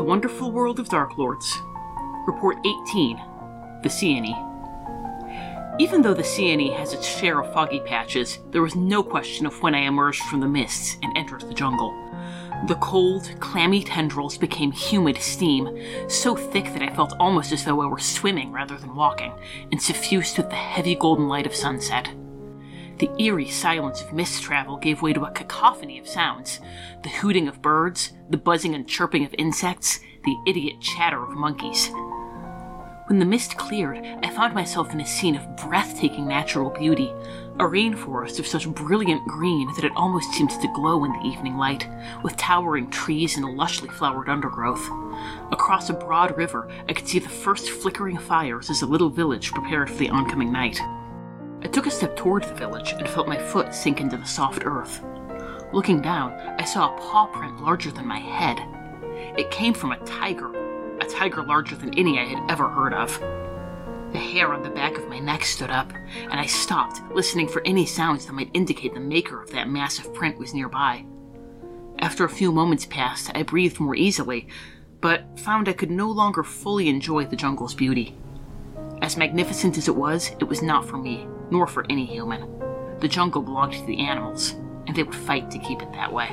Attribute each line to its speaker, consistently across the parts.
Speaker 1: The Wonderful World of Dark Lords. Report 18 The Seeonee. Even though the Seeonee has its share of foggy patches, there was no question of when I emerged from the mists and entered the jungle. The cold, clammy tendrils became humid steam, so thick that I felt almost as though I were swimming rather than walking, and suffused with the heavy golden light of sunset. The eerie silence of mist travel gave way to a cacophony of sounds the hooting of birds, the buzzing and chirping of insects, the idiot chatter of monkeys. When the mist cleared, I found myself in a scene of breathtaking natural beauty, a rainforest of such brilliant green that it almost seemed to glow in the evening light, with towering trees and a lushly flowered undergrowth. Across a broad river, I could see the first flickering fires as a little village prepared for the oncoming night. I took a step toward the village and felt my foot sink into the soft earth. Looking down, I saw a paw print larger than my head. It came from a tiger, a tiger larger than any I had ever heard of. The hair on the back of my neck stood up, and I stopped, listening for any sounds that might indicate the maker of that massive print was nearby. After a few moments passed, I breathed more easily, but found I could no longer fully enjoy the jungle's beauty. As magnificent as it was, it was not for me, nor for any human. The jungle belonged to the animals, and they would fight to keep it that way.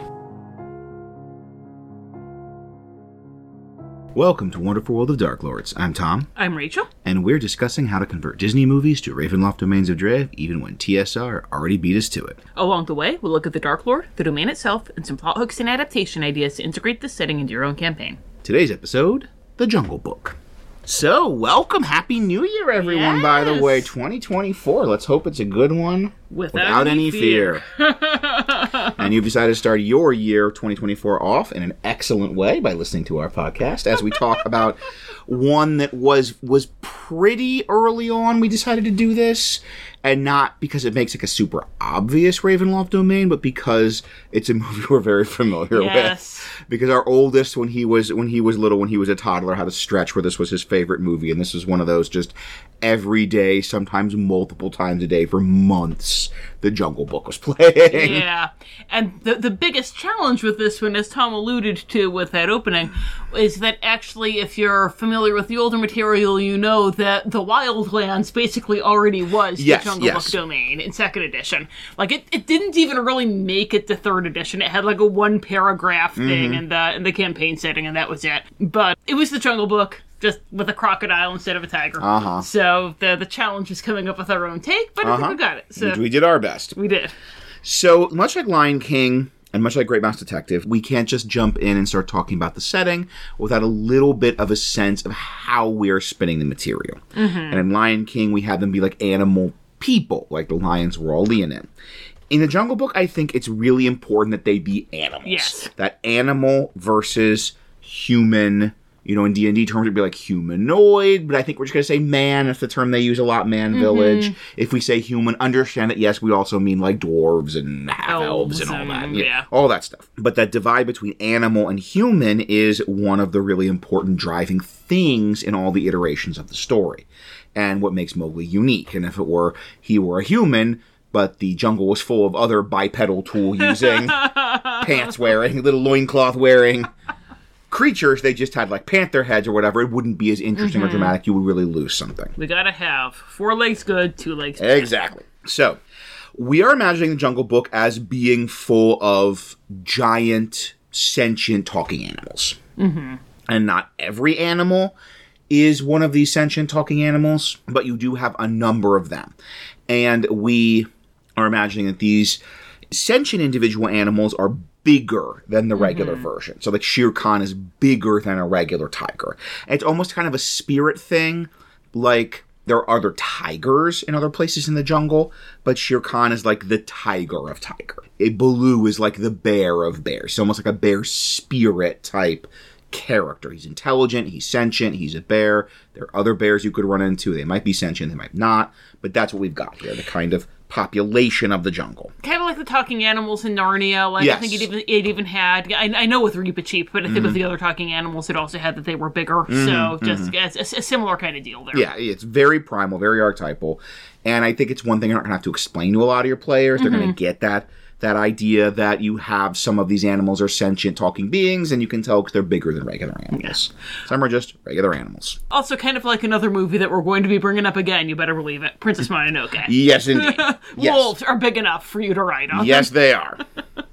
Speaker 2: Welcome to Wonderful World of Dark Lords. I'm Tom,
Speaker 1: I'm Rachel.
Speaker 2: and we're discussing how to convert Disney movies to Ravenloft Domains of Dread, even when TSR already beat us to it.
Speaker 1: Along the way, we'll look at the Dark Lord, the domain itself, and some plot hooks and adaptation ideas to integrate this setting into your own campaign.
Speaker 2: Today's episode The Jungle Book. So, welcome. Happy New Year, everyone, by the way. 2024. Let's hope it's a good one
Speaker 1: Without any fear.
Speaker 2: and you've decided to start your year 2024 off in an excellent way by listening to our podcast as we talk about one that was was pretty early on we decided to do this and not because it makes like a super obvious Ravenloft domain but because it's a movie we're very familiar
Speaker 1: Yes.
Speaker 2: with because our oldest when he was when he was little when he was a toddler had a stretch where this was his favorite movie and this was one of those just every day sometimes multiple times a day for months the jungle book was playing
Speaker 1: Yeah. And the the biggest challenge with this one, as Tom alluded to with that opening, is that actually if you're familiar with the older material, you know that the Wildlands basically already was
Speaker 2: Yes, yes.
Speaker 1: Book domain in second edition. Like it, it didn't even really make it to third edition. It had like a one paragraph thing
Speaker 2: Mm-hmm.
Speaker 1: in the in the campaign setting and that was it. But it was the Jungle Book. Just with a crocodile instead of a tiger.
Speaker 2: Uh-huh.
Speaker 1: So the the challenge is coming up with our own take, but I think we got it. So
Speaker 2: we did our best
Speaker 1: we did.
Speaker 2: So, much like Lion King and much like Great Mouse Detective, we can't just jump in and start talking about the setting without a little bit of a sense of how we're spinning the material. And in Lion King, we have them be like animal people, like the lions were all Leonin. In the Jungle Book, I think it's really important that they be animals.
Speaker 1: Yes.
Speaker 2: That animal versus human. You know, in D and D terms, it'd be like humanoid, but I think we're just gonna say man. That's the term they use a lot. Man mm-hmm. village. If we say human, understand that yes, we also mean like dwarves and half elves and all that,
Speaker 1: and-
Speaker 2: yeah,
Speaker 1: yeah.
Speaker 2: all that stuff. But that divide between animal and human is one of the really important driving things in all the iterations of the story, and what makes Mowgli unique. And if it were he were a human. But the jungle was full of other bipedal tool using, pants wearing, little loincloth wearing creatures. They just had like panther heads or whatever. It wouldn't be as interesting or dramatic. You would really lose something.
Speaker 1: We gotta have four legs good, two legs bad.
Speaker 2: Exactly. So, we are imagining the Jungle Book as being full of giant, sentient talking animals. Mm-hmm. And not every animal is one of these sentient talking animals, but you do have a number of them. And we are imagining that these sentient individual animals are bigger than the regular mm-hmm. version. So like Shere Khan is bigger than a regular tiger. And it's almost kind of a spirit thing, like there are other tigers in other places in the jungle, but Shere Khan is like the tiger of tiger. A Baloo is like the bear of bears. He's almost like a bear spirit type character. He's intelligent, he's sentient, he's a bear. There are other bears you could run into. They might be sentient, they might not, but that's what we've got here, the kind of population of the jungle.
Speaker 1: Kind of like the talking animals in Narnia. Like I think it even it even had. I, I know with Reepicheep, but I think with
Speaker 2: Mm-hmm.
Speaker 1: the other talking animals, it also had that they were bigger. So just it's a, a similar kind of deal there.
Speaker 2: Yeah, it's very primal, very archetypal. And I think it's one thing you're not going to have to explain to a lot of your players. They're going to get that that idea that you have some of these animals are sentient talking beings, and you can tell because they're bigger than regular animals. Some are just regular animals.
Speaker 1: Also, kind of like another movie that we're going to be bringing up again. You better believe it. Princess Mononoke.
Speaker 2: Yes, indeed. yes.
Speaker 1: Wolves are big enough for you to ride on.
Speaker 2: Yes, they are.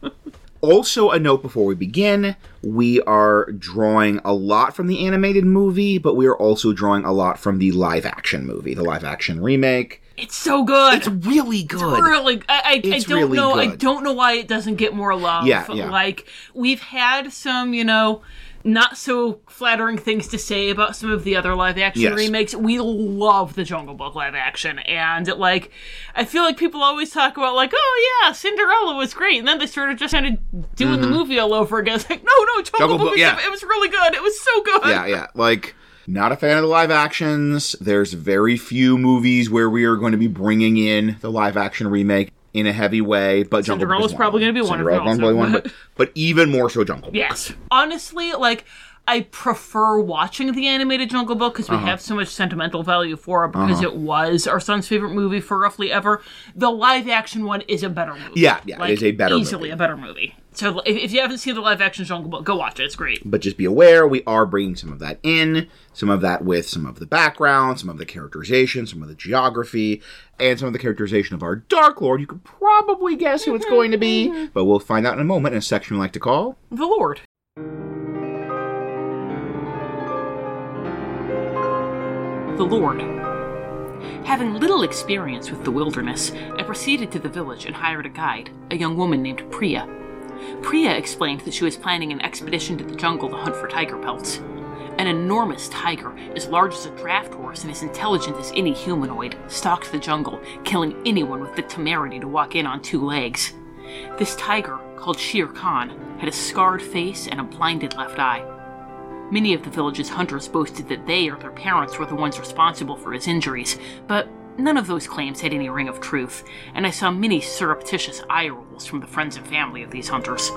Speaker 2: also, a note before we begin we are drawing a lot from the animated movie, but we are also drawing a lot from the live action movie, the live action remake.
Speaker 1: It's so good.
Speaker 2: It's really good.
Speaker 1: really, I, I, I don't
Speaker 2: really
Speaker 1: know. I don't know why it doesn't get more love.
Speaker 2: Yeah, yeah.
Speaker 1: Like we've had some, you know, not so flattering things to say about some of the other live action
Speaker 2: Yes.
Speaker 1: remakes. We love the Jungle Book live action, and like, I feel like people always talk about like, oh yeah, Cinderella was great, and then they sort of just kind of doing the movie all over again. It's like, no, no, Jungle,
Speaker 2: Mm-hmm. Jungle
Speaker 1: Book,
Speaker 2: Book, yeah.
Speaker 1: it was really good. It was so good.
Speaker 2: yeah, yeah. Like, not a fan of the live actions. There's very few movies where we are going to be bringing in the live action remake in a heavy way, but Jungle Book is
Speaker 1: probably
Speaker 2: going
Speaker 1: gonna be one of them
Speaker 2: one, but, but even more so Jungle Book.
Speaker 1: Yes. Honestly, like I prefer watching the animated Jungle Book because we
Speaker 2: Uh-huh.
Speaker 1: have so much sentimental value for it because it was our son's favorite movie for roughly ever. The live action one is a better movie.
Speaker 2: Yeah, yeah, it is a better
Speaker 1: easily
Speaker 2: movie.
Speaker 1: a better movie. So if, if you haven't seen the live action Jungle Book, go watch it. It's great.
Speaker 2: But just be aware, we are bringing some of that in, some of that with some of the background, some of the characterization, some of the geography, and some of the characterization of our Dark Lord. You could probably guess who it's going to be, mm-hmm. but we'll find out in a moment in a section we like to call
Speaker 1: The Lord. The Lord. Having little experience with the wilderness, I proceeded to the village and hired a guide, a young woman named Priya. Priya explained that she was planning an expedition to the jungle to hunt for tiger pelts. An enormous tiger, as large as a draft horse and as intelligent as any humanoid, stalked the jungle, killing anyone with the temerity to walk in on two legs. This tiger, called Shere Khan, had a scarred face and a blinded left eye. Many of the village's hunters boasted that they or their parents were the ones responsible for his injuries, but none of those claims had any ring of truth, and I saw many surreptitious eye rolls from the friends and family of these hunters.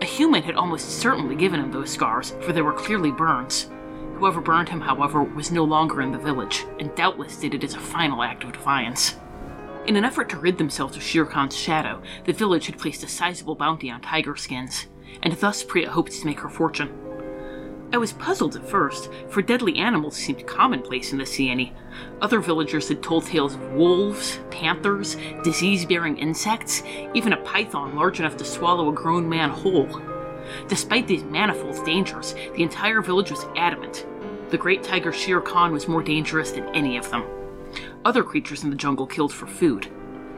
Speaker 1: A human had almost certainly given him those scars, for they were clearly burns. Whoever burned him, however, was no longer in the village, and doubtless did it as a final act of defiance. In an effort to rid themselves of Shere Khan's shadow, the village had placed a sizable bounty on tiger skins, and thus Priya hoped to make her fortune. I was puzzled at first, for deadly animals seemed commonplace in the Seeonee. Other villagers had told tales of wolves, panthers, disease bearing insects, even a python large enough to swallow a grown man whole. Despite these manifold dangers, the entire village was adamant. The great tiger Shere Khan was more dangerous than any of them. Other creatures in the jungle killed for food.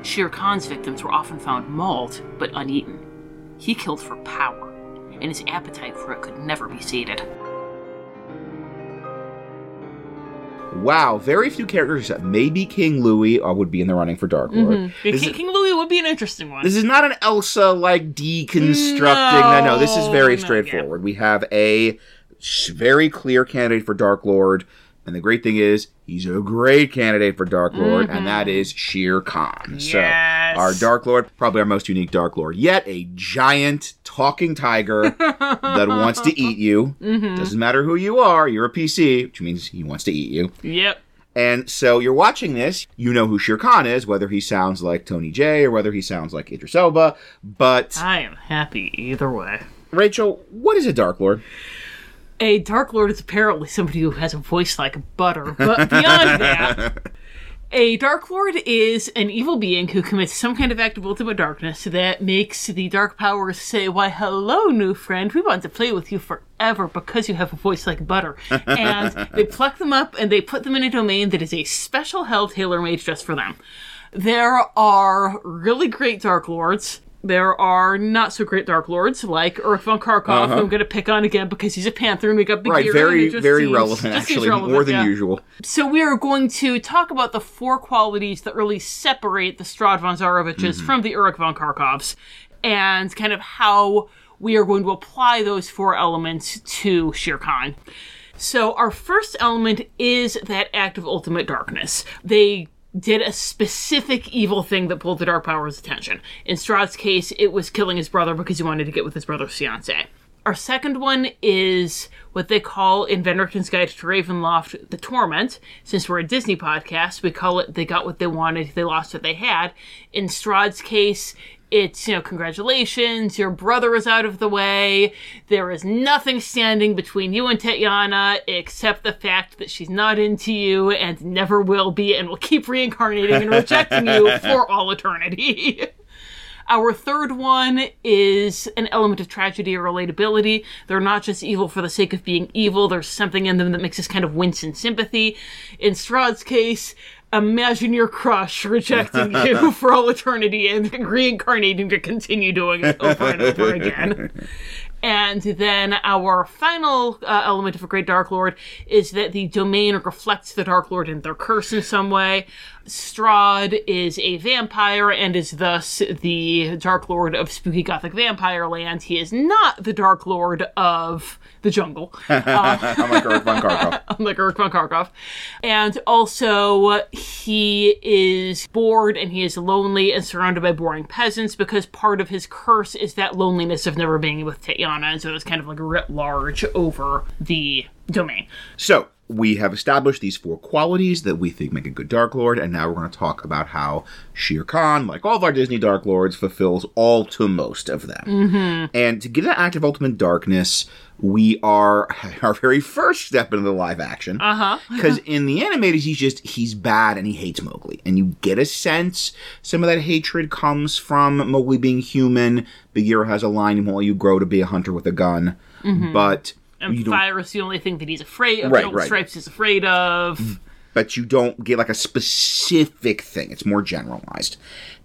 Speaker 1: Shere Khan's victims were often found mauled, but uneaten. He killed for power, and his appetite for it could never be sated.
Speaker 2: Wow, very few characters except maybe King Louie uh, would be in the running for Dark Lord. This,
Speaker 1: King, King Louie would be an interesting one.
Speaker 2: this is not an Elsa like deconstructing. No, no, this is very
Speaker 1: No, no,
Speaker 2: straightforward. We have a very clear candidate for Dark Lord, and the great thing is he's a great candidate for Dark Lord, and that mm-hmm. is Shere Khan.
Speaker 1: Yes.
Speaker 2: So our Dark Lord, probably our most unique Dark Lord yet, a giant talking tiger that wants to eat you. Mm-hmm. Doesn't matter who you are, you're a PC, which means he wants to eat you.
Speaker 1: Yep.
Speaker 2: And so you're watching this, you know who Shere Khan is, whether he sounds like Tony Jay or whether he sounds like Idris Elba. But
Speaker 1: I am happy either way.
Speaker 2: Rachel, what is a Dark Lord?
Speaker 1: A Dark Lord is apparently somebody who has a voice like butter, but beyond that, a Dark Lord is an evil being who commits some kind of act of ultimate darkness that makes the dark powers say, Why, hello, new friend, we want to play with you forever because you have a voice like butter. And they pluck them up and they put them in a domain that is a special hell tailor made just for them. There are really great Dark Lords. There are not so great Dark Lords like Earth von Karkov, who I'm going to pick on again because he's a Panther and we got big
Speaker 2: Uh-huh. Right, very,
Speaker 1: and it just
Speaker 2: very
Speaker 1: seems-
Speaker 2: relevant, actually,
Speaker 1: relevant,
Speaker 2: more than
Speaker 1: yeah.
Speaker 2: usual.
Speaker 1: So we are going to talk about the four qualities that really separate the Strahd von Zaroviches
Speaker 2: Mm-hmm.
Speaker 1: from the Uruk von Karkovs, and kind of how we are going to apply those four elements to Shere Khan. So our first element is that act of ultimate darkness. They did a specific evil thing that pulled the Dark Power's attention. In Strahd's case, it was killing his brother because he wanted to get with his brother's fiancée. Our second one is what they call in Van Richten's Guide to Ravenloft the Torment. Since we're a Disney podcast, we call it They Got What They Wanted, They Lost What They Had. In Strahd's case, it's, you know, congratulations, your brother is out of the way. There is nothing standing between you and Tatiana except the fact that she's not into you and never will be and will keep reincarnating and rejecting you for all eternity. Our third one is an element of tragedy or relatability. They're not just evil for the sake of being evil, there's something in them that makes us kind of wince in sympathy. In Strahd's case, imagine your crush rejecting you for all eternity and reincarnating to continue doing it over and over again. And then our final uh, element of a great Dark Lord is that the domain reflects the Dark Lord in their curse in some way. Strahd is a vampire and is thus the Dark Lord of spooky gothic vampire land. He is not the Dark Lord of the jungle. Uh,
Speaker 2: Unlike Eric von Karkov.
Speaker 1: unlike Eric von Karkov. And also, he is bored and he is lonely and surrounded by boring peasants because part of his curse is that loneliness of never being with Tatiana. And so it's kind of like writ large over the domain.
Speaker 2: So, we have established these four qualities that we think make a good Dark Lord, and now we're going to talk about how Shere Khan, like all of our Disney Dark Lords, fulfills all to most of them. Mm-hmm. And to get an act of ultimate darkness, we are our very first step into the live action.
Speaker 1: Uh huh.
Speaker 2: Because in the animated, he's just he's bad and he hates Mowgli, and you get a sense some of that hatred comes from Mowgli being human. Bagheera has a line, "While you grow to be a hunter with a gun," but
Speaker 1: And is the only thing that he's afraid of.
Speaker 2: Right,
Speaker 1: Right. Stripes is afraid of.
Speaker 2: but you don't get like a specific thing. It's more generalized.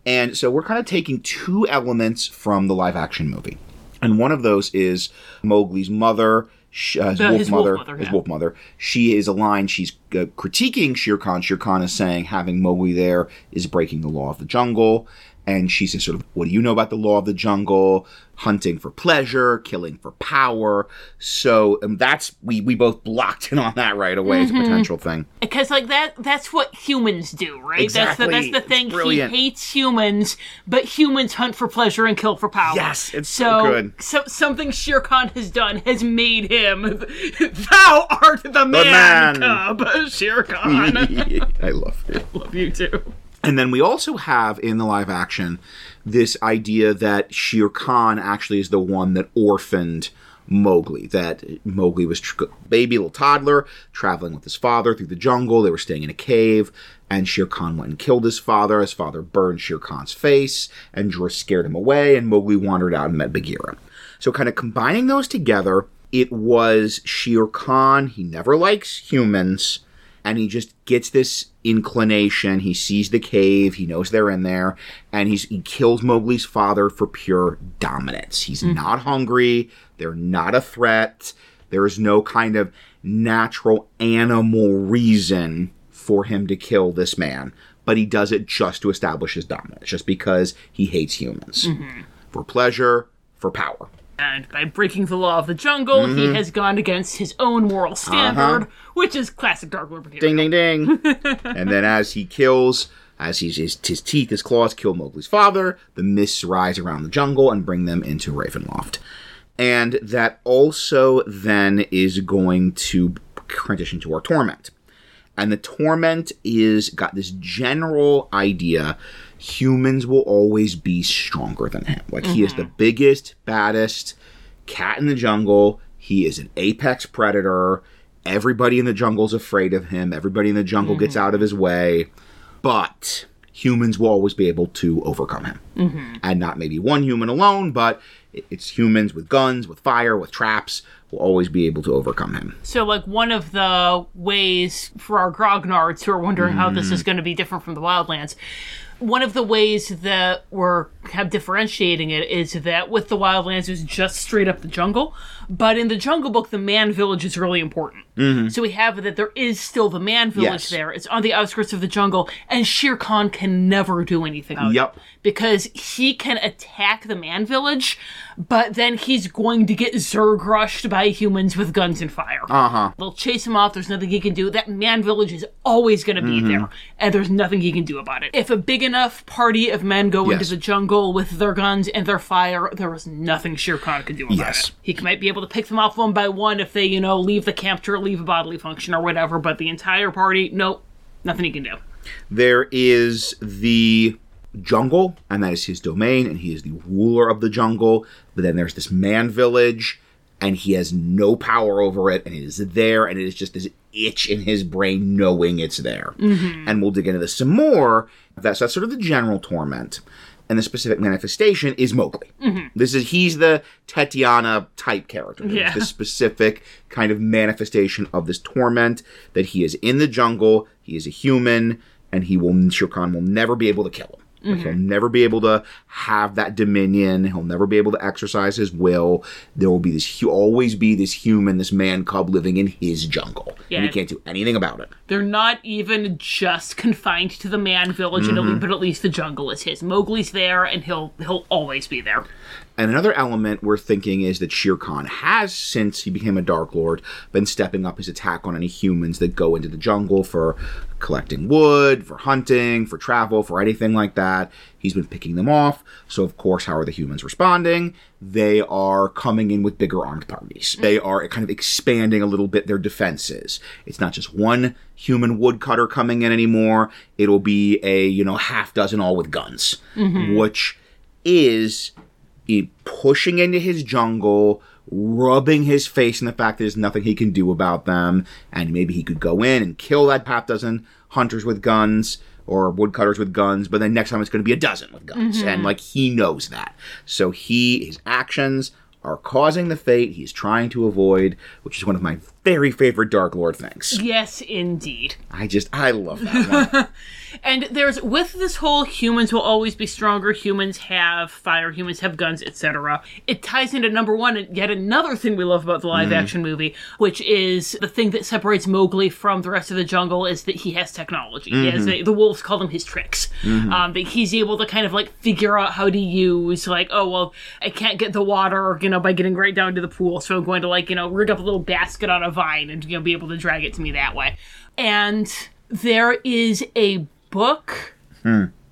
Speaker 2: And so we're kind of taking two elements from the live action movie. And one of those is Mowgli's mother, uh, his,
Speaker 1: The-
Speaker 2: wolf
Speaker 1: his wolf
Speaker 2: mother,
Speaker 1: mother,
Speaker 2: his
Speaker 1: yeah.
Speaker 2: wolf mother. She is a line she's uh, critiquing Shere Khan. Shere Khan is saying having Mowgli there is breaking the law of the jungle. And she says, sort of, what do you know about the law of the jungle? Hunting for pleasure, killing for power. So um, that's we we both blocked in on that right away
Speaker 1: Mm-hmm.
Speaker 2: as a potential thing.
Speaker 1: Because like that that's what humans do, right? That's the
Speaker 2: Exactly.
Speaker 1: that's the thing. He hates humans, but humans hunt for pleasure and kill for power.
Speaker 2: Yes, it's so good.
Speaker 1: So something Shere Khan has done has made him Thou art the man,
Speaker 2: man.
Speaker 1: cub, Shere Khan.
Speaker 2: I love it.
Speaker 1: Love you too.
Speaker 2: And then we also have in the live action this idea that Shere Khan actually is the one that orphaned Mowgli. That Mowgli was tr- baby little toddler traveling with his father through the jungle. They were staying in a cave, and Shere Khan went and killed his father. His father burned Shere Khan's face, and Dra scared him away. And Mowgli wandered out and met Bagheera. So, kind of combining those together, it was Shere Khan. He never likes humans and he just gets this inclination. He sees the cave, he knows they're in there, and he's he kills Mowgli's father for pure dominance. He's hmm. not hungry, they're not a threat. There is no kind of natural animal reason for him to kill this man, but he does it just to establish his dominance, just because he hates humans. Mm-hmm. For pleasure, for power.
Speaker 1: And by breaking the law of the jungle,
Speaker 2: Mm-hmm.
Speaker 1: he has gone against his own moral standard, which is classic Dark Lord material.
Speaker 2: Uh-huh. Ding, ding, ding. and then as he kills, as he's, his, his teeth, his claws kill Mowgli's father, the mists rise around the jungle and bring them into Ravenloft. And that also then is going to transition to our torment. And the torment is got this general idea humans will always be stronger than him. Like he is the mm-hmm. biggest, baddest cat in the jungle. He is an apex predator. Everybody in the jungle is afraid of him. Everybody in the jungle gets mm-hmm. out of his way. But humans will always be able to overcome him. Mm-hmm. And not maybe one human alone, but it's humans with guns, with fire, with traps will always be able to overcome him.
Speaker 1: So, like, one of the ways for our grognards who are wondering how this
Speaker 2: Mm-hmm.
Speaker 1: is going to be different from the Wildlands, one of the ways that we're of differentiating it is that with the Wildlands, it's just straight up the jungle. But in the Jungle Book, the man village is really important. So we have that there is still the man village
Speaker 2: Mm-hmm. Yes.
Speaker 1: there. It's on the outskirts of the jungle, and Shere Khan can never do anything about
Speaker 2: Yep.
Speaker 1: it. Because he can attack the man village, but then he's going to get Zerg rushed by humans with guns and fire.
Speaker 2: Uh huh.
Speaker 1: They'll chase him off. There's nothing he can do. That man village is always going to be there, and there's nothing he can do about it. If a big enough party of men go
Speaker 2: Yes.
Speaker 1: into the jungle with their guns and their fire, there was nothing Shere Khan could do about
Speaker 2: Yes.
Speaker 1: it. He might be able to pick them off one by one if they, you know, leave the camp to relieve a bodily function or whatever, but the entire party, nope, nothing he can do.
Speaker 2: There is the jungle, and that is his domain, and he is the ruler of the jungle. But then there's this man village, and he has no power over it, and it is there, and it is just this itch in his brain knowing it's there. Mm-hmm. And we'll dig into this some more. That's, that's sort of the general torment. And the specific manifestation is Mowgli. Mm-hmm. This is he's the Tatiana type character.
Speaker 1: Yeah.
Speaker 2: The specific kind of manifestation of this torment that he is in the jungle. He is a human, and he will Shere Khan will never be able to kill him. Like, he'll never be able to have that dominion. He'll never be able to exercise his will. There will be this hu- always be this human, this man cub living in his jungle, and he can't do anything about it.
Speaker 1: They're not even just confined to the man village,
Speaker 2: Mm-hmm.
Speaker 1: and but at least the jungle is his. Mowgli's there, and he'll he'll always be there.
Speaker 2: And another element we're thinking is that Shere Khan has, since he became a Dark Lord, been stepping up his attack on any humans that go into the jungle for collecting wood, for hunting, for travel, for anything like that. He's been picking them off. So, of course, how are the humans responding? They are coming in with bigger armed parties. They mm-hmm. are kind of expanding a little bit their defenses. It's not just one human woodcutter coming in anymore. It'll be a, you know, half dozen all with guns, mm-hmm. which is he pushing into his jungle, rubbing his face in the fact that there's nothing he can do about them, and maybe he could go in and kill that half dozen hunters with guns or woodcutters with guns, but then next time it's going to be a dozen with guns, mm-hmm. and like he knows that, so he his actions are causing the fate he's trying to avoid, which is one of my very favorite Dark Lord things.
Speaker 1: Yes, indeed.
Speaker 2: I just I love that one.
Speaker 1: And there's with this whole humans will always be stronger, humans have fire, humans have guns, etc. It ties into number one, and yet another thing we love about the live mm-hmm. action movie, which is the thing that separates Mowgli from the rest of the jungle is that he has technology. He has mm-hmm. the, the wolves call them his tricks. Mm-hmm. Um, that he's able to kind of like figure out how to use, like, oh well, I can't get the water, you know, by getting right down to the pool, so I'm going to like, you know, rig up a little basket on a vine and you know be able to drag it to me that way. And there is a book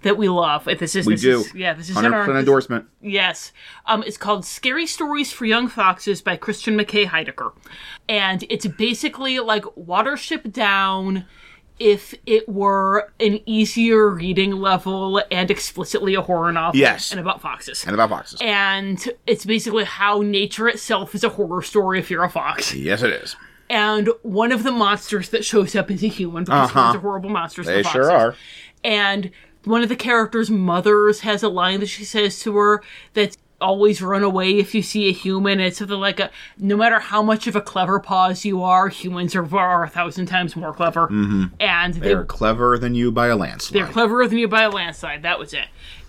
Speaker 1: that we love. If This is
Speaker 2: Hmm. We
Speaker 1: this
Speaker 2: do.
Speaker 1: Is, yeah, this is in
Speaker 2: 100%
Speaker 1: our this-
Speaker 2: endorsement.
Speaker 1: Yes. Um, it's called Scary Stories for Young Foxes by Christian McKay Heidicker. And it's basically like Watership Down if it were an easier reading level and explicitly a horror novel.
Speaker 2: Yes.
Speaker 1: And about foxes.
Speaker 2: And about foxes.
Speaker 1: And it's basically how nature itself is a horror story if you're a fox.
Speaker 2: yes, it is.
Speaker 1: And one of the monsters that shows up is a human because humans are horrible monsters.
Speaker 2: Uh-huh. They
Speaker 1: the
Speaker 2: sure are.
Speaker 1: and one of the characters' mothers has a line that she says to her that's always run away if you see a human. It's something like a no matter how much of a clever paws you are, humans are, are a thousand times more clever. Mm-hmm. And they,
Speaker 2: They're cleverer than you by a landslide.
Speaker 1: they're cleverer than you by a landslide. That was it.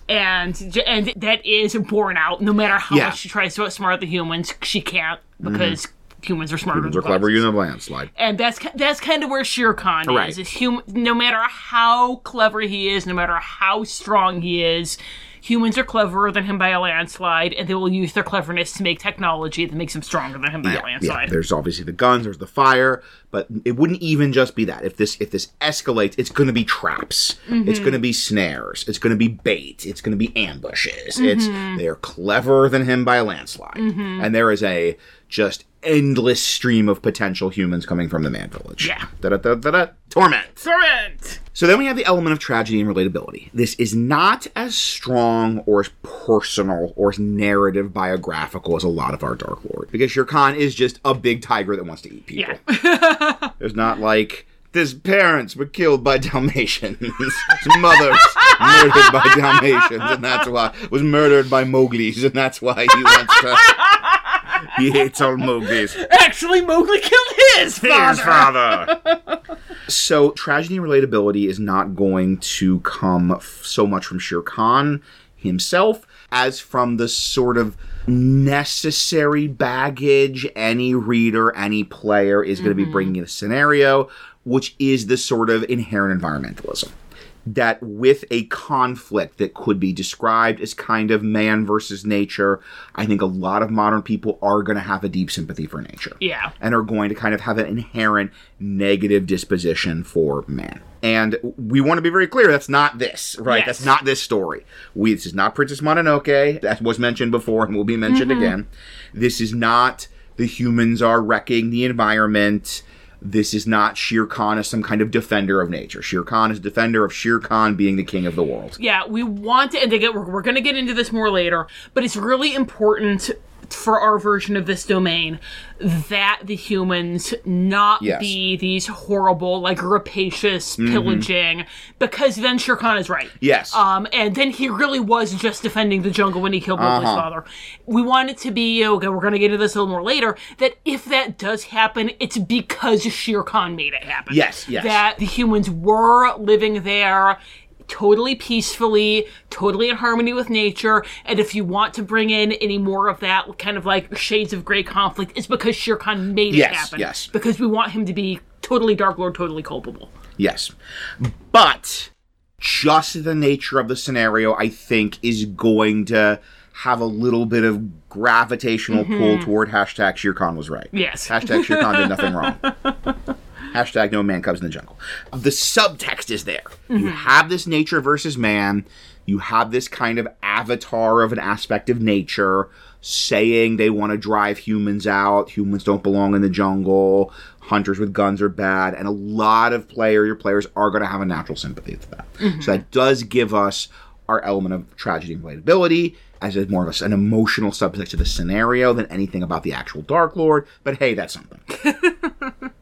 Speaker 1: And and that is borne out. No matter how
Speaker 2: Yeah. Mm-hmm.
Speaker 1: much she tries to outsmart the humans, she can't because humans are smarter
Speaker 2: Humans
Speaker 1: than
Speaker 2: are clever
Speaker 1: foxes.
Speaker 2: you in a landslide.
Speaker 1: And that's that's kind of where Shere Khan
Speaker 2: Right.
Speaker 1: is. Is hum- no matter how clever he is, no matter how strong he is, humans are cleverer than him by a landslide, and they will use their cleverness to make technology that makes them stronger than him by a
Speaker 2: Yeah,
Speaker 1: landslide.
Speaker 2: there's obviously the guns, there's the fire, but it wouldn't even just be that. If this if this escalates, it's going to be traps.
Speaker 1: Mm-hmm.
Speaker 2: It's going to be snares. It's going to be bait. It's going to be ambushes.
Speaker 1: Mm-hmm.
Speaker 2: they're cleverer than him by a landslide, and there is a just endless stream of potential humans coming from the man village.
Speaker 1: Yeah.
Speaker 2: Da da da da da. Torment.
Speaker 1: Torment!
Speaker 2: So then we have the element of tragedy and relatability. This is not as strong or as personal or as narrative biographical as a lot of our Dark Lord. Because Shere Khan is just a big tiger that wants to eat people.
Speaker 1: Yeah.
Speaker 2: There's not like his parents were killed by Dalmatians. His mother's murdered by Dalmatians, and that's why was murdered by Mowgli's, and that's why he wants to. He hates all Mowgli's.
Speaker 1: Actually, Mowgli killed his father!
Speaker 2: father. so tragedy and relatability is not going to come f- so much from Shere Khan himself as from the sort of necessary baggage any reader, any player is going mm-hmm. to be bringing in a scenario, which is the sort of inherent environmentalism. That with a conflict that could be described as kind of man versus nature, I think a lot of modern people are going to have a deep sympathy for nature.
Speaker 1: Yeah.
Speaker 2: And are going to kind of have an inherent negative disposition for man. And we want to be very clear that's not this, right?
Speaker 1: Yes.
Speaker 2: That's not this story. We this is not Princess Mononoke. That was mentioned before and will be mentioned mm-hmm. again. This is not the humans are wrecking the environment. This is not Shere Khan as some kind of defender of nature. Shere Khan is a defender of Shere Khan being the king of the world.
Speaker 1: Yeah, we want to, and again, we're, we're going to get into this more later, but it's really important for our version of this domain that the humans not
Speaker 2: Yes.
Speaker 1: be these horrible, like rapacious, pillaging, because then Shere Khan is right.
Speaker 2: Yes.
Speaker 1: Um, and then he really was just defending the jungle when he killed Mowgli's
Speaker 2: Uh-huh.
Speaker 1: father. We want it to be, okay, we're going to get into this a little more later, that if that does happen, it's because Shere Khan made it happen.
Speaker 2: Yes, yes.
Speaker 1: That the humans were living there totally peacefully, totally in harmony with nature. And if you want to bring in any more of that kind of like shades of gray conflict, it's because Shere Khan made it happen.
Speaker 2: yes.
Speaker 1: Because we want him to be totally Dark Lord, totally culpable.
Speaker 2: Yes. But just the nature of the scenario, I think, is going to have a little bit of gravitational pull mm-hmm. toward hashtag Shere Khan was right.
Speaker 1: Yes.
Speaker 2: Hashtag Shere Khan did nothing wrong. Hashtag no man cubs in the jungle. The subtext is there. You mm-hmm. have this nature versus man. You have this kind of avatar of an aspect of nature saying they want to drive humans out. Humans don't belong in the jungle. Hunters with guns are bad. And a lot of player, your players are going to have a natural sympathy to that. So mm-hmm. that does give us our element of tragedy and relatability as a more of a, an emotional subtext to the scenario than anything about the actual Dark Lord. But hey, that's something.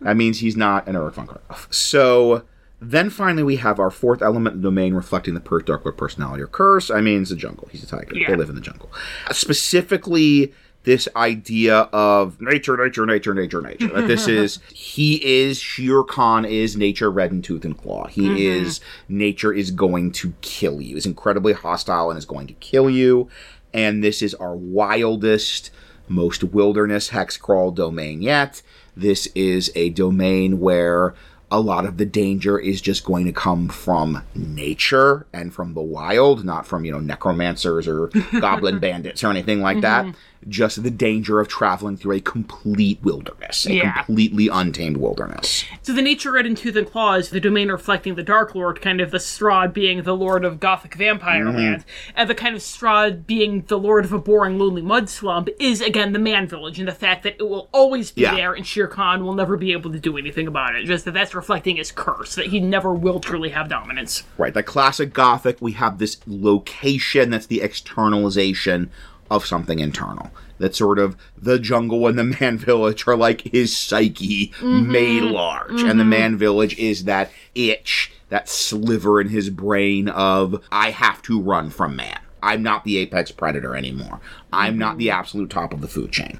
Speaker 2: That means he's not an Eric von Karloff. So then finally we have our fourth element the domain reflecting the per- Dark Lord personality or curse. I mean, it's a jungle. He's a tiger.
Speaker 1: Yeah.
Speaker 2: They live in the jungle. Uh, specifically, this idea of nature, nature, nature, nature, nature. That this is, he is, Shere Khan is nature red in tooth and claw. He mm-hmm. is, nature is going to kill you. Is incredibly hostile and is going to kill you. And this is our wildest, most wilderness hex crawl domain yet. This is a domain where a lot of the danger is just going to come from nature and from the wild, not from, you know, necromancers or goblin bandits or anything like that. Mm-hmm. Just the danger of traveling through a complete wilderness, a
Speaker 1: Yeah.
Speaker 2: completely untamed wilderness.
Speaker 1: So the nature red in tooth and claw is the domain reflecting the Dark Lord, kind of the Strahd being the lord of Gothic vampire
Speaker 2: Mm-hmm.
Speaker 1: land, and the kind of Strahd being the lord of a boring, lonely mud slump is again the man village, and the fact that it will always be
Speaker 2: Yeah.
Speaker 1: there, and Shere Khan will never be able to do anything about it. Just that that's reflecting his curse, that he never will truly have dominance.
Speaker 2: Right, like classic Gothic, we have this location that's the externalization of something internal. That sort of the jungle and the man village are like his psyche mm-hmm. made large. And the mm-hmm. man village is that itch, that sliver in his brain of, I have to run from man. I'm not the apex predator anymore. I'm not mm-hmm. the absolute top of the food chain.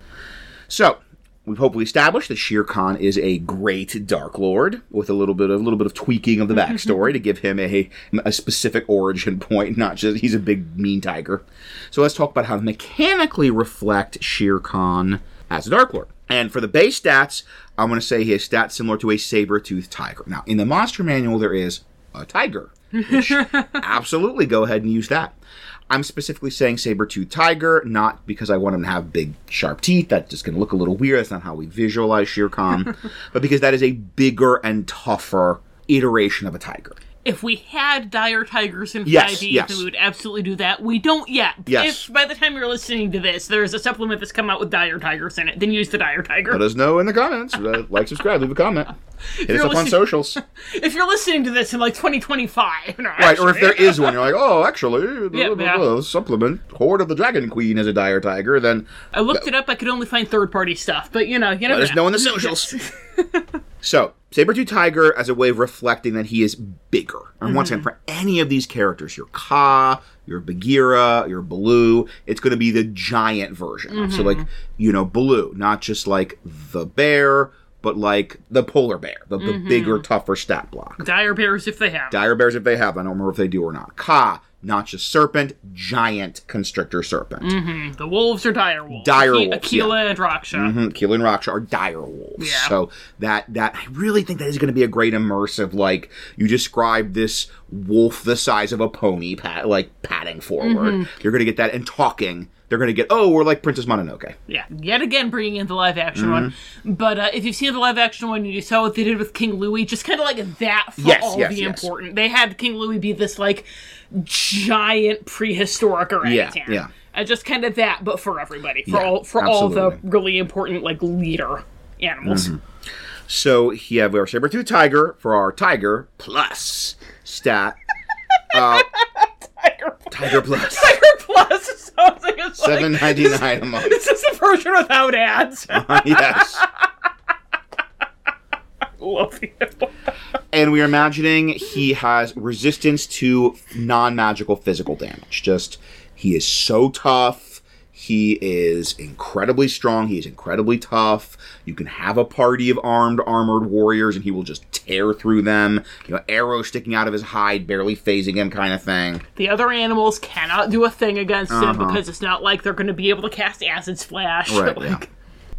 Speaker 2: So, we've hopefully established that Shere Khan is a great Dark Lord with a little bit of a little bit of tweaking of the mm-hmm. backstory to give him a a specific origin point, not just he's a big mean tiger. So let's talk about how to mechanically reflect Shere Khan as a Dark Lord. And for the base stats, I'm going to say his stats similar to a saber-toothed tiger. Now, in the monster manual, there is a tiger. Absolutely go ahead and use that. I'm specifically saying saber-tooth tiger, not because I want him to have big, sharp teeth. That's just going to look a little weird. That's not how we visualize Shere Khan. but because that is a bigger and tougher iteration of a tiger.
Speaker 1: If we had dire tigers in
Speaker 2: Yes,
Speaker 1: 5e,
Speaker 2: yes.
Speaker 1: then we would absolutely do that. We don't yet.
Speaker 2: Yes.
Speaker 1: If by the time you're listening to this, there's a supplement that's come out with dire tigers in it, then use the dire tiger.
Speaker 2: Let us know in the comments. Uh, like, subscribe, leave a comment. Hit us up on socials.
Speaker 1: if you're listening to this in like 2025, no,
Speaker 2: Right, or if there is one, you're like, oh, actually,
Speaker 1: Yeah,
Speaker 2: blah, blah, blah, supplement, Hoard of the Dragon Queen is a dire tiger, then
Speaker 1: I looked it up. I could only find third-party stuff, but you know, you never
Speaker 2: Let us know in the socials. so, Saber-Tooth Tiger as a way of reflecting that he is bigger. And mm-hmm. once again, for any of these characters, your Kaa, your Bagheera, your Baloo, it's going to be the giant version. So, mm-hmm. like, you know, Baloo, not just like the bear, but like the polar bear, the, the mm-hmm. bigger, tougher stat block.
Speaker 1: Dire bears if they have.
Speaker 2: Dire bears if they have. I don't remember if they do or not. Kaa, not just serpent, giant constrictor serpent.
Speaker 1: The wolves are dire wolves.
Speaker 2: Dire
Speaker 1: Aki-
Speaker 2: wolves,
Speaker 1: Akela and Raksha.
Speaker 2: Mm-hmm. Akela and Raksha are dire wolves.
Speaker 1: Yeah.
Speaker 2: So that that I really think that is going to be a great immersive. Like you described this wolf the size of a pony, pat, like padding forward.
Speaker 1: Mm-hmm.
Speaker 2: You're going to get that and talking. They're going to get oh, we're like Princess Mononoke.
Speaker 1: Yeah, yet again bringing in the live action one.
Speaker 2: Mm-hmm.
Speaker 1: But uh, if you've seen the live action one, you saw what they did with King Louie, just kind of like that for
Speaker 2: Yes,
Speaker 1: all
Speaker 2: yes,
Speaker 1: the
Speaker 2: yes.
Speaker 1: important. They had King Louie be this like giant prehistoric orangutan.
Speaker 2: yeah.
Speaker 1: And just kind of that, but for everybody, for
Speaker 2: Yeah,
Speaker 1: all for all the really important like leader animals.
Speaker 2: Mm-hmm. So he have our saber tooth tiger for our tiger plus stat. Uh,
Speaker 1: Tiger,
Speaker 2: tiger plus
Speaker 1: Tiger Plus sounds like it's like-
Speaker 2: seven ninety nine a month.
Speaker 1: This is the version without ads.
Speaker 2: yes.
Speaker 1: Love you.
Speaker 2: And we're imagining he has resistance to non-magical physical damage. Just he is so tough. He is incredibly strong. He is incredibly tough. You can have a party of armed, armored warriors, and he will just tear through them. You know, arrows sticking out of his hide, barely phasing him, kind of thing.
Speaker 1: The other animals cannot do a thing against him
Speaker 2: Uh-huh.
Speaker 1: because it's not like they're going to be able to cast acid splash.
Speaker 2: Right.
Speaker 1: Like,
Speaker 2: yeah.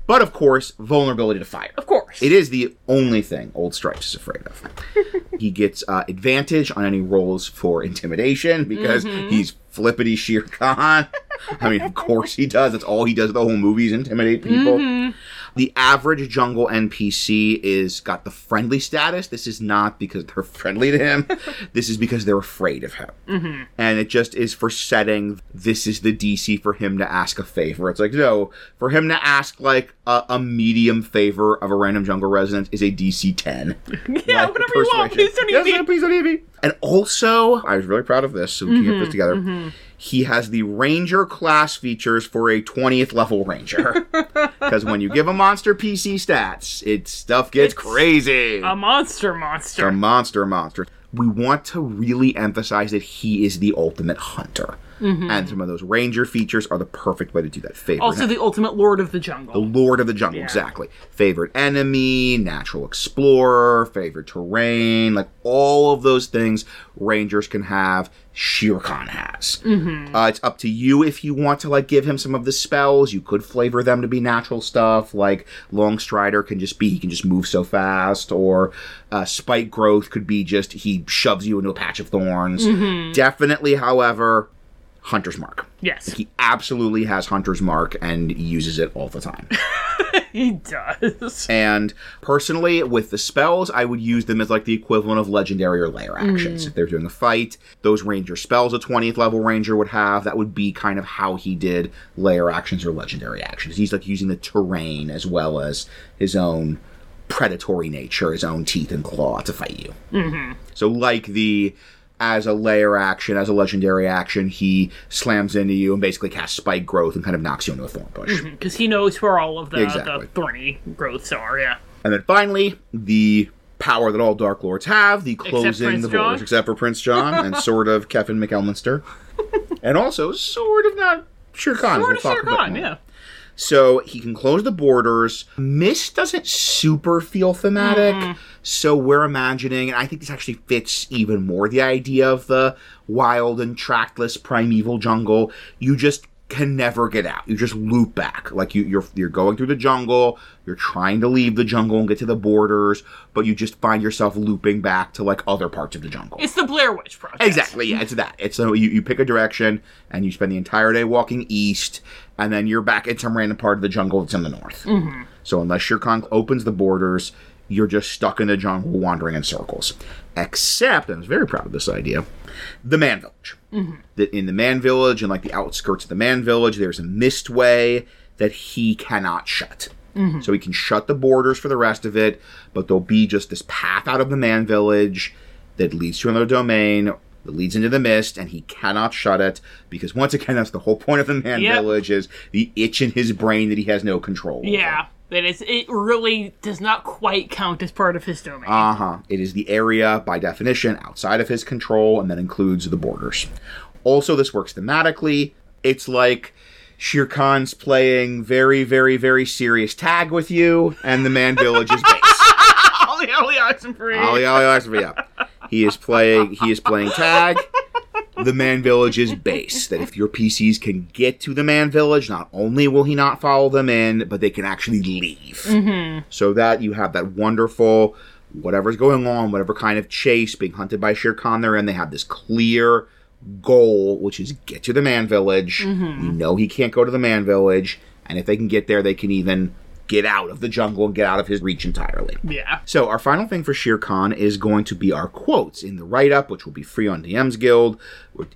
Speaker 2: But of course, vulnerability to fire.
Speaker 1: Of course.
Speaker 2: It is the only thing Old Stripes is afraid of. he gets uh, advantage on any rolls for intimidation because
Speaker 1: Mm-hmm.
Speaker 2: he's flippity Shere Khan. I mean, of course he does. That's all he does. The whole movie is intimidate people.
Speaker 1: Mm-hmm.
Speaker 2: The average jungle NPC is got the friendly status. This is not because they're friendly to him. this is because they're afraid of him.
Speaker 1: Mm-hmm.
Speaker 2: And it just is for setting. This is the DC for him to ask a favor. It's like no, for him to ask like a, a medium favor of a random jungle resident is a DC ten.
Speaker 1: yeah,
Speaker 2: Like,
Speaker 1: whatever you want. Please don't
Speaker 2: Yes,
Speaker 1: eat me.
Speaker 2: please don't eat me. And also, I was really proud of this, so we can get
Speaker 1: Mm-hmm,
Speaker 2: this together. He has the Ranger class features for a 20th level Ranger. Because when you give a monster PC stats, it stuff gets
Speaker 1: It's
Speaker 2: crazy.
Speaker 1: A monster monster.
Speaker 2: a monster monster. We want to really emphasize that he is the ultimate hunter. And some of those ranger features are the perfect way to do that. Favorite
Speaker 1: also the ultimate lord of the jungle. the.
Speaker 2: Lord of the Jungle, exactly. Favorite enemy, natural explorer, favorite terrain, like all of those things Rangers can have. Shere Khan has. Uh, it's up to you if you want to like give him some of the spells. You could flavor them to be natural stuff, like Long Strider can just be he can just move so fast, or uh, Spike Growth could be just he shoves you into a patch of thorns. Definitely, however, Hunter's Mark.
Speaker 1: yes,
Speaker 2: He absolutely has Hunter's Mark and uses it all the time.
Speaker 1: he does.
Speaker 2: and personally, with the spells, I would use them as like the equivalent of legendary or lair actions. If they're doing a fight, those ranger spells a 20th level ranger would have, that would be kind of how he did lair actions or legendary actions. He's like using the terrain as well as his own predatory nature, his own teeth and claw to fight you. Mm-hmm. So, like the as a lair action, as a legendary action, he slams into you and basically casts spike growth and kind of knocks you into a thorn bush. Mm-hmm.
Speaker 1: Because he knows where all of the,
Speaker 2: Exactly.
Speaker 1: the thorny growths are, yeah.
Speaker 2: And then finally, the power that all Dark Lords have, the closing the borders, except for Prince John and sort of Kevin McCallister. and also sort of not Shere Khan.
Speaker 1: Sort of Shere Khan, yeah.
Speaker 2: So he can close the borders. Mist doesn't super feel thematic.
Speaker 1: Mm-hmm.
Speaker 2: So we're imagining, and I think this actually fits even more the idea of the wild and trackless primeval jungle. You just can never get out. You just loop back. Like you, you're you're going through the jungle. You're trying to leave the jungle and get to the borders, but you just find yourself looping back to like other parts of the jungle.
Speaker 1: It's the Blair Witch Project.
Speaker 2: Exactly, yeah, it's that. It's so you, you pick a direction and you spend the entire day walking east, and then you're back in some random part of the jungle that's in the north. Mm-hmm. So unless Shere Khan opens the borders, you're just stuck in the jungle wandering in circles. Except, and I was very proud of this idea, the Man Village. Mm-hmm. That in the Man Village and like the outskirts of the Man Village, there's a mist way that he cannot shut. Mm-hmm. So he can shut the borders for the rest of it, but there'll be just this path out of the Man Village that leads to another domain that leads into the mist, and he cannot shut it because once again, that's the whole point of the Man
Speaker 1: Yep.
Speaker 2: Village is the itch in his brain that he has no control. Over.
Speaker 1: Yeah. That is, it really does not quite count as part of his domain.
Speaker 2: Uh huh. It is the area by definition outside of his control, and that includes the borders. Also, this works thematically. It's like Shere Khan's playing very, very, very serious tag with you, and the Man Village is base.
Speaker 1: Ollie, Ollie, Oxenfree.
Speaker 2: Ollie, Ollie, Oxenfree, yeah. He is playing. He is playing tag, the Man Village's base. That if your PCs can get to the Man Village, not only will he not follow them in, but they can actually leave. Mm-hmm. So that you have that wonderful, whatever's going on, whatever kind of chase, being hunted by Shere Khan they're in, they have this clear goal, which is get to the Man Village. Mm-hmm. You know he can't go to the Man Village, and if they can get there, they can even get out of the jungle and get out of his reach entirely.
Speaker 1: Yeah.
Speaker 2: So our final thing for Shere Khan is going to be our quotes in the write-up, which will be free on DM's Guild,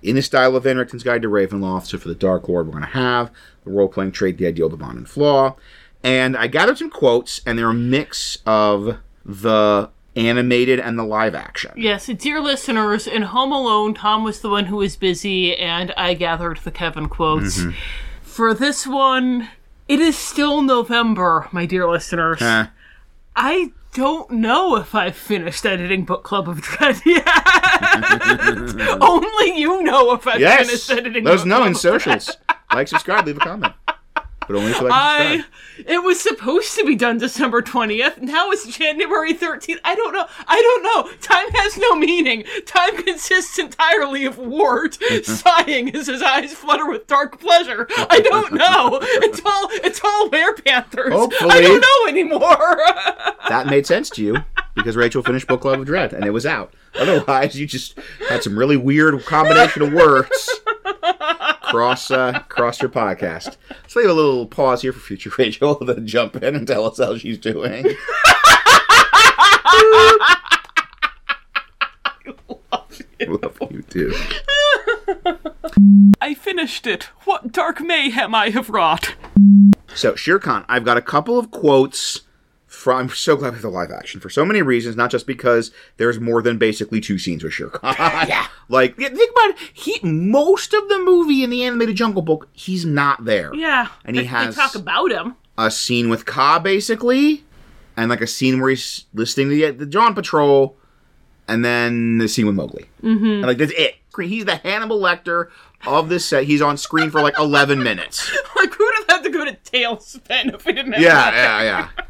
Speaker 2: in the style of Van Richten's Guide to Ravenloft. So for the Dark Lord, we're going to have the role-playing trait, the ideal, the bond, and flaw. And I gathered some quotes, and they're a mix of the animated and the live action.
Speaker 1: Yes, dear listeners, in Home Alone, Tom was the one who was busy, and I gathered the Kevin quotes.
Speaker 2: Mm-hmm.
Speaker 1: For this one, it is still November, my dear listeners.
Speaker 2: Huh.
Speaker 1: I don't know if I've finished editing Book Club of Dread yet. Only you know if I've
Speaker 2: Yes,
Speaker 1: finished editing Book
Speaker 2: know in socials. like, subscribe, leave a comment. But only you like
Speaker 1: I it was supposed to be done December 20th. Now it's January 13th. I don't know. I don't know. Time has no meaning. Time consists entirely of Ward sighing as his eyes flutter with dark pleasure. I don't know. It's all it's all Werepanthers. I
Speaker 2: Hopefully.
Speaker 1: I don't know anymore.
Speaker 2: That made sense to you because Rachel finished Book Club of Dread and it was out. Otherwise, you just had some really weird combination of words cross uh, cross your podcast. Let's leave a little pause here for future Rachel to jump in and tell us how she's doing. Love you too.
Speaker 1: I finished it. What dark mayhem I have wrought.
Speaker 2: So, Shere Khan, I've got a couple of quotes from. I'm so glad we have the live action for so many reasons, not just because there's more than basically two scenes with Shere Khan. yeah. Like, think about it. He, most of the movie in the animated Jungle Book, he's not there.
Speaker 1: Yeah.
Speaker 2: And he has-
Speaker 1: talk about him.
Speaker 2: A scene with Kaa, basically, and like a scene where he's listening to the, the Dawn Patrol, and then the scene with Mowgli. Mm-hmm. And like, that's it. He's the Hannibal Lecter of this set. He's on screen for like 11 minutes.
Speaker 1: Like who'd have had to go to TaleSpin if we didn't have
Speaker 2: Yeah,
Speaker 1: that?
Speaker 2: yeah, yeah.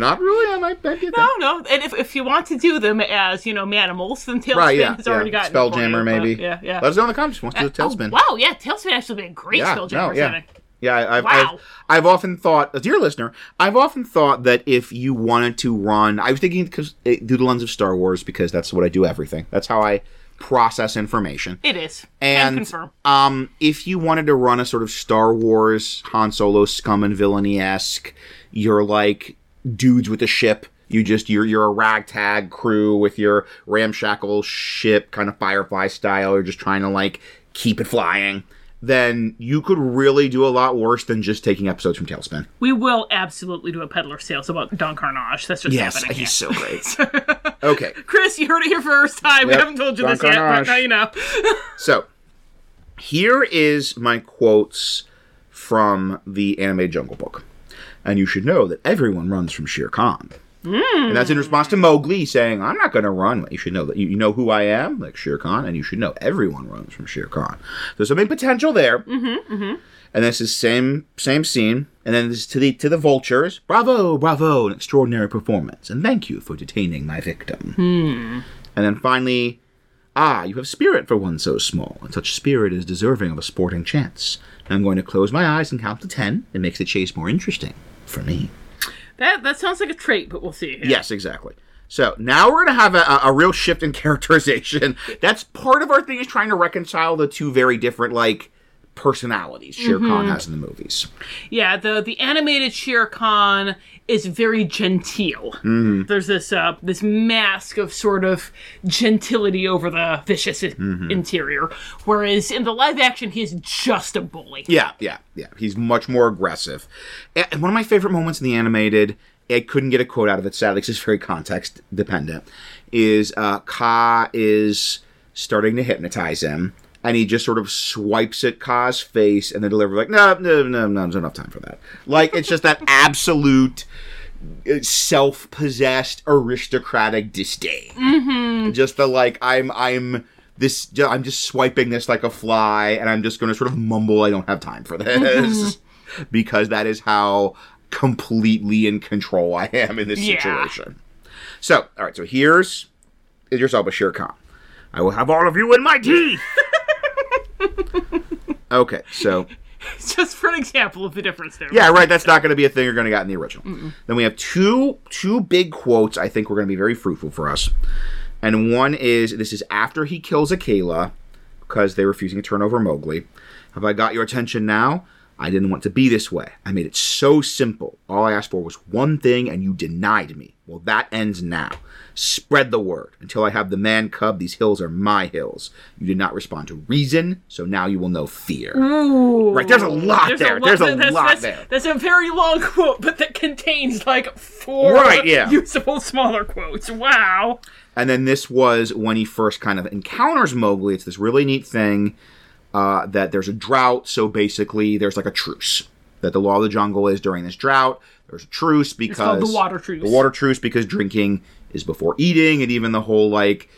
Speaker 2: Not really. I might bet you.
Speaker 1: No, no. And if, if you want to do them as, you know, manimals, then TaleSpin
Speaker 2: Right, yeah.
Speaker 1: has already
Speaker 2: yeah.
Speaker 1: gotten it
Speaker 2: Spelljammer, maybe.
Speaker 1: but Yeah, yeah.
Speaker 2: Let us know in the comments if you want to do a
Speaker 1: Oh,
Speaker 2: tailspin.
Speaker 1: wow, yeah, TaleSpin actually been a great
Speaker 2: yeah,
Speaker 1: Spelljammer
Speaker 2: no, yeah.
Speaker 1: setting.
Speaker 2: Yeah, I've,
Speaker 1: Wow.
Speaker 2: I've, I've often thought, as dear listener, I've often thought that if you wanted to run, I was thinking because through the lens of Star Wars because that's what I do everything. That's how I process information.
Speaker 1: It is.
Speaker 2: And
Speaker 1: confirm.
Speaker 2: um, if you wanted to run a sort of Star Wars Han Solo scum and villainy esque, you're like dudes with a ship. You just you're you're a ragtag crew with your ramshackle ship, kind of Firefly style. You're just trying to like keep it flying. Then you could really do a lot worse than just taking episodes from TaleSpin.
Speaker 1: We will absolutely do a Peddler's Tales about Don Karnage. That's just happening.
Speaker 2: he's so great. okay,
Speaker 1: Chris, you heard it here first time. We haven't told you
Speaker 2: Don
Speaker 1: this yet, but now you know.
Speaker 2: So, here is my quotes from the anime Jungle Book. And you should know that everyone runs from Shere Khan. And that's in response to Mowgli saying, I'm not going to run. You should know that. You, know who I am, like Shere Khan, and you should know everyone runs from Shere Khan. There's something potential there. Mm-hmm, And this is same same scene. And then this is to the to the vultures. Bravo, bravo, an extraordinary performance. And thank you for detaining my victim. And then finally, Ah, you have spirit for one so small, and such spirit is deserving of a sporting chance. I'm going to close my eyes and count to ten. It makes the chase more interesting for me.
Speaker 1: That that sounds like a trait, but we'll see.
Speaker 2: Yes, exactly. So now we're going to have a, a real shift in characterization. That's part of our thing is trying to reconcile the two very different like personalities Shere Khan mm-hmm. has in the movies.
Speaker 1: Yeah, the the animated Shere Khan is very genteel.
Speaker 2: Mm-hmm.
Speaker 1: There's this uh, this mask of sort of gentility over the vicious
Speaker 2: Mm-hmm.
Speaker 1: interior, whereas in the live action he is just a bully.
Speaker 2: Yeah, yeah, yeah. He's much more aggressive. And one of my favorite moments in the animated, I couldn't get a quote out of it, sadly, 'cause it's very context dependent, is uh, Kaa is starting to hypnotize him. And he just sort of swipes at Kaa's face and then delivers like, no, no, no, no, there's enough time for that. Like, it's just that absolute uh, self-possessed aristocratic disdain. Mm-hmm. Just the like, I'm, I'm this, I'm just swiping this like a fly, and I'm just going to sort of mumble, I don't have time for this, because that is how completely in control I am in this
Speaker 1: Yeah.
Speaker 2: situation. So, all right, so here's is yourself a Shere Khan. I will have all of you in my teeth. okay, so
Speaker 1: Just for an example of the difference there.
Speaker 2: yeah, right. That's not going to be a thing you're going to get in the original. Then we have two two big quotes. I think we're going to be very fruitful for us. And one is this is after he kills Akela because they're refusing to turn over Mowgli. Have I got your attention now? I didn't want to be this way. I made it so simple. All I asked for was one thing, and you denied me. Well, that ends now. Spread the word. Until I have the man cub, these hills are my hills. You did not respond to reason, so now you will know fear. Right, there's a lot there. There's a
Speaker 1: that's,
Speaker 2: lot
Speaker 1: that's,
Speaker 2: there.
Speaker 1: That's a very long quote, but that contains like four
Speaker 2: Right, yeah.
Speaker 1: usable smaller quotes. Wow.
Speaker 2: And then this was when he first kind of encounters Mowgli. It's this really neat thing uh, that there's a drought, so basically there's like a truce. That the law of the jungle is during this drought, there's a truce because
Speaker 1: called the water truce.
Speaker 2: The water truce because drinking is before eating, and even the whole like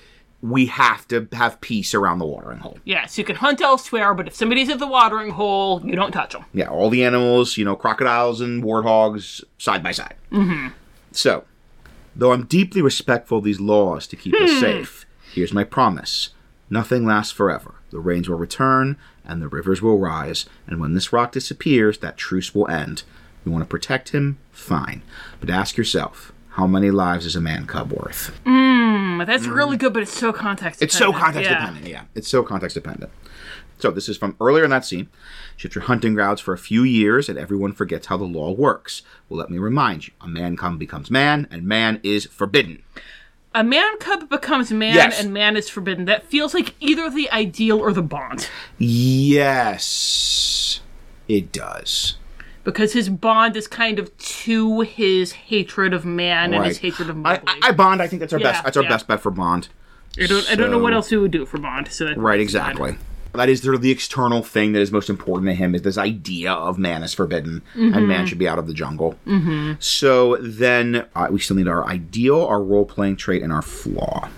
Speaker 2: we have to have peace around the watering hole.
Speaker 1: Yeah, so you can hunt elsewhere, but if somebody's at the watering hole, you don't touch them.
Speaker 2: Yeah, all the animals, you know, crocodiles and warthogs side by side. Mm-hmm. So, though I'm deeply respectful of these laws to keep us safe, here's my promise nothing lasts forever. The rains will return, and the rivers will rise, and when this rock disappears, that truce will end. You want to protect him? Fine. But ask yourself, how many lives is a man cub worth?
Speaker 1: Mm, that's really good, but it's so context.
Speaker 2: It's so
Speaker 1: dependent.
Speaker 2: context
Speaker 1: Yeah.
Speaker 2: dependent, yeah. It's so context dependent. So this is from earlier in that scene. Shift your hunting grounds for a few years, and everyone forgets how the law works. Well, let me remind you: a man cub becomes man, and man is forbidden.
Speaker 1: A man cub becomes man,
Speaker 2: Yes.
Speaker 1: and man is forbidden. That feels like either the ideal or the bond,
Speaker 2: Yes, it does.
Speaker 1: Because his bond is kind of to his hatred of man and his hatred of Mowgli.
Speaker 2: I, I Bond. I think that's our
Speaker 1: Yeah,
Speaker 2: best. That's our
Speaker 1: yeah.
Speaker 2: best bet for Bond.
Speaker 1: I don't, I don't know what else we would do for Bond. So
Speaker 2: Right, exactly. That is sort of the external thing that is most important to him is this idea of man is forbidden and
Speaker 1: Mm-hmm.
Speaker 2: man should be out of the jungle. Mm-hmm. So then uh, we still need our ideal, our role playing trait, and our flaw.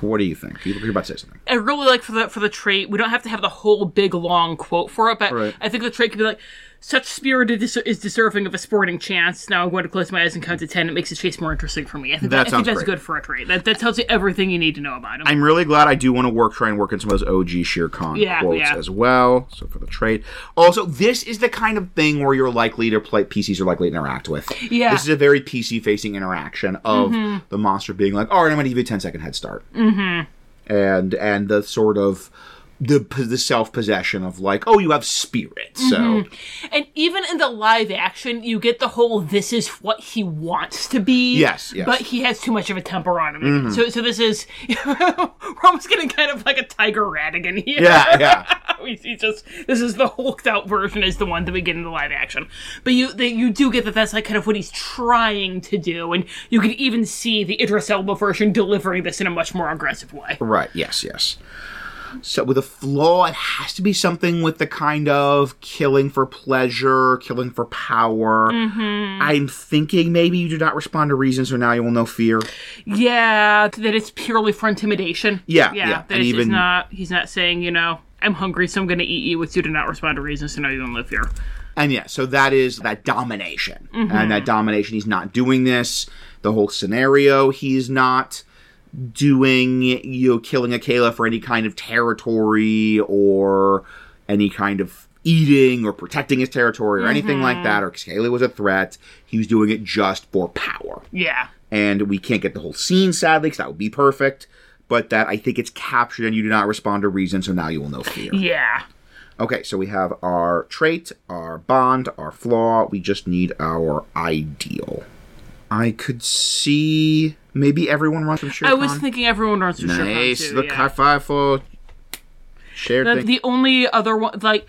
Speaker 2: What do you think? You- You're about to say something.
Speaker 1: I really like for the for the trait. We don't have to have the whole big long quote for it, but
Speaker 2: Right.
Speaker 1: I think the trait could be like, "Such spirit is deserving of a sporting chance." Now I'm going to close my eyes and count to ten. It makes the chase more interesting for me. I think
Speaker 2: That
Speaker 1: that, I think that's
Speaker 2: great.
Speaker 1: good for a trade. That, that tells you everything you need to know about him.
Speaker 2: I'm really glad I do want to work, try and work in some of those OG Shere Khan
Speaker 1: Yeah,
Speaker 2: quotes
Speaker 1: yeah.
Speaker 2: as well. So for the trade. Also, this is the kind of thing where you're likely to play PCs are likely to interact with.
Speaker 1: Yeah. Mm-hmm.
Speaker 2: This is a very PC facing interaction of the monster being like, all right, I'm going to give you a 10 second head start. Mm-hmm. And and the sort of the the self possession of like, oh, you have spirit, so
Speaker 1: Mm-hmm. And even in the live action, you get the whole "this is what he wants to be."
Speaker 2: Yes, yes.
Speaker 1: But he has too much of a temper on him. So, so this is we're almost getting kind of like a Tiger Radigan here.
Speaker 2: yeah, yeah.
Speaker 1: see just this is the hulked out version is the one that we get in the live action but you they, you do get that that's like kind of what he's trying to do and you can even see the Idris Elba version delivering this in a much more aggressive way
Speaker 2: Right. Yes. Yes. So with a flaw, it has to be something with the kind of killing for pleasure, killing for power.
Speaker 1: Mm-hmm.
Speaker 2: I'm thinking maybe you do not respond to reason, so now you will know fear.
Speaker 1: yeah that it's purely for intimidation
Speaker 2: Yeah,
Speaker 1: yeah,
Speaker 2: yeah,
Speaker 1: that
Speaker 2: and even-
Speaker 1: not he's not saying you know I'm hungry so I'm gonna eat you which you do not respond to reason so now you don't live here
Speaker 2: And yeah, so that is that domination.
Speaker 1: Mm-hmm.
Speaker 2: And that domination, he's not doing this. The whole scenario, he's not doing, you know, killing Akela for any kind of territory or any kind of eating or protecting his territory or anything like mm-hmm. that, or because Akela was a threat. He was doing it just for power.
Speaker 1: yeah
Speaker 2: And we can't get the whole scene, sadly, because that would be perfect. But that I think it's captured and you do not respond to reason, so now you will know fear.
Speaker 1: yeah
Speaker 2: Okay, so we have our trait, our bond, our flaw. We just need our ideal. I could see maybe everyone runs from Shere
Speaker 1: I was thinking everyone runs through Shere Khan,
Speaker 2: nice. Look,
Speaker 1: yeah.
Speaker 2: high five for shared
Speaker 1: The, the only other one, like,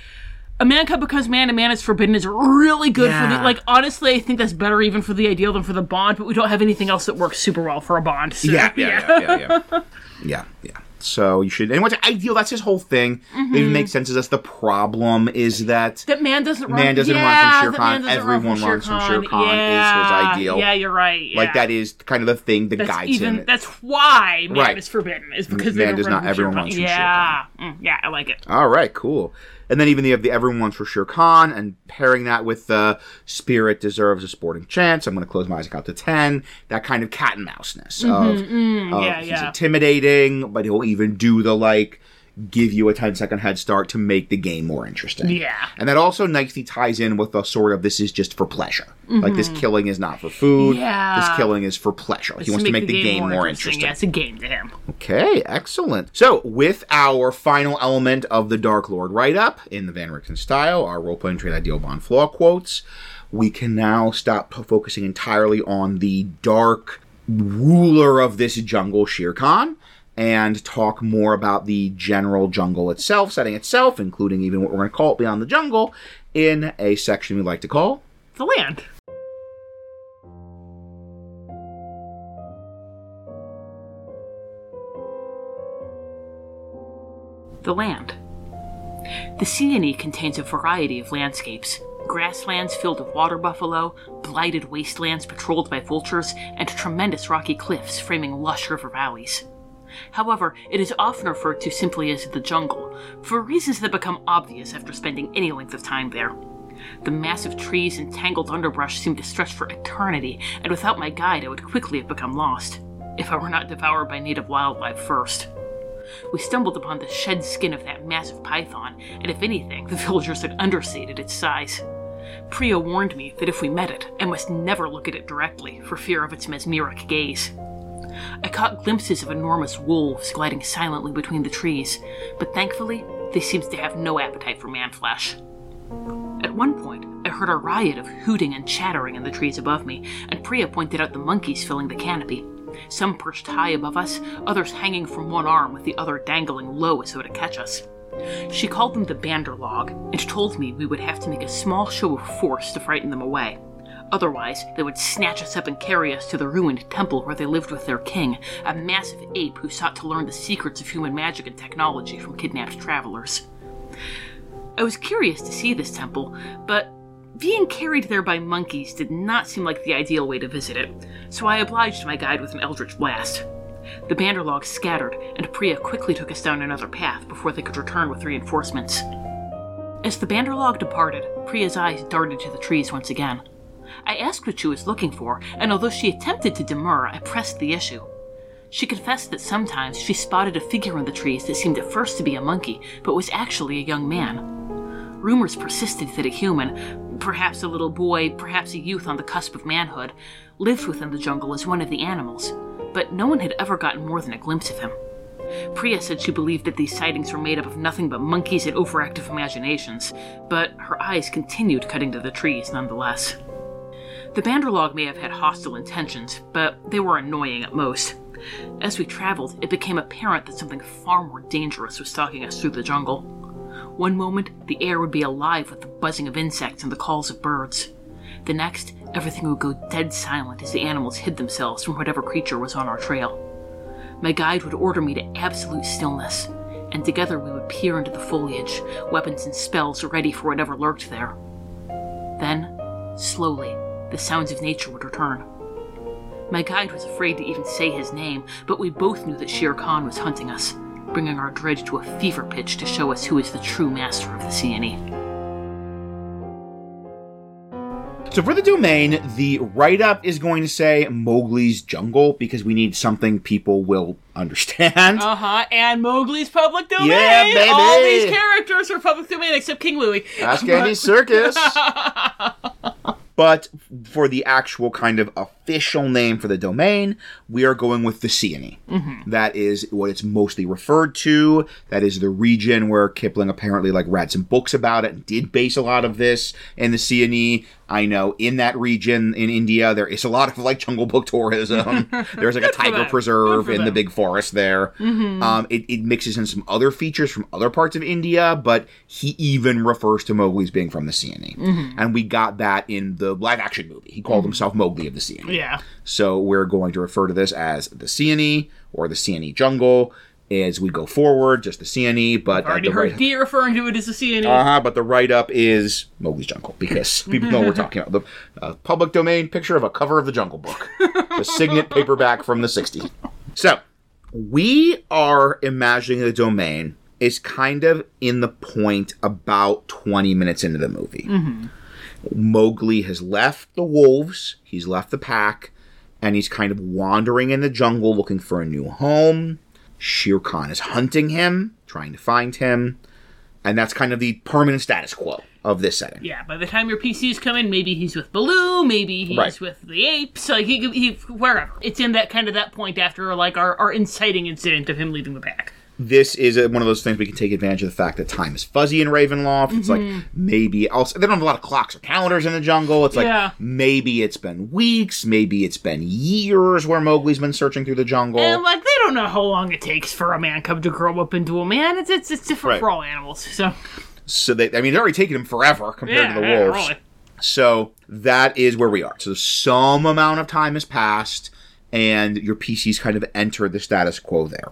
Speaker 1: a man becomes man and man is forbidden is really good for
Speaker 2: Yeah.
Speaker 1: the, like, honestly, I think that's better even for the ideal than for the bond, but we don't have anything else that works super well for a bond. So,
Speaker 2: yeah, yeah, yeah, yeah, yeah, yeah, yeah. So you should. And what's ideal? That's his whole thing.
Speaker 1: Mm-hmm.
Speaker 2: It even makes sense. Is that's the problem? Is that
Speaker 1: That man doesn't run.
Speaker 2: Man doesn't run from Shere Khan. Everyone
Speaker 1: run from
Speaker 2: runs from
Speaker 1: Shere
Speaker 2: Khan is his
Speaker 1: Yeah,
Speaker 2: ideal.
Speaker 1: Yeah, you're right.
Speaker 2: like that is kind of the thing that
Speaker 1: That's
Speaker 2: guides
Speaker 1: even.
Speaker 2: him?
Speaker 1: That's why man
Speaker 2: Right.
Speaker 1: is forbidden. Is because they
Speaker 2: Man
Speaker 1: don't
Speaker 2: does not-
Speaker 1: from
Speaker 2: everyone runs
Speaker 1: Khan.
Speaker 2: from Shere
Speaker 1: Yeah, Mm, yeah, I like it.
Speaker 2: All right, cool. And then even the, the everyone wants for Shere Khan and pairing that with the spirit deserves a sporting chance. I'm going to close my eyes and count to 10. That kind of cat and mouseness mm-hmm, of, mm, of
Speaker 1: yeah,
Speaker 2: he's
Speaker 1: yeah.
Speaker 2: intimidating, but he'll even do the like give you a 10 second head start to make the game more interesting.
Speaker 1: Yeah.
Speaker 2: And that also nicely ties in with the sort of this is just for pleasure. Like this killing is not for food.
Speaker 1: Mm-hmm. Yeah.
Speaker 2: This killing is for pleasure. he wants to make the, game, more interesting.
Speaker 1: Yeah, it's a game to him.
Speaker 2: Okay, excellent. So, with our final element of the Dark Lord write up in the Van Richten style, our role playing trade ideal Von Flaw quotes, we can now stop focusing entirely on the dark ruler of this jungle, Shere Khan, and talk more about the general jungle itself, setting itself, including even what we're going to call it Beyond the Jungle, in a section we like to call
Speaker 1: The land. The land. The Seeonee contains a variety of landscapes grasslands filled with water buffalo, blighted wastelands patrolled by vultures, and tremendous rocky cliffs framing lush river valleys. However, it is often referred to simply as the jungle, for reasons that become obvious after spending any length of time there. The massive trees and tangled underbrush seem to stretch for eternity, and without my guide, I would quickly have become lost, if I were not devoured by native wildlife first. We stumbled upon the shed skin of that massive python, and if anything, the villagers had understated its size. Priya warned me that if we met it, I must never look at it directly, for fear of its mesmeric gaze. I caught glimpses of enormous wolves gliding silently between the trees, but thankfully, they seemed to have no appetite for man flesh. At one point, I heard a riot of hooting and chattering in the trees above me, and Priya pointed out the monkeys filling the canopy. Some perched high above us, others hanging from one arm with the other dangling low as though to catch us. She called them the Banderlog, and told me we would have to make a small show of force to frighten them away. Otherwise, they would snatch us up and carry us to the ruined temple where they lived with their king, a massive ape who sought to learn the secrets of human magic and technology from kidnapped travelers. I was curious to see this temple, but being carried there by monkeys did not seem like the ideal way to visit it, so I obliged my guide with an eldritch blast. The Banderlogs scattered, and Priya quickly took us down another path before they could return with reinforcements. As the Banderlog departed, Priya's eyes darted to the trees once again. I asked what she was looking for, and although she attempted to demur, I pressed the issue. She confessed that sometimes she spotted a figure in the trees that seemed at first to be a monkey, but was actually a young man. Rumors persisted that a human, perhaps a little boy, perhaps a youth on the cusp of manhood, lived within the jungle as one of the animals, but no one had ever gotten more than a glimpse of him. Priya said she believed that these sightings were made up of nothing but monkeys and overactive imaginations, but her eyes continued cutting to the trees nonetheless. The Banderlog may have had hostile intentions, but they were annoying at most. As we traveled, it became apparent that something far more dangerous was stalking us through the jungle. One moment, the air would be alive with the buzzing of insects and the calls of birds. The next, everything would go dead silent as the animals hid themselves from whatever creature was on our trail. My guide would order me to absolute stillness, and together we would peer into the foliage, weapons and spells ready for whatever lurked there. Then, slowly, the sounds of nature would return. My guide was afraid to even say his name, but we both knew that Shere Khan was hunting us, bringing our dread to a fever pitch to show us who is the true master of the Seeonee.
Speaker 2: So for the domain, the write-up is going to say Mowgli's Jungle because we need something people will understand.
Speaker 1: Uh huh. And Mowgli's public domain.
Speaker 2: Yeah, baby.
Speaker 1: All these characters are public domain except King Louie.
Speaker 2: Ask Andy Circus. but for the actual kind of official name for the domain, we are going with the Seeonee. That is what it's mostly referred to. That is the region where Kipling apparently like read some books about it and did base a lot of this in the Seeonee. I know in that region in India there is a lot of like jungle book tourism. There's like a tiger preserve in the big forest there. Um, it, it mixes in some other features from other parts of India, but he even refers to Mowgli as being from the Seeonee. And we got that in the live action movie. He called himself Mowgli of the Seeonee.
Speaker 1: Yeah.
Speaker 2: So we're going to refer to this as the Seeonee or the Seeonee Jungle as we go forward, just the Seeonee. But
Speaker 1: Already
Speaker 2: the
Speaker 1: heard
Speaker 2: write-
Speaker 1: Dee referring to it as the Seeonee.
Speaker 2: uh-huh, but the write-up is Mowgli's Jungle because people know what we're talking about. The uh, public domain picture of a cover of the Jungle Book, the signet paperback from the '60s. So we are imagining the domain is kind of in the point about 20 minutes into the movie. Mowgli has left the wolves, he's left the pack, and he's kind of wandering in the jungle looking for a new home. Shere Khan is hunting him, trying to find him, and that's kind of the permanent status quo of this setting.
Speaker 1: Yeah, by the time your PCs come in, maybe he's with Baloo, maybe he's
Speaker 2: Right.
Speaker 1: with the apes, like he, he wherever. It's in that kind of that point after like our, our inciting incident of him leaving the pack.
Speaker 2: This is a, one of those things we can take advantage of the fact that time is fuzzy in Ravenloft. It's
Speaker 1: Mm-hmm.
Speaker 2: like maybe also they don't have a lot of clocks or calendars in the jungle. It's like
Speaker 1: Yeah.
Speaker 2: maybe it's been weeks, maybe it's been years where Mowgli's been searching through the jungle.
Speaker 1: And like they don't know how long it takes for a man cub to grow up into a man. It's it's, it's different
Speaker 2: Right.
Speaker 1: for all animals. So
Speaker 2: so they, I mean, they're already taking him forever compared
Speaker 1: yeah,
Speaker 2: to the
Speaker 1: yeah,
Speaker 2: wolves.
Speaker 1: really.
Speaker 2: So that is where we are. So some amount of time has passed, and your PC's kind of entered the status quo there.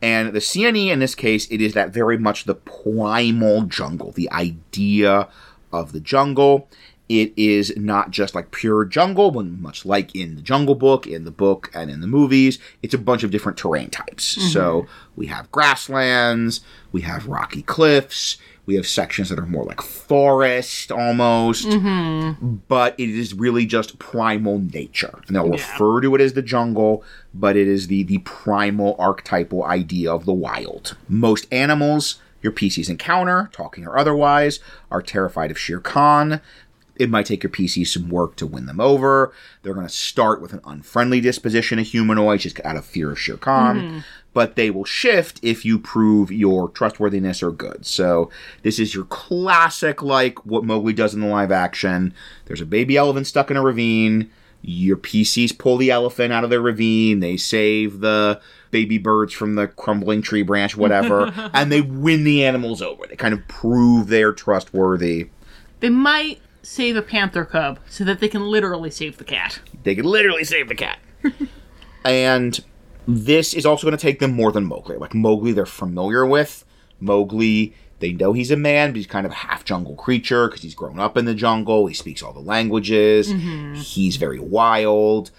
Speaker 2: And the Seeonee in this case, it is that very much the primal jungle, the idea of the jungle. It is not just like pure jungle, but much like in the Jungle Book, in the book, and in the movies, it's a bunch of different terrain types. Mm-hmm. So we have grasslands, we have rocky cliffs, we have sections that are more like forest almost, mm-hmm. but it is really just primal nature. And they'll refer to it as the jungle, but it is the, the primal archetypal idea of the wild. Most animals your PCs encounter, talking or otherwise, are terrified of Shere Khan. It might take your PC some work to win them over. They're going to start with an unfriendly disposition of humanoids just out of fear of Shere Khan, mm-hmm. But they will shift if you prove your trustworthiness or good. So this is your classic, like what Mowgli does in the live action. There's a baby elephant stuck in a ravine. Your PCs pull the elephant out of the ravine. They save the baby birds from the crumbling tree branch, whatever, and they win the animals over. They kind of prove they're trustworthy.
Speaker 1: They might save a panther cub so that they can literally save the cat.
Speaker 2: They can literally save the cat. and this is also going to take them more than Mowgli. Like Mowgli, they're familiar with. Mowgli, they know he's a man, but he's kind of a half jungle creature because he's grown up in the jungle. He speaks all the languages. He's very wild.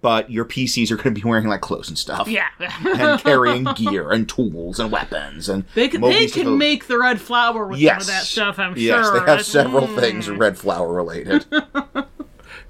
Speaker 2: But your PCs are going to be wearing like clothes and stuff.
Speaker 1: Yeah.
Speaker 2: and carrying gear and tools and weapons. And
Speaker 1: They can, they can
Speaker 2: a-
Speaker 1: make the red flower with
Speaker 2: yes.
Speaker 1: some of that stuff, I'm
Speaker 2: yes,
Speaker 1: sure.
Speaker 2: they have
Speaker 1: That's-
Speaker 2: several
Speaker 1: mm.
Speaker 2: things red flower related.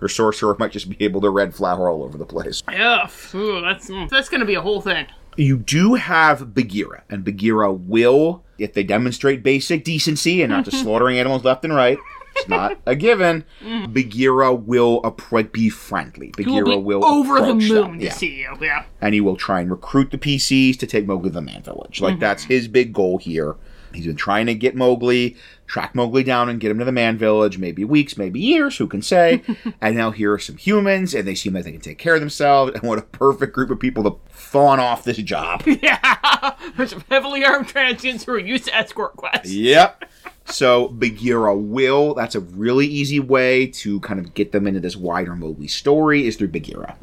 Speaker 2: Your sorcerer might just be able to red flower all over the place.
Speaker 1: Yeah, that's mm, that's gonna be a whole thing.
Speaker 2: You do have Bagheera, and Bagheera will, if they demonstrate basic decency and not just slaughtering animals left and right, it's not a given. Bagheera will appro- be friendly.
Speaker 1: He will
Speaker 2: Bagheera
Speaker 1: be
Speaker 2: will
Speaker 1: over the moon to
Speaker 2: yeah.
Speaker 1: see you. Yeah.
Speaker 2: and he will try and recruit the PCs to take Mowgli the Man Village. Like that's his big goal here. He's been trying to get Mowgli, track Mowgli down, and get him to the Man Village. Maybe weeks, maybe years, who can say? and now here are some humans, and they seem like they can take care of themselves. And what a perfect group of people to fawn off this job.
Speaker 1: Yeah. Bunch some heavily armed transients who are used to escort quests.
Speaker 2: Yep. So Bagheera will. That's a really easy way to kind of get them into this wider Mowgli story is through Bagheera.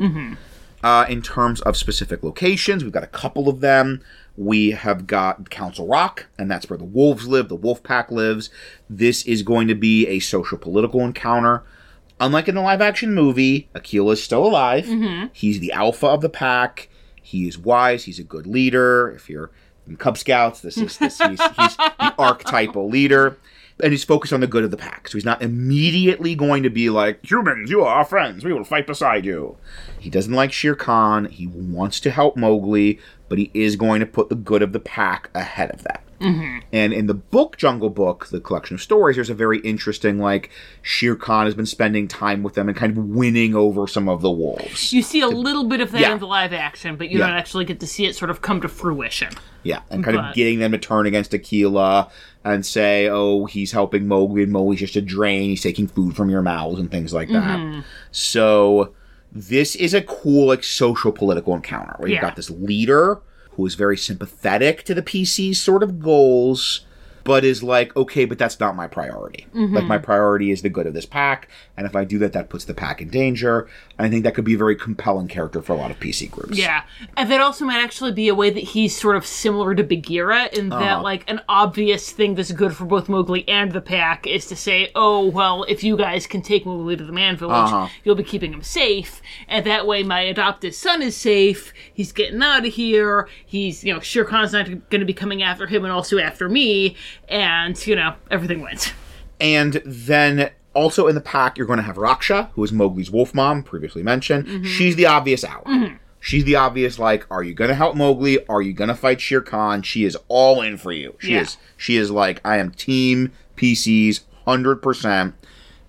Speaker 2: Uh, in terms of specific locations, we've got a couple of them. We have got Council Rock, and that's where the wolves live. The wolf pack lives. This is going to be a social political encounter. Unlike in the live action movie, Akela is still alive. Mm-hmm. He's the alpha of the pack. He is wise. He's a good leader. If you're in Cub Scouts, this is this, he's, he's the archetypal leader. And he's focused on the good of the pack. So he's not immediately going to be like, humans, you are our friends. We will fight beside you. He doesn't like Shere Khan. He wants to help Mowgli, but he is going to put the good of the pack ahead of that. And in the book Jungle Book, the collection of stories, there's a very interesting like Shere Khan has been spending time with them and kind of winning over some of the wolves.
Speaker 1: You see a little bit of that
Speaker 2: Yeah.
Speaker 1: in the live action, but you
Speaker 2: Yeah.
Speaker 1: don't actually get to see it sort of come to fruition.
Speaker 2: Yeah, and kind of getting them to turn against Akela and say, "Oh, he's helping Mowgli, and Mowgli's just a drain. He's taking food from your mouths and things like that."
Speaker 1: Mm-hmm.
Speaker 2: So this is a cool, like, social political encounter where you've
Speaker 1: Yeah.
Speaker 2: got this leader who is very sympathetic to the PC's sort of goals, but is like, okay, but that's not my priority.
Speaker 1: Mm-hmm.
Speaker 2: Like my priority is the good of this pack, and if I do that, that puts the pack in danger. And I think that could be a very compelling character for a lot of PC groups.
Speaker 1: Yeah, and that also might actually be a way that he's sort of similar to Bagheera in that,
Speaker 2: Uh-huh.
Speaker 1: like, an obvious thing that's good for both Mowgli and the pack is to say, oh, well, if you guys can take Mowgli to the Man Village,
Speaker 2: Uh-huh.
Speaker 1: you'll be keeping him safe, and that way my adopted son is safe. He's getting out of here. He's, you know, Shere Khan's not going to be coming after him and also after me, and you know, everything went.
Speaker 2: And then also in the pack, you're going to have Raksha, who is Mowgli's wolf mom, previously mentioned. Mm-hmm. She's the obvious ally. Mm-hmm. She's the obvious, like, are you going to help Mowgli? Are you going to fight Shere Khan? She is all in for you. She
Speaker 1: Yeah.
Speaker 2: is. She is like, I am team PCs, hundred percent.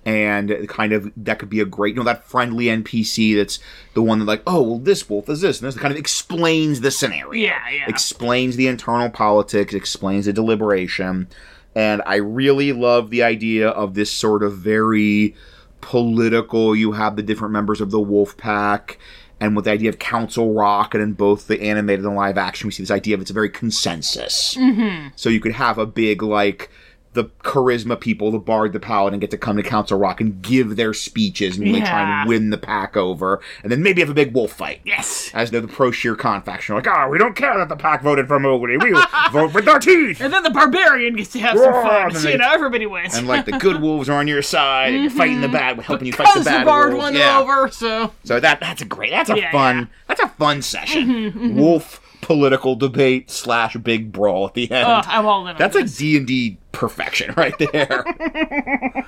Speaker 2: And kind of that could be a great, you know, that friendly NPC that's the one that like, oh, well, this wolf is this, and this kind of explains the scenario
Speaker 1: Yeah, yeah.
Speaker 2: explains the internal politics, explains the deliberation, and I really love the idea of this sort of very political. You have the different members of the wolf pack, and with the idea of Council Rock, and in both the animated and live action, we see this idea of it's a very consensus. Mm-hmm. So you could have a big like. The charisma people, the bard, the paladin, get to come to Council Rock and give their speeches and really try
Speaker 1: Yeah.
Speaker 2: and win the pack over, and then maybe have a big wolf fight
Speaker 1: Yes.
Speaker 2: as though the pro Shere Khan faction are like, ah, we don't care that the pack voted for Mowgli. We vote with our teeth.
Speaker 1: And then the barbarian gets to have some fun.
Speaker 2: and
Speaker 1: So, you know, everybody wins.
Speaker 2: And like the good wolves are on your side, and you're fighting the bad, helping you fight the
Speaker 1: because the bard
Speaker 2: wolves.
Speaker 1: won
Speaker 2: yeah.
Speaker 1: over, so
Speaker 2: So that that's a great, that's a
Speaker 1: Yeah,
Speaker 2: fun.
Speaker 1: Mm-hmm,
Speaker 2: that's a fun session. Wolf political debate slash big brawl at the end.
Speaker 1: uh, I'm all in.
Speaker 2: That's like. D and D perfection right there.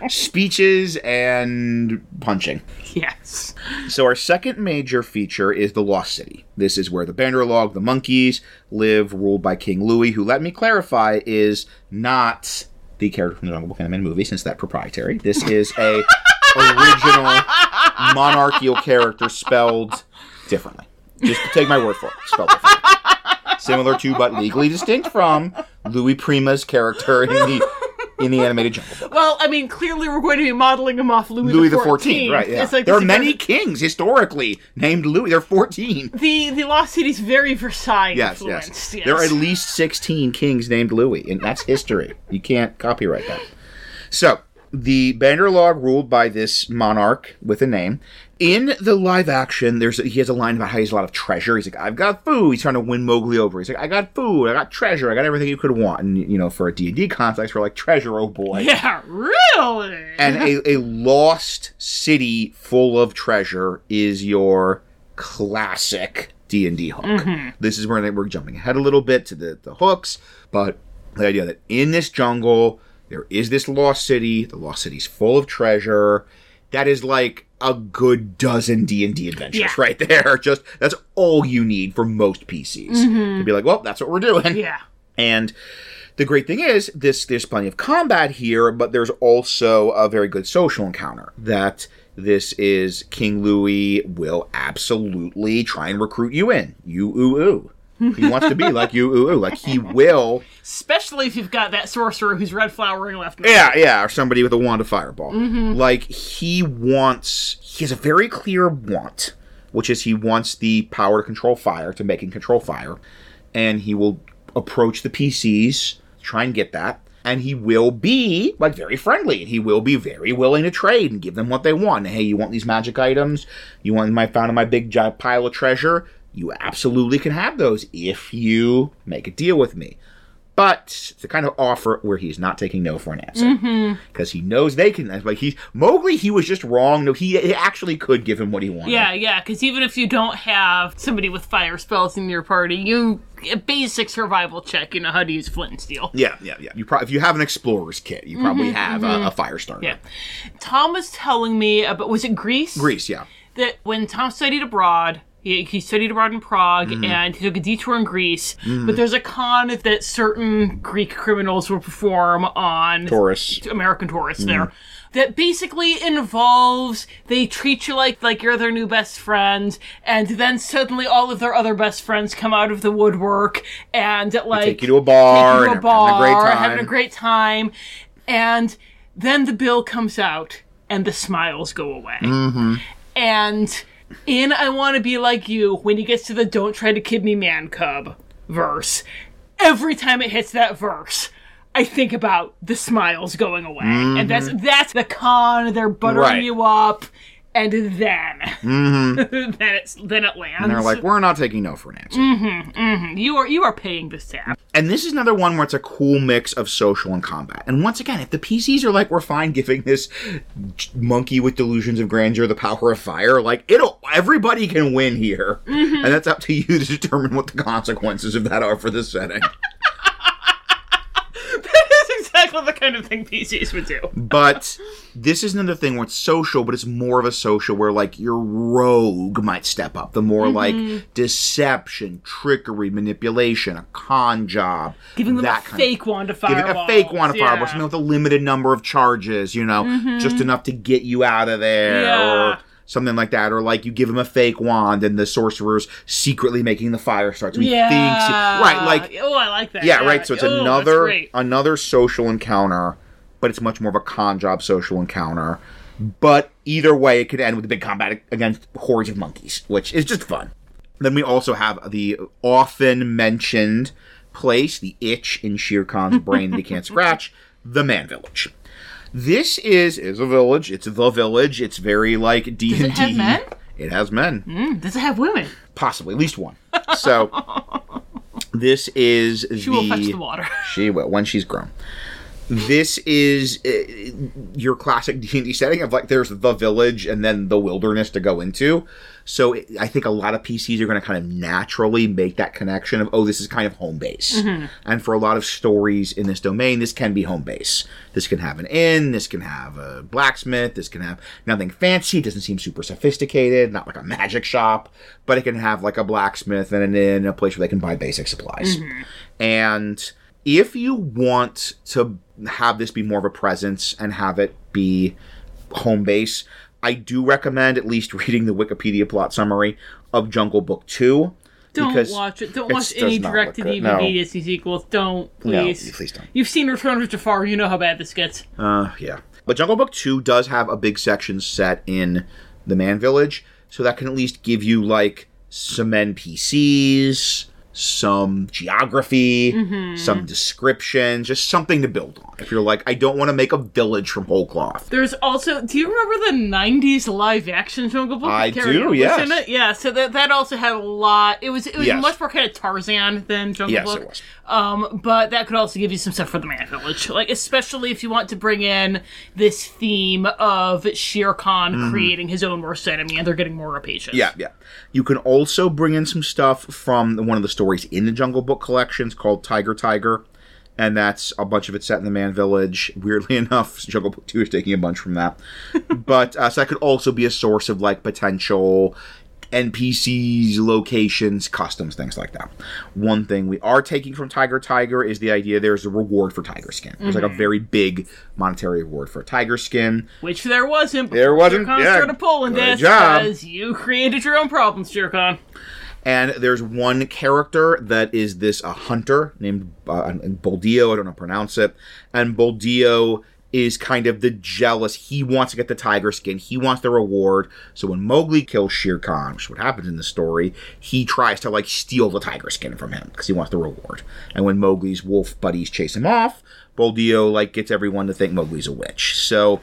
Speaker 2: Speeches and punching.
Speaker 1: yes.
Speaker 2: So our second major feature is the Lost City. This is where the Banderlog, the monkeys, live, ruled by King Louis, who, let me clarify, is not the character from the Jungle Book animated movie, since that's proprietary. This is a original monarchical character spelled differently. Just take my word for it. Spelled differently. Similar to, but legally distinct from, Louis Prima's character in the in the animated Jungle Book.
Speaker 1: Well, I mean, clearly we're going to be modeling him off Louis,
Speaker 2: Louis
Speaker 1: the
Speaker 2: Fourteenth, right? Yeah.
Speaker 1: Like
Speaker 2: there are many
Speaker 1: kind
Speaker 2: kings historically named Louis. There are fourteen.
Speaker 1: The the Lost City's very Versailles
Speaker 2: Yes,
Speaker 1: influenced.
Speaker 2: yes. There are at least sixteen kings named Louis, and that's history. You can't copyright that. So the Banderlog ruled by this monarch with a name. In the live action, there's he has a line about how he has a lot of treasure. He's like, "I've got food." He's trying to win Mowgli over. He's like, "I got food. I got treasure. I got everything you could want." And you know, for a D and D context, we're like, "Treasure, oh boy."
Speaker 1: Yeah, really.
Speaker 2: and a, a lost city full of treasure is your classic d&d hook mm-hmm. this is where we're jumping ahead a little bit to the, the hooks but the idea that in this jungle there is this lost city the lost city's full of treasure that is like a good dozen d&d adventures
Speaker 1: Yeah.
Speaker 2: right there just that's all you need for most pcs mm-hmm. to be like well that's what we're doing
Speaker 1: yeah.
Speaker 2: and the great thing is, this there's plenty of combat here, but there's also a very good social encounter. That this is King Louis will absolutely try and recruit you in. You ooh ooh. He wants to be like you ooh ooh. Like he will.
Speaker 1: Especially if you've got that sorcerer who's red flowering left.
Speaker 2: Yeah, yeah, or somebody with a wand of fireball. Mm-hmm. Like he wants. He has a very clear want, which is he wants the power to control fire, to make and control fire, and he will approach the PCs, try and get that, and he will be like very friendly, and he will be very willing to trade and give them what they want. Hey, you want these magic items? You want my found in my big giant pile of treasure? You absolutely can have those if you make a deal with me. But it's the kind of offer where he's not taking no for an answer mm-hmm. because he knows they can. Like he's Mowgli, he was just wrong. No, he, he actually could give him what he wanted.
Speaker 1: Yeah, yeah, because even if you don't have somebody with fire spells in your party, you a basic survival check. You know how to use flint and steel.
Speaker 2: yeah, yeah, yeah. You probably if you have an explorer's kit, you probably mm-hmm, have a, mm-hmm. a fire starter.
Speaker 1: Yeah. Tom was telling me about was it Greece?
Speaker 2: Greece, yeah.
Speaker 1: That when Tom studied abroad, he, he studied abroad in Prague
Speaker 2: Mm-hmm.
Speaker 1: and he took a detour in Greece. But there's a con that certain Greek criminals will perform on
Speaker 2: Taurus.
Speaker 1: American tourists
Speaker 2: Mm.
Speaker 1: there. That basically involves they treat you like like you're their new best friend, and then suddenly all of their other best friends come out of the woodwork and like
Speaker 2: Take you to a bar,
Speaker 1: take you to a bar,
Speaker 2: having a great time.
Speaker 1: having a great time, and then the bill comes out and the smiles go away.
Speaker 2: Mm-hmm.
Speaker 1: And in I Want to Be Like You, when he gets to the Don't Try to Kid Me Man Cub verse, every time it hits that verse, I think about the smiles going away, and that's that's the con. They're buttering
Speaker 2: Mm-hmm. Right.
Speaker 1: you up, and then mm-hmm. then it's then it lands.
Speaker 2: And they're like, we're not taking no for an answer. Mm-hmm, mm-hmm.
Speaker 1: you are you are paying this tab.
Speaker 2: And this is another one where it's a cool mix of social and combat. And once again, if the PCs are like, we're fine giving this monkey with delusions of grandeur the power of fire, like it'll everybody can win here, and that's up to you to determine what the consequences of that are for this setting.
Speaker 1: exactly the kind of thing PCs would do.
Speaker 2: but this is another thing where it's social, but it's more of a social where like your rogue might step up. The more mm-hmm. like deception, trickery, manipulation, a con job,
Speaker 1: Giving them
Speaker 2: that
Speaker 1: a fake wand of
Speaker 2: giving a fake one of
Speaker 1: Yeah.
Speaker 2: something with a limited number of charges, you know, just mm-hmm. enough to get you out of there,
Speaker 1: Yeah.
Speaker 2: or something like that, or like you give him a fake wand and the sorcerer's secretly making the fire start, so
Speaker 1: Yeah.
Speaker 2: thinks, right, like
Speaker 1: oh, I like that.
Speaker 2: yeah, right. So it's
Speaker 1: Oh,
Speaker 2: another another social encounter, but it's much more of a con job social encounter. But either way, it could end with a big combat against hordes of monkeys, which is just fun. Then we also have the often mentioned place, the itch in Shere Khan's brain that he can't scratch, the Man Village. This is is a village. It's the village. It's very like D and D.
Speaker 1: it have men?
Speaker 2: It has men
Speaker 1: Mm, does it have women?
Speaker 2: possibly at least one. So this is
Speaker 1: She will fetch
Speaker 2: the
Speaker 1: the water.
Speaker 2: she will when she's grown. This is uh, your classic D and D setting of like there's the village and then the wilderness to go into. So it, I think a lot of PCs are going to kind of naturally make that connection of oh this is kind of home base. Mm-hmm. And for a lot of stories in this domain, this can be home base. This can have an inn. This can have a blacksmith. This can have nothing fancy. It doesn't seem super sophisticated. Not like a magic shop, but it can have like a blacksmith and an inn, a place where they can buy basic supplies. Mm-hmm. And if you want to have this be more of a presence and have it be home base, I do recommend at least reading the Wikipedia plot summary of Jungle Book 2.
Speaker 1: Don't watch it. Don't watch any
Speaker 2: not
Speaker 1: direct to. DVD
Speaker 2: No.
Speaker 1: Disney sequels. Don't
Speaker 2: No,
Speaker 1: please.
Speaker 2: please don't.
Speaker 1: You've seen Return of Jafar. You know how bad this gets.
Speaker 2: Uh, yeah. But Jungle Book 2 does have a big section set in the Man Village, so that can at least give you, like, some NPCs, some geography,
Speaker 1: Mm-hmm.
Speaker 2: some description, just something to build on. If you're like, I don't want to make a village from whole cloth.
Speaker 1: There's also. Do you remember the '90s live action Jungle Book?
Speaker 2: I do, yes.
Speaker 1: Yeah. So that that also had a lot. It was it was
Speaker 2: Yes.
Speaker 1: much more kind of Tarzan than Jungle
Speaker 2: Yes,
Speaker 1: Book.
Speaker 2: it was.
Speaker 1: Um, but that could also give you some stuff for the Man Village, like especially if you want to bring in this theme of Shere Khan creating his own worst enemy, and they're getting more rapacious.
Speaker 2: Mm-hmm. Yeah, yeah. You can also bring in some stuff from one of the stories in the Jungle Book collections called Tiger Tiger, and that's a bunch of it set in the Man Village. Weirdly enough, Jungle Book Two is taking a bunch from that, but uh, so that could also be a source of like potential NPCs, locations, customs, things like that. One thing we are taking from Tiger Tiger is the idea there's a reward for tiger skin. There's like a very big monetary reward for tiger skin.
Speaker 1: Which there wasn't.
Speaker 2: There wasn't,
Speaker 1: Khan
Speaker 2: yeah.
Speaker 1: started pulling this
Speaker 2: job.
Speaker 1: because you created your own problems, Khan.
Speaker 2: And there's one character that is this a hunter named uh, Boldio. I don't know how to pronounce it. And Boldio is kind of the jealous. He wants to get the tiger skin. He wants the reward. So when Mowgli kills Shere Khan, which is what happens in the story, he tries to like steal the tiger skin from him because he wants the reward. And when Mowgli's wolf buddies chase him off, Boldio like gets everyone to think Mowgli's a witch. So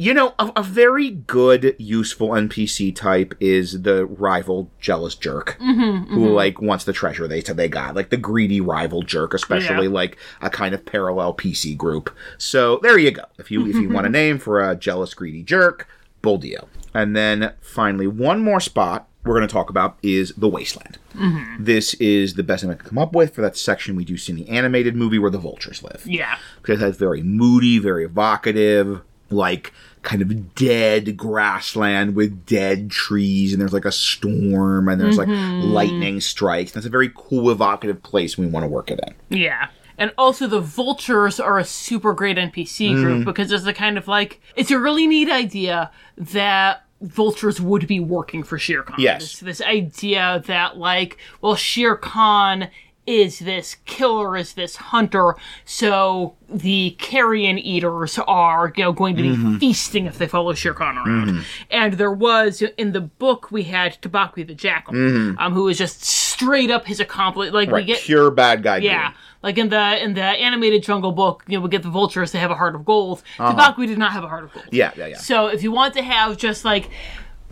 Speaker 2: you know, a, a very good, useful NPC type is the rival jealous jerk mm-hmm, who mm-hmm. like wants the treasure they said they got, like the greedy rival jerk, especially
Speaker 1: Yeah.
Speaker 2: like a kind of parallel PC group. So there you go. If you if you want a name for a jealous greedy jerk, Boldio. And then finally, one more spot we're going to talk about is the Wasteland. Mm-hmm. This is the best thing I could come up with for that section we do see in the animated movie where the vultures live
Speaker 1: Yeah.
Speaker 2: because that's very moody, very evocative, like kind of dead grassland with dead trees, and there's like a storm, and there's like lightning strikes. That's a very cool, evocative place we want to work it in.
Speaker 1: Yeah. And also, the vultures are a super great NPC
Speaker 2: Mm-hmm.
Speaker 1: group because it's the kind of like, it's a really neat idea that vultures would be working for Shere Khan.
Speaker 2: Yes.
Speaker 1: This, this idea that, like, well, Shere Khan is this killer, is this hunter, so the carrion eaters are, you know, going to be
Speaker 2: Mm-hmm.
Speaker 1: feasting if they follow Shere Khan around. And there was, in the book, we had Tabaqui the Jackal,
Speaker 2: Mm-hmm.
Speaker 1: um, who was just straight up his accomplice. Like we get
Speaker 2: pure bad guy.
Speaker 1: yeah, like in the in the animated Jungle Book, you know, we get the vultures. They have a heart of gold. Tabaqui did not have a heart of gold.
Speaker 2: Uh-huh. yeah, yeah, yeah.
Speaker 1: So if you want to have just like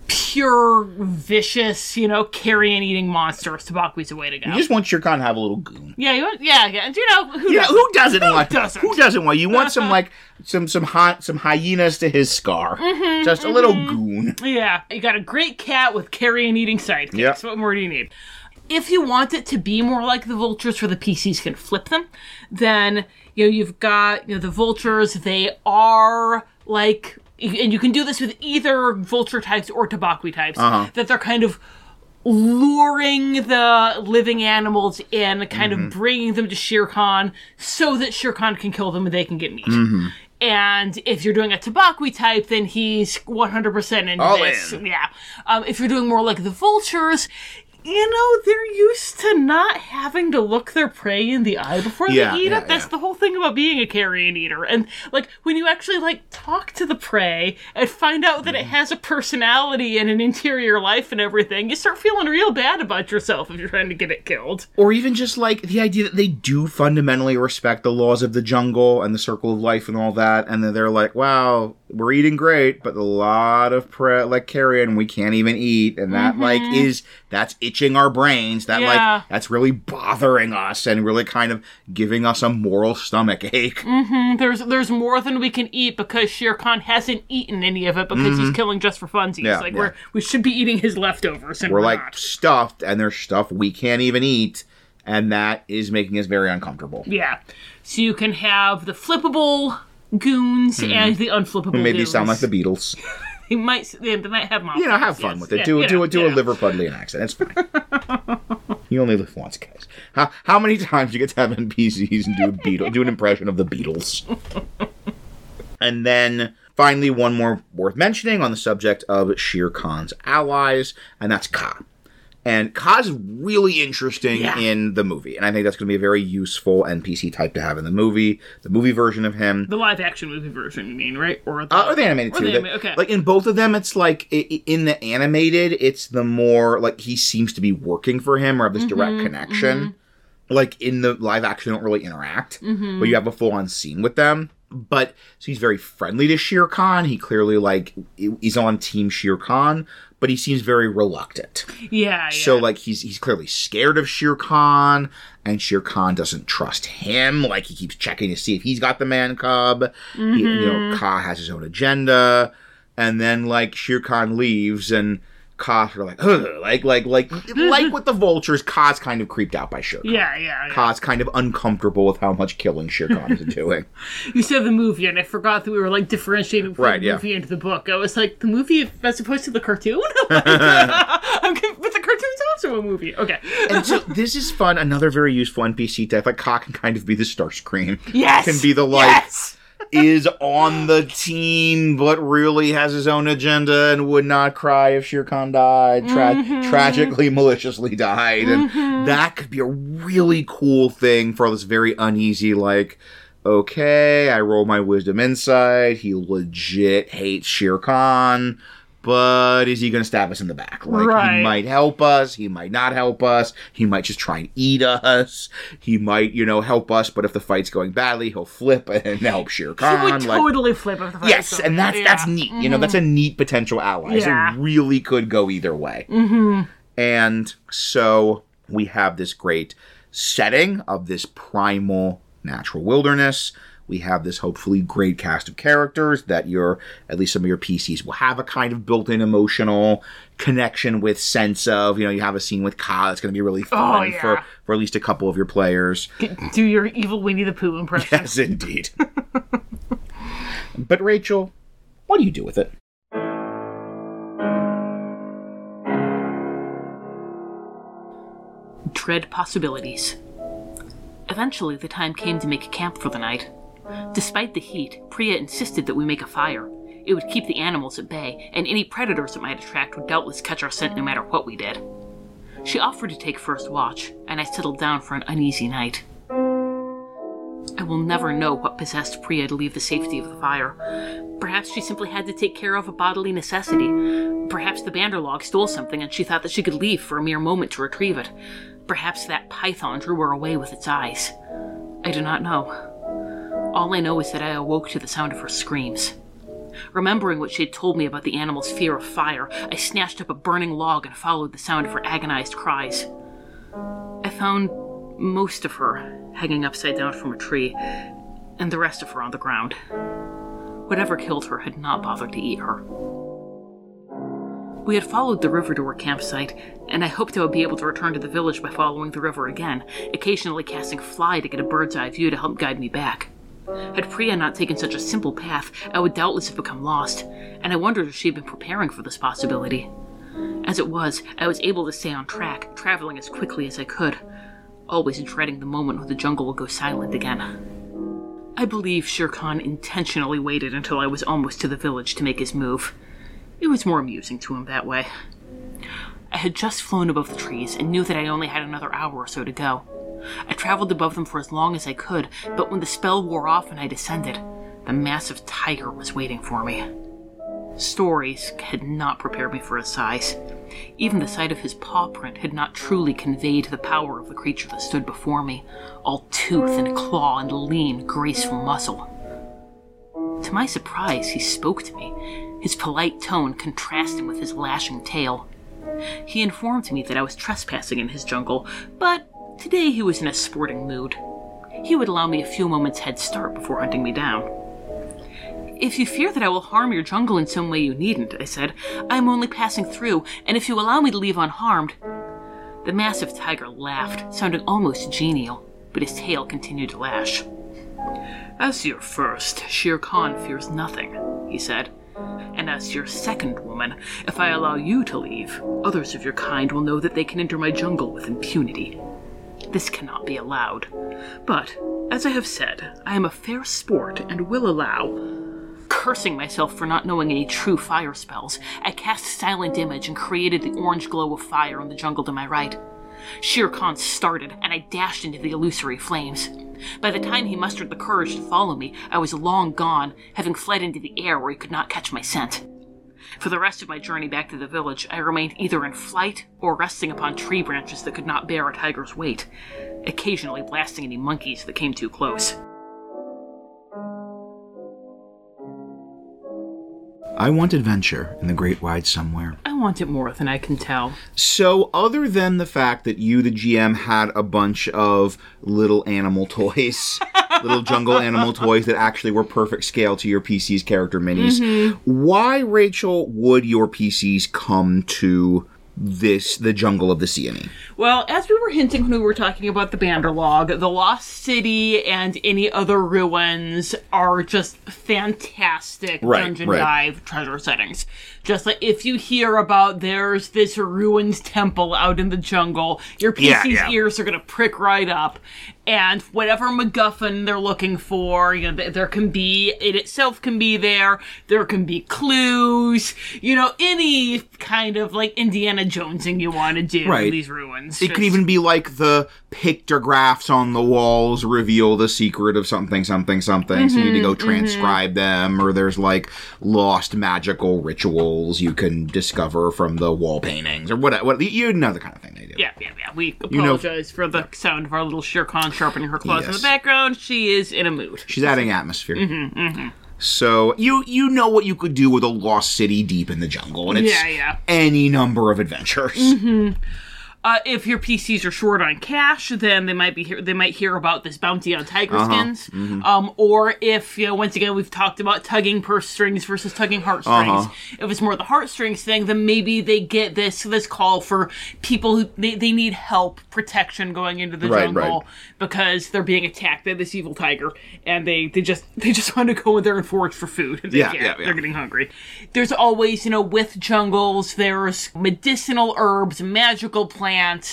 Speaker 1: pure vicious, you know, carrion eating monsters, Tabaqui's the way to go.
Speaker 2: You just want your Khan to have a little goon.
Speaker 1: yeah, you want, yeah, yeah. And you know, who
Speaker 2: Yeah,
Speaker 1: doesn't?
Speaker 2: who doesn't want?
Speaker 1: doesn't?
Speaker 2: Who doesn't want? You want some like some some hy- some hyenas to his scar.
Speaker 1: Mm-hmm,
Speaker 2: Just a little goon.
Speaker 1: Yeah, you got a great cat with carrion eating sidekicks.
Speaker 2: Yep.
Speaker 1: What more do you need? If you want it to be more like the vultures, where the PCs can flip them, then you know you've got you know the vultures. They are like, and you can do this with either vulture types or tabaqui types. Uh-huh. That they're kind of luring the living animals in, kind of mm-hmm. bringing them to Shere Khan, so that Shere Khan can kill them and they can get meat. Mm-hmm. And if you're doing a Tabaqui type, then he's 100% into
Speaker 2: All
Speaker 1: this.
Speaker 2: in.
Speaker 1: Yeah. Um, if you're doing more like the vultures, you know, they're used to not having to look their prey in the eye before
Speaker 2: Yeah,
Speaker 1: they eat
Speaker 2: yeah,
Speaker 1: it. That's
Speaker 2: yeah.
Speaker 1: the whole thing about being a carrion eater. And like when you actually like talk to the prey and find out that it
Speaker 2: Mm-hmm.
Speaker 1: has a personality and an interior life and everything, you start feeling real bad about yourself if you're trying to get it killed.
Speaker 2: Or even just like the idea that they do fundamentally respect the laws of the jungle and the circle of life and all that, and then they're like, "Wow, we're eating great, but a lot of pre- like carrion we can't even eat," and that like is that's itching our brains. That
Speaker 1: Mm-hmm. Yeah.
Speaker 2: like that's really bothering us and really kind of giving us a moral stomach ache.
Speaker 1: There's there's more than we can eat because Shere Khan hasn't eaten any of it because he's killing just for funsies.
Speaker 2: Mm-hmm. Yeah,
Speaker 1: like
Speaker 2: yeah.
Speaker 1: we're we should be eating his leftovers and
Speaker 2: We're
Speaker 1: we're,
Speaker 2: like
Speaker 1: not.
Speaker 2: stuffed, and there's stuff we can't even eat, and that is making us very uncomfortable.
Speaker 1: Yeah. So you can have the flippable goons and the unflippable
Speaker 2: Hmm. Maybe
Speaker 1: goons.
Speaker 2: sound like the Beatles.
Speaker 1: He might they might have
Speaker 2: you know, have fun
Speaker 1: yes.
Speaker 2: with it.
Speaker 1: Yeah,
Speaker 2: do do
Speaker 1: know,
Speaker 2: a do
Speaker 1: yeah.
Speaker 2: a Liverpudlian accent. It's fine. you only live once, guys. How how many times you get to have NPCs and do a Beatle, do an impression of the Beatles? and then finally, one more worth mentioning on the subject of Shere Khan's allies, and that's Kaa. And Kaa's really interesting
Speaker 1: Yeah.
Speaker 2: in the movie, and I think that's going to be a very useful NPC type to have in the movie. The movie version of him,
Speaker 1: The live action movie version, you mean, right? Or the,
Speaker 2: uh, or the animated
Speaker 1: or
Speaker 2: too.
Speaker 1: the anima- okay.
Speaker 2: Like in both of them, it's like in the animated, it's the more like he seems to be working for him or have this
Speaker 1: Mm-hmm,
Speaker 2: direct connection. Like in the live action, they don't really interact,
Speaker 1: Mm-hmm.
Speaker 2: but you have a full on scene with them. But so he's very friendly to Shere Khan. He clearly like is on Team Shere Khan, but he seems very reluctant.
Speaker 1: yeah, yeah.
Speaker 2: So like he's he's clearly scared of Shere Khan, and Shere Khan doesn't trust him. Like he keeps checking to see if he's got the man cub. He, you know, mm-hmm. Kaa has his own agenda, and then like Shere Khan leaves, and Sort of like, Ugh, like like like like with the vultures. Kaa's kind of creeped out by Shere Khan.
Speaker 1: yeah, yeah, yeah.
Speaker 2: Kaa's kind of uncomfortable with how much killing Shere Khan is doing.
Speaker 1: You said the movie, and I forgot that we were like differentiating from
Speaker 2: Right,
Speaker 1: the
Speaker 2: yeah.
Speaker 1: movie into the book. I was like, the movie as opposed to the cartoon. Like, I'm but the cartoon's also a movie. Okay.
Speaker 2: and so this is fun. Another very useful NPC type. Like Kaa can kind of be the Starscream.
Speaker 1: Yes.
Speaker 2: Can be the like.
Speaker 1: Yes.
Speaker 2: Is on the team, but really has his own agenda and would not cry if Shere Khan died, tra-
Speaker 1: Mm-hmm.
Speaker 2: tragically, maliciously died. And that could be a really cool thing for this very uneasy, like, okay, I roll my wisdom insight. He legit hates Shere Khan. But is he going to stab us in the back? Like,
Speaker 1: Right.
Speaker 2: he might help us. He might not help us. He might just try and eat us. He might, you know, help us. But if the fight's going badly, he'll flip and help Shere
Speaker 1: He
Speaker 2: Khan.
Speaker 1: would
Speaker 2: like,
Speaker 1: totally flip if the fight
Speaker 2: yes, and that's
Speaker 1: over.
Speaker 2: that's
Speaker 1: Yeah.
Speaker 2: neat. You know, that's a neat potential ally.
Speaker 1: Yeah.
Speaker 2: So it really could go either way. Mm-hmm. And so we have this great setting of this primal natural wilderness. We have this hopefully great cast of characters that your at least some of your PCs will have a kind of built-in emotional connection with sense of. You know, you have a scene with Kaa that's going to be really oh, fun
Speaker 1: Oh, yeah.
Speaker 2: for for at least a couple of your players.
Speaker 1: Do your evil Winnie the Pooh impression.
Speaker 2: Yes, indeed. but Rachel, what do you do with it?
Speaker 1: Dread possibilities. Eventually, the time came to make camp for the night. Despite the heat, Priya insisted that we make a fire. It would keep the animals at bay, and any predators it might attract would doubtless catch our scent no matter what we did. She offered to take first watch, and I settled down for an uneasy night. I will never know what possessed Priya to leave the safety of the fire. Perhaps she simply had to take care of a bodily necessity. Perhaps the Banderlog stole something and she thought that she could leave for a mere moment to retrieve it. Perhaps that python drew her away with its eyes. I do not know. All I know is that I awoke to the sound of her screams. Remembering what she had told me about the animal's fear of fire, I snatched up a burning log and followed the sound of her agonized cries. I found most of her hanging upside down from a tree, and the rest of her on the ground. Whatever killed her had not bothered to eat her. We had followed the river to her campsite, and I hoped I would be able to return to the village by following the river again, occasionally casting fly to get a bird's eye view to help guide me back. Had Priya not taken such a simple path, I would doubtless have become lost, and I wondered if she had been preparing for this possibility. As it was, I was able to stay on track, traveling as quickly as I could, always dreading the moment when the jungle would go silent again. I believe Shere Khan intentionally waited until I was almost to the village to make his move. It was more amusing to him that way. I had just flown above the trees and knew that I only had another hour or so to go. I traveled above them for as long as I could, but when the spell wore off and I descended, the massive tiger was waiting for me. Stories had not prepared me for his size. Even the sight of his paw print had not truly conveyed the power of the creature that stood before me, all tooth and claw and lean, graceful muscle. To my surprise, he spoke to me, his polite tone contrasting with his lashing tail. He informed me that I was trespassing in his jungle, but today he was in a sporting mood. He would allow me a few moments' head start before hunting me down. If you fear that I will harm your jungle in some way, you needn't, I said. I am only passing through, and if you allow me to leave unharmed. The massive tiger laughed, sounding almost genial, but his tail continued to lash. As your first, Shere Khan fears nothing, he said. And as your second woman, if I allow you to leave, others of your kind will know that they can enter my jungle with impunity. This cannot be allowed. But, as I have said, I am a fair sport and will allow. Cursing myself for not knowing any true fire spells, I cast a Silent Image and created the orange glow of fire on the jungle to my right. Shere Khan started, and I dashed into the illusory flames. By the time he mustered the courage to follow me, I was long gone, having fled into the air where he could not catch my scent. For the rest of my journey back to the village, I remained either in flight or resting upon tree branches that could not bear a tiger's weight, occasionally blasting any monkeys that came too close.
Speaker 2: I want adventure in the great wide somewhere.
Speaker 1: I want it more than I can tell.
Speaker 2: So, other than the fact that you, the GM, had a bunch of little animal toys, little jungle animal toys that actually were perfect scale to your PC's character minis, mm-hmm. why, Rachel, would your PCs come to this, the jungle of the Seeonee?
Speaker 1: Well, as we were hinting when we were talking about the Banderlog, the Lost City and any other ruins are just fantastic
Speaker 2: Right,
Speaker 1: dungeon
Speaker 2: right.
Speaker 1: dive treasure settings. Just like if you hear about there's this ruins temple out in the jungle, your PC's
Speaker 2: Yeah, yeah.
Speaker 1: ears are gonna prick right up. And whatever MacGuffin they're looking for, you know, there can be, it itself can be there. There can be clues, you know, any kind of like Indiana Jonesing you want to do in these ruins.
Speaker 2: It could even be like the pictographs on the walls reveal the secret of something, something, something. So you need to mm-hmm, go mm-hmm. transcribe them, or there's like lost magical rituals you can discover from the wall paintings, or whatever. What, you know the kind of thing they do.
Speaker 1: Yeah, yeah, yeah. We
Speaker 2: know-
Speaker 1: apologize for the sound of our little Shere Khan sharpening her claws in the background. She is in a mood.
Speaker 2: She's adding atmosphere. Mm-hmm, so you you know what you could do with a lost city deep in the jungle, and it's
Speaker 1: Yeah, yeah.
Speaker 2: any number of adventures.
Speaker 1: Uh, if your PCs are short on cash, then they might be hear- they might hear about this bounty on tiger
Speaker 2: Uh-huh.
Speaker 1: skins.
Speaker 2: Mm-hmm.
Speaker 1: Um, or if you know, once again, we've talked about tugging purse strings versus tugging heartstrings.
Speaker 2: Uh-huh.
Speaker 1: If it's more the heartstrings thing, then maybe they get this this call for people who they, they need help, protection going into the
Speaker 2: Right,
Speaker 1: jungle
Speaker 2: right.
Speaker 1: because they're being attacked by this evil tiger, and they they just they just want to go in there and forage for food.
Speaker 2: Yeah, yeah, yeah.
Speaker 1: They're getting hungry. There's always, you know, with jungles, there's medicinal herbs, magical plants,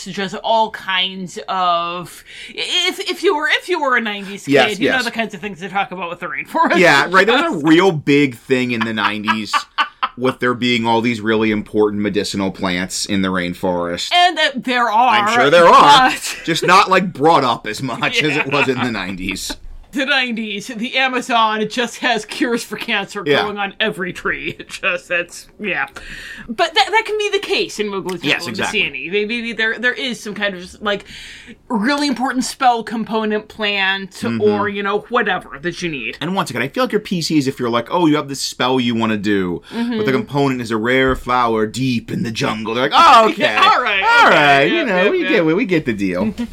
Speaker 1: just all kinds of. If if you were if you were a '90s kid,
Speaker 2: Yes,
Speaker 1: you know the kinds of things they talk about with the rainforest.
Speaker 2: Yeah, right. That was a real big thing in the 90s with there being all these really important medicinal plants in the rainforest.
Speaker 1: And that there are.
Speaker 2: I'm sure there are.
Speaker 1: but-
Speaker 2: Just not like brought up as much as it was in the 90s.
Speaker 1: The 90s, the Amazon just has cures for cancer
Speaker 2: Yeah.
Speaker 1: growing on every tree. It just, that's, yeah. But that, that can be the case in Jungle
Speaker 2: Yes, exactly.
Speaker 1: the Seeonee. Maybe maybe there there is some kind of like really important spell component plant
Speaker 2: Mm-hmm.
Speaker 1: or, you know, whatever that you need.
Speaker 2: And once again, I feel like your PCs, if you're like, oh, you have this spell you want to do,
Speaker 1: Mm-hmm.
Speaker 2: but the component is a rare flower deep in the jungle. They're like, oh, okay,
Speaker 1: Yeah, all right,
Speaker 2: all
Speaker 1: okay,
Speaker 2: right,
Speaker 1: yeah,
Speaker 2: you know, we get we get the deal.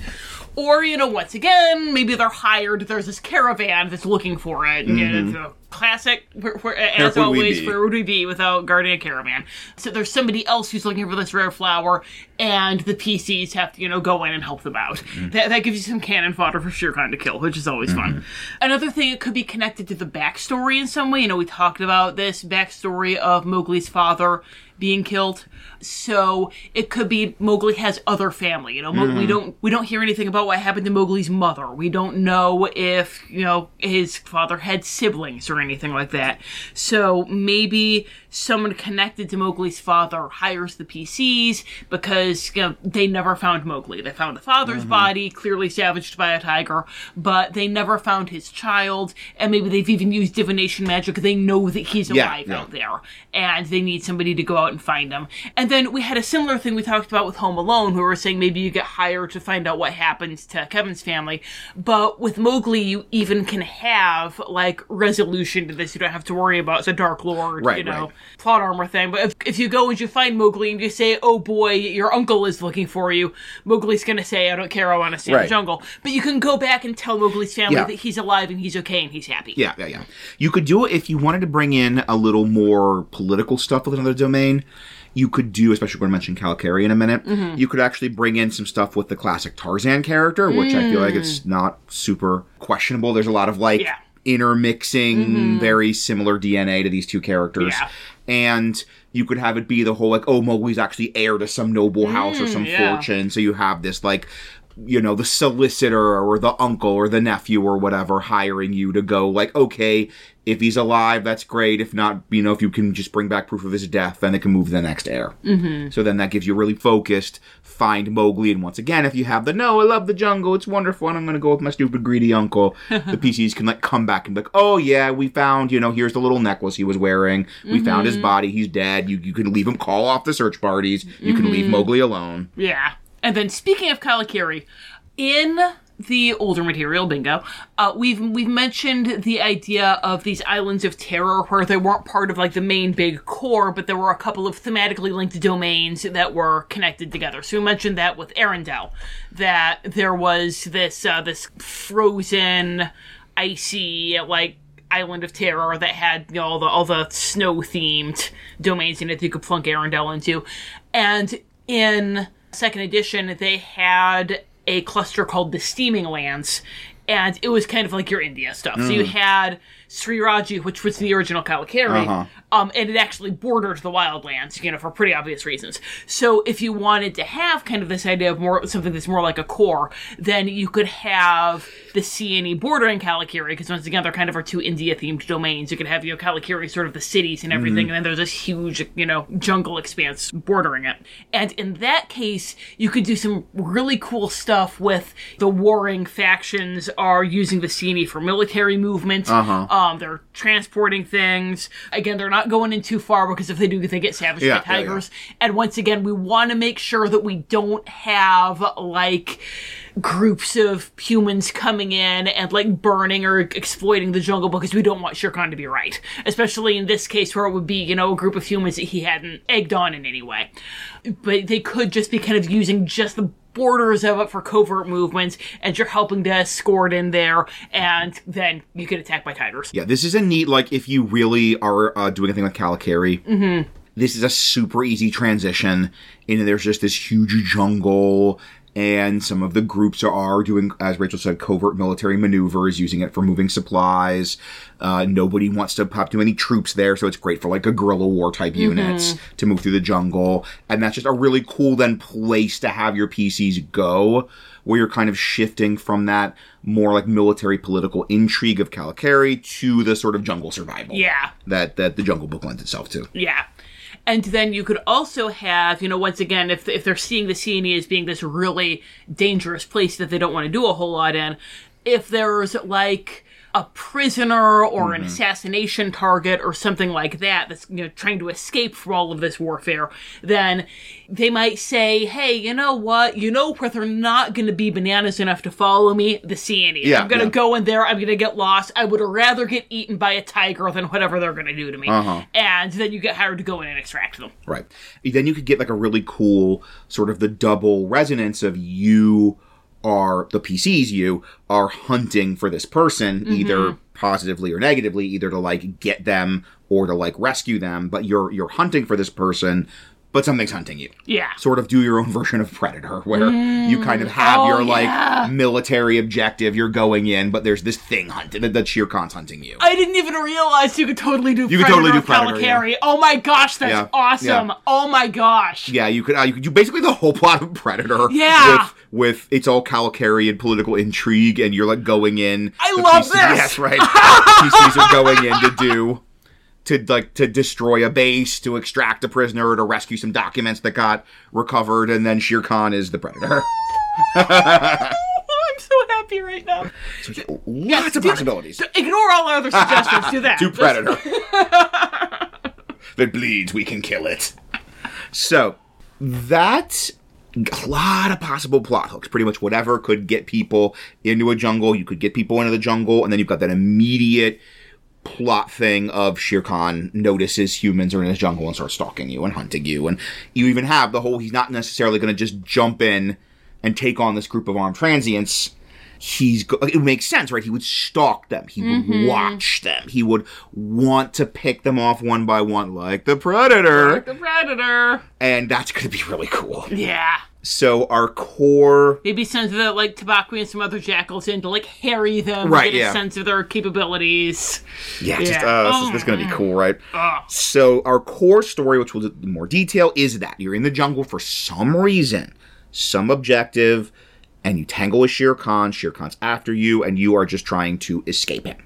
Speaker 1: Or, you know, once again, maybe they're hired. There's this caravan that's looking for it. You know, the classic, where, where, as
Speaker 2: Mm-hmm. would
Speaker 1: always, where would we be without guarding a caravan? So there's somebody else who's looking for this rare flower, and the PCs have to, you know, go in and help them out.
Speaker 2: Mm-hmm.
Speaker 1: That, that gives you some cannon fodder for Shere Khan to kill, which is always
Speaker 2: Mm-hmm.
Speaker 1: fun. Another thing, it could be connected to the backstory in some way. You know, we talked about this backstory of Mowgli's father being killed. So it could be Mowgli has other family. You know, we don't we don't hear anything about what happened to Mowgli's mother. We don't know if you know his father had siblings or anything like that. So maybe someone connected to Mowgli's father hires the PCs because you know they never found Mowgli. They found the father's mm-hmm. body clearly savaged by a tiger, but they never found his child. And maybe they've even used divination magic. They know that he's alive
Speaker 2: yeah.
Speaker 1: out there, and they need somebody to go out and find him. And then we had a similar thing we talked about with Home Alone, who were saying maybe you get hired to find out what happens to Kevin's family. But with Mowgli, you even can have like resolution to this. You don't have to worry about the Dark Lord,
Speaker 2: Right,
Speaker 1: you know,
Speaker 2: right.
Speaker 1: plot armor thing. But if, if you go and you find Mowgli and you say, "Oh boy, your uncle is looking for you," Mowgli's gonna say, "I don't care. I want to stay in the jungle." But you can go back and tell Mowgli's family
Speaker 2: Yeah.
Speaker 1: that he's alive and he's okay and he's happy.
Speaker 2: Yeah, yeah, yeah. You could do it if you wanted to bring in a little more political stuff with another domain. You could do, especially we're going to mention Kalakeri in a minute.
Speaker 1: Mm-hmm.
Speaker 2: You could actually bring in some stuff with the classic Tarzan character, which I feel like
Speaker 1: Mm.
Speaker 2: it's not super questionable. There's a lot of like
Speaker 1: Yeah.
Speaker 2: Intermixing, very similar DNA to these two characters.
Speaker 1: Yeah.
Speaker 2: And you could have it be the whole like, oh, Mowgli's actually heir to some noble house or some
Speaker 1: Mm, yeah.
Speaker 2: fortune. So you have this like you know the solicitor or the uncle or the nephew or whatever hiring you to go like okay if he's alive that's great. If not you know if you can just bring back proof of his death then it can move to the next heir. Mm-hmm. so then that gives you a really focused find mowgli. And once again if you have the no i love the jungle. It's wonderful. And i'm gonna go with my stupid greedy uncle the pcs can like come back and be like oh yeah we found you know here's the little necklace he was wearing. We found his body. He's dead. You, you can leave him. Call off the search parties. You can leave mowgli alone.
Speaker 1: Yeah. And then speaking of Kalakeri, in the older material bingo, uh, we've we've mentioned the idea of these islands of terror where they weren't part of like the main big core, but there were a couple of thematically linked domains that were connected together. So we mentioned that with Arendelle, that there was this uh, this frozen, icy like island of terror that had you know, all the all the snow themed domains in it that you could plunk Arendelle into, and in second edition they had a cluster called the Steaming Lands, and it was kind of like your India stuff. So you mm. had Sri Raji, which was the original Kalakeri,
Speaker 2: Uh-huh.
Speaker 1: um, and it actually bordered the wildlands, you know, for pretty obvious reasons. So if you wanted to have kind of this idea of more something that's more like a core, then you could have the Seeonee bordering Kalakeri, because once again, they're kind of our two India themed domains. You could have, you know, Kalakeri sort of the cities and everything, and then there's this huge, you know, jungle expanse bordering it. And in that case, you could do some really cool stuff with the warring factions are using the Seeonee for military movement.
Speaker 2: Uh-huh.
Speaker 1: Um, they're transporting things. Again, they're not going in too far because if they do, they get savaged
Speaker 2: Yeah,
Speaker 1: by
Speaker 2: yeah, yeah.
Speaker 1: tigers. And once again, we want to make sure that we don't have like groups of humans coming in and like burning or exploiting the jungle because we don't want Shere Khan to be right. Especially in this case where it would be, you know, a group of humans that he hadn't egged on in any way. But they could just be kind of using just the borders of it for covert movements and you're helping to escort in there and then you get attacked by tigers.
Speaker 2: Yeah, this is a neat like if you really are uh, doing a thing with Kalakeri. Mm-hmm. This is a super easy transition, and there's just this huge jungle, and some of the groups are doing, as Rachel said, covert military maneuvers, using it for moving supplies. Uh, nobody wants to pop too many troops there, so it's great for like a guerrilla war type units to move through the jungle, and that's just a really cool then place to have your PCs go where you're kind of shifting from that more like military political intrigue of Kalakeri to the sort of jungle survival
Speaker 1: Yeah.
Speaker 2: that that the Jungle Book lends itself to.
Speaker 1: Yeah. And then you could also have, you know, once again, if, if they're seeing the Seeonee as being this really dangerous place that they don't want to do a whole lot in, if there's like a prisoner or
Speaker 2: Mm-hmm.
Speaker 1: an assassination target or something like that that's you know trying to escape from all of this warfare, then they might say, "Hey, you know what? You know where they're not going to be bananas enough to follow me? The Seeonee.
Speaker 2: Yeah,
Speaker 1: I'm going to
Speaker 2: yeah.
Speaker 1: go in there. I'm going to get lost. I would rather get eaten by a tiger than whatever they're going to do to me."
Speaker 2: Uh-huh.
Speaker 1: And then you get hired to go in and extract them.
Speaker 2: Right. Then you could get like a really cool sort of the double resonance of you are the PCs you are hunting for this person mm-hmm. either positively or negatively either to like get them or to like rescue them but you're you're hunting for this person but something's hunting you
Speaker 1: Yeah.
Speaker 2: sort of do your own version of predator where you kind of have
Speaker 1: Oh,
Speaker 2: your
Speaker 1: yeah.
Speaker 2: like military objective you're going in but there's this thing hunting that, that Shere Khan's hunting you
Speaker 1: I didn't even realize you could totally do
Speaker 2: You could totally do Predator,
Speaker 1: Kalakeri. Oh my gosh, that's
Speaker 2: Yeah,
Speaker 1: awesome.
Speaker 2: yeah.
Speaker 1: Oh my gosh.
Speaker 2: Yeah, you could uh, you could do basically the whole plot of Predator.
Speaker 1: Yeah.
Speaker 2: With with it's all Kalakeri and political intrigue, and you're like going in.
Speaker 1: I love
Speaker 2: PC
Speaker 1: this!
Speaker 2: Yes, right. PCs are going in to do to like to destroy a base, to extract a prisoner, to rescue some documents that got recovered, and then Shere Khan is the Predator.
Speaker 1: I'm so happy right now.
Speaker 2: Lots of
Speaker 1: do-
Speaker 2: possibilities.
Speaker 1: So ignore all our other suggestions. Do that.
Speaker 2: to
Speaker 1: Just-
Speaker 2: Predator. that bleeds, we can kill it. So that a lot of possible plot hooks. Pretty much whatever could get people into a jungle. You could get people into the jungle, and then you've got that immediate plot thing of Shere Khan notices humans are in his jungle and starts stalking you and hunting you. And you even have the whole he's not necessarily going to just jump in and take on this group of armed transients. He's go- it makes sense, right? He would stalk them. He would mm-hmm. watch them. He would want to pick them off one by one, like the predator.
Speaker 1: The Predator.
Speaker 2: And that's going to be really cool.
Speaker 1: Yeah.
Speaker 2: So our core
Speaker 1: Maybe send the like Tabaqui and some other jackals in to like harry them,
Speaker 2: Right,
Speaker 1: get
Speaker 2: yeah.
Speaker 1: a sense of their capabilities.
Speaker 2: Yeah, just
Speaker 1: Yeah.
Speaker 2: uh, this,
Speaker 1: Oh
Speaker 2: is, this is gonna be cool, right?
Speaker 1: Ugh.
Speaker 2: So our core story, which we'll do in more detail, is that you're in the jungle for some reason, some objective, and you tangle with Shere Khan. Shere Khan's after you, and you are just trying to escape him.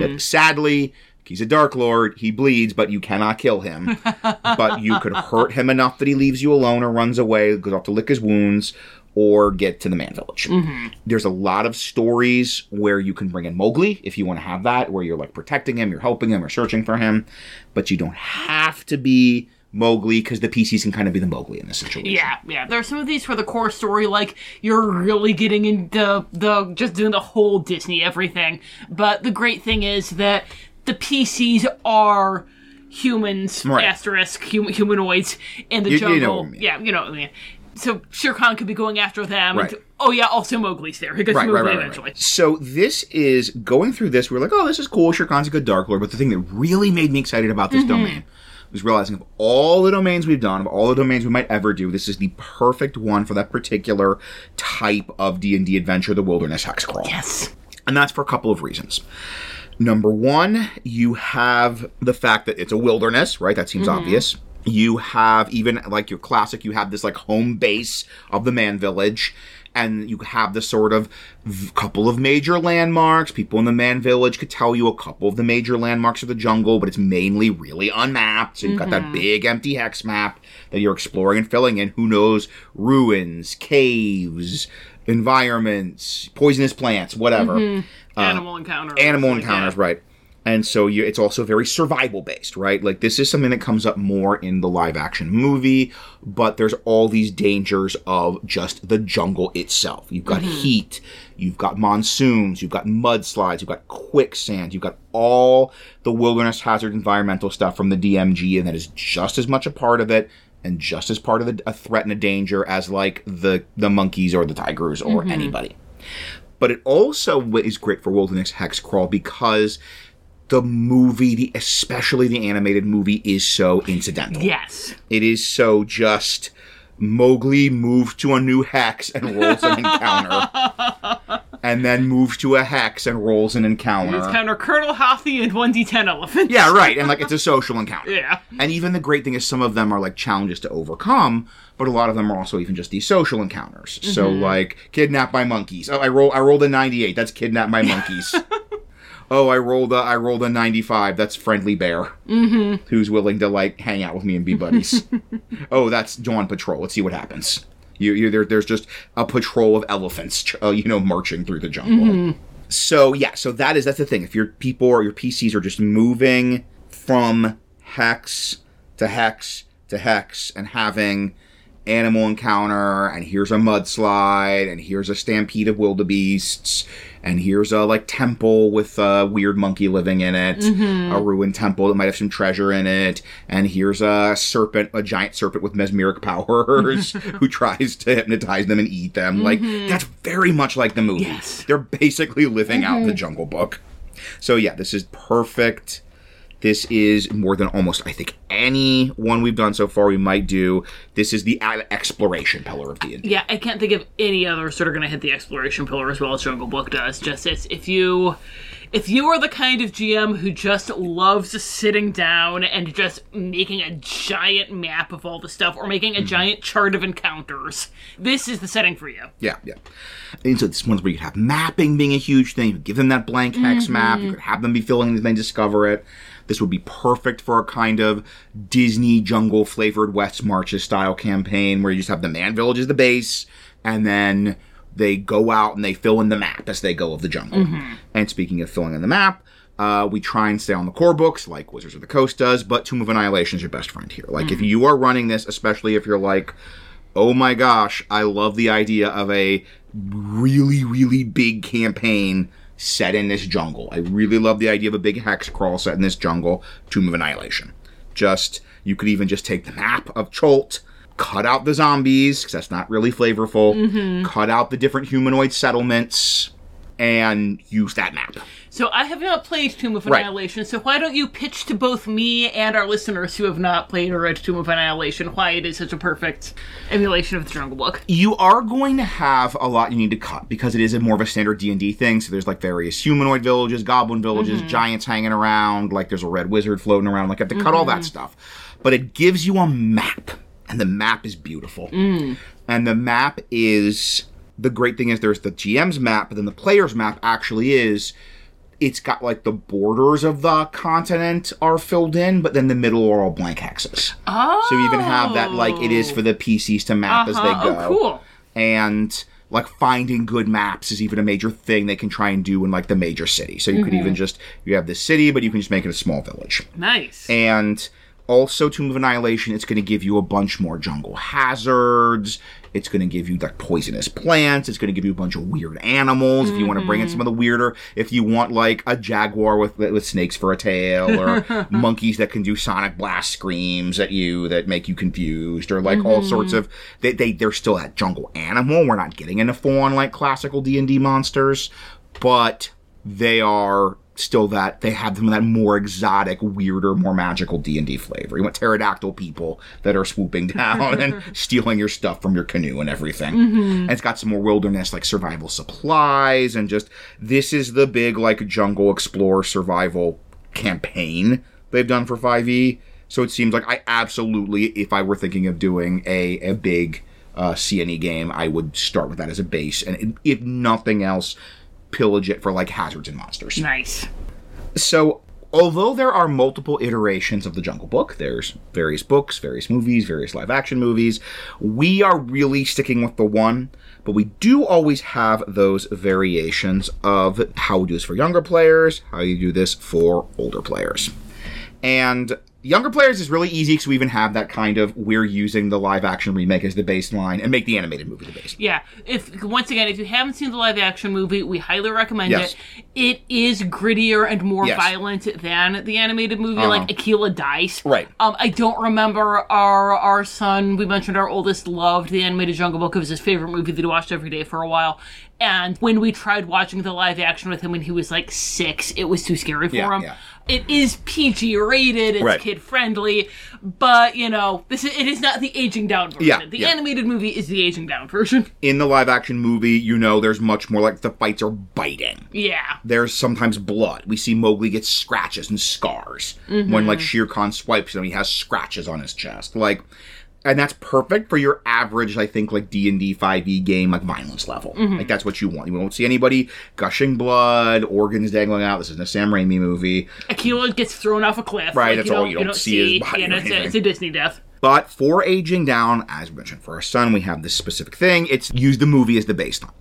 Speaker 2: That sadly, he's a Dark Lord. He bleeds, but you cannot kill him. but you could hurt him enough that he leaves you alone or runs away, goes off to lick his wounds. Or get to the man village. Mm-hmm. There's a lot of stories where you can bring in Mowgli if you want to have that, where you're like protecting him, you're helping him, you're searching for him, but you don't have to be Mowgli because the PCs can kind of be the Mowgli in this situation.
Speaker 1: Yeah, yeah. There are some of these for the core story, like you're really getting into the just doing the whole Disney everything. But the great thing is that the PCs are humans,
Speaker 2: Right.
Speaker 1: asterisk hum- humanoids in the
Speaker 2: You- you know
Speaker 1: jungle.
Speaker 2: I mean.
Speaker 1: Yeah, you know what I mean. So Shere Khan could be going after them.
Speaker 2: Right.
Speaker 1: and- oh yeah, also Mowgli's there. He gets
Speaker 2: Right,
Speaker 1: Mowgli
Speaker 2: right,
Speaker 1: eventually.
Speaker 2: So this is going through this. We're like, oh, this is cool. Shere Khan's a good Dark Lord. But the thing that really made me excited about this mm-hmm. domain was realizing of all the domains we've done, of all the domains we might ever do, this is the perfect one for that particular type of D and D adventure, the Wilderness Hex Crawl.
Speaker 1: Yes.
Speaker 2: And that's for a couple of reasons. Number one, you have the fact that it's a wilderness, right? That seems mm-hmm. obvious. You have even like your classic, you have this like home base of the man village, and you have the sort of couple of major landmarks. People in the man village could tell you a couple of the major landmarks of the jungle, but it's mainly really unmapped. So you've got that mm-hmm. big empty hex map that you're exploring and filling in. Who knows? Ruins, caves, environments, poisonous plants, whatever
Speaker 1: Animal encounters.
Speaker 2: Uh, animal encounters,
Speaker 1: that.
Speaker 2: right? And so you, it's also very survival based, right? Like this is something that comes up more in the live action movie, but there's all these dangers of just the jungle itself. You've got heat, you've got monsoons, you've got mudslides, you've got quicksand, you've got all the wilderness hazard environmental stuff from the DMG, and that is just as much a part of it and just as part of the, a threat and a danger as like the the monkeys or the tigers or mm-hmm. anybody but it also is great for Wilderness Hex Crawl because the movie, the especially the animated movie, is so incidental.
Speaker 1: Yes.
Speaker 2: It is so just Mowgli moves to a new hex and rolls an encounter, and then moves to a hex and rolls an encounter.
Speaker 1: Encounter Colonel Hathi and 1d10 elephants.
Speaker 2: yeah, right, and like it's a social encounter.
Speaker 1: Yeah.
Speaker 2: And even the great thing is some of them are like challenges to overcome, but a lot of them are also even just these social encounters. So mm-hmm. like kidnapped by monkeys. Oh, I roll I rolled a 98. That's kidnapped by monkeys. oh, I rolled a I rolled a 95. That's friendly bear. Mm-hmm. Who's willing to like hang out with me and be buddies. oh, that's Dawn Patrol. Let's see what happens. You, you there, there's just a patrol of elephants, uh, you know, marching through the jungle. So yeah, so that is that's the thing. If your people or your PCs are just moving from hex to hex to hex and having animal encounter and here's a mudslide and here's a stampede of wildebeests and here's a like temple with a weird monkey living in it mm-hmm. a ruined temple that might have some treasure in it and here's a serpent a giant serpent with mesmeric powers who tries to hypnotize them and eat them. Like mm-hmm. that's very much like the movie.
Speaker 1: Yes.
Speaker 2: they're basically living out the mm-hmm. jungle book. So yeah this is perfect this is more than almost, I think, any one we've done so far. We might do. This is the exploration pillar of D and D.
Speaker 1: Yeah, I can't think of any others that are going to hit the exploration pillar as well as Jungle Book does. Just it's if you if you are the kind of GM who just loves sitting down and just making a giant map of all the stuff or making a mm-hmm. giant chart of encounters, this is the setting for you.
Speaker 2: Yeah, yeah. And so this one's where you have mapping being a huge thing. You give them that blank hex mm-hmm. map. You could have them be filling in as they discover it. This would be perfect for a kind of Disney jungle flavored West Marches style campaign where you just have the man village as the base, and then they go out and they fill in the map as they go of the jungle. And speaking of filling in the map, uh, we try and stay on the core books like Wizards of the Coast does, but Tomb of Annihilation is your best friend here. Like if you are running this, especially if you're like, oh my gosh, I love the idea of a really, really big campaign set in this jungle. I really love the idea of a big hex crawl set in this jungle, Tomb of Annihilation. Just, you could even just take the map of Chult, cut out the zombies, because that's not really flavorful, mm-hmm. cut out the different humanoid settlements, and use that map.
Speaker 1: So I have not played Tomb of
Speaker 2: Right.
Speaker 1: Annihilation, so why don't you pitch to both me and our listeners who have not played or read Tomb of Annihilation why it is such a perfect emulation of the Jungle Book?
Speaker 2: you are going to have a lot you need to cut because it is a more of a standard d&d thing. So there's like various humanoid villages goblin villages mm-hmm. giants hanging around like there's a red wizard floating around. Like you have to cut all that mm-hmm. stuff. But it gives you a map and the map is beautiful and the map is the great thing is there's the gm's map but then the player's map actually is it's got like the borders of the continent are filled in but then the middle are all blank hexes
Speaker 1: Oh,
Speaker 2: so you even have that like it is for the PCs to map as they
Speaker 1: Uh-huh.
Speaker 2: go.
Speaker 1: Oh, cool.
Speaker 2: And like finding good maps is even a major thing they can try and do in like the major city. So you could even just you have this city, but you can just make it a small village.
Speaker 1: Nice.
Speaker 2: And also Tomb of Annihilation, it's going to give you a bunch more jungle hazards. It's going to give you like poisonous plants. It's going to give you a bunch of weird animals. If you want to bring in some of the weirder, if you want like a jaguar with with snakes for a tail, or monkeys that can do sonic blast screams at you that make you confused, or like all sorts mm-hmm. of they they they're still that jungle animal. We're not getting into full on like classical D and D monsters, but they are still that they have them that more exotic, weirder, more magical D and D flavor. You want pterodactyl people that are swooping down and stealing your stuff from your canoe and everything. And it's got some more wilderness like survival supplies and just this is the big like jungle explorer survival campaign they've done for 5e. So it seems like I absolutely, if I were thinking of doing a, a big uh, Seeonee game, I would start with that as a base, and if nothing else, pillage it for like hazards and monsters.
Speaker 1: nice.
Speaker 2: So, although there are multiple iterations of the Jungle Book, there's various books, various movies, various live action movies, we are really sticking with the one, but we do always have those variations of how we do this for younger players, how you do this for older players. And younger players is really easy because we even have that kind of we're using the live action remake as the baseline and make the animated movie the baseline.
Speaker 1: Yeah. If once again, if you haven't seen the live action movie, we highly recommend
Speaker 2: Yes.
Speaker 1: it. It is grittier and more
Speaker 2: Yes.
Speaker 1: violent than the animated movie,
Speaker 2: Uh-huh.
Speaker 1: like Akela Dice.
Speaker 2: Right.
Speaker 1: Um, I don't remember our our son. We mentioned our oldest loved the animated Jungle Book. It was his favorite movie that he watched every day for a while. And when we tried watching the live action with him when he was like six, it was too scary for
Speaker 2: Yeah,
Speaker 1: him.
Speaker 2: yeah.
Speaker 1: It is PG rated. It's
Speaker 2: Right.
Speaker 1: kid friendly, but you know this is, it is not the aging down version.
Speaker 2: Yeah,
Speaker 1: the
Speaker 2: yeah.
Speaker 1: animated movie is the aging down version.
Speaker 2: In the live action movie, you know, there's much more like the fights are biting.
Speaker 1: Yeah.
Speaker 2: there's sometimes blood. We see Mowgli get scratches and scars mm-hmm. when like Shere Khan swipes him. He has scratches on his chest, like, and that's perfect for your average, I think, like D and D five E game, like violence level. Mm-hmm. Like that's what you want. You won't see anybody gushing blood, organs dangling out. This isn't a Sam Raimi movie.
Speaker 1: Akela gets thrown off a cliff.
Speaker 2: Right,
Speaker 1: Like,
Speaker 2: that's
Speaker 1: you
Speaker 2: all
Speaker 1: don't,
Speaker 2: you don't see
Speaker 1: You
Speaker 2: or
Speaker 1: know, it's, a, it's a Disney death.
Speaker 2: But for aging down, as we mentioned, for our son, we have this specific thing. It's use the movie as the baseline.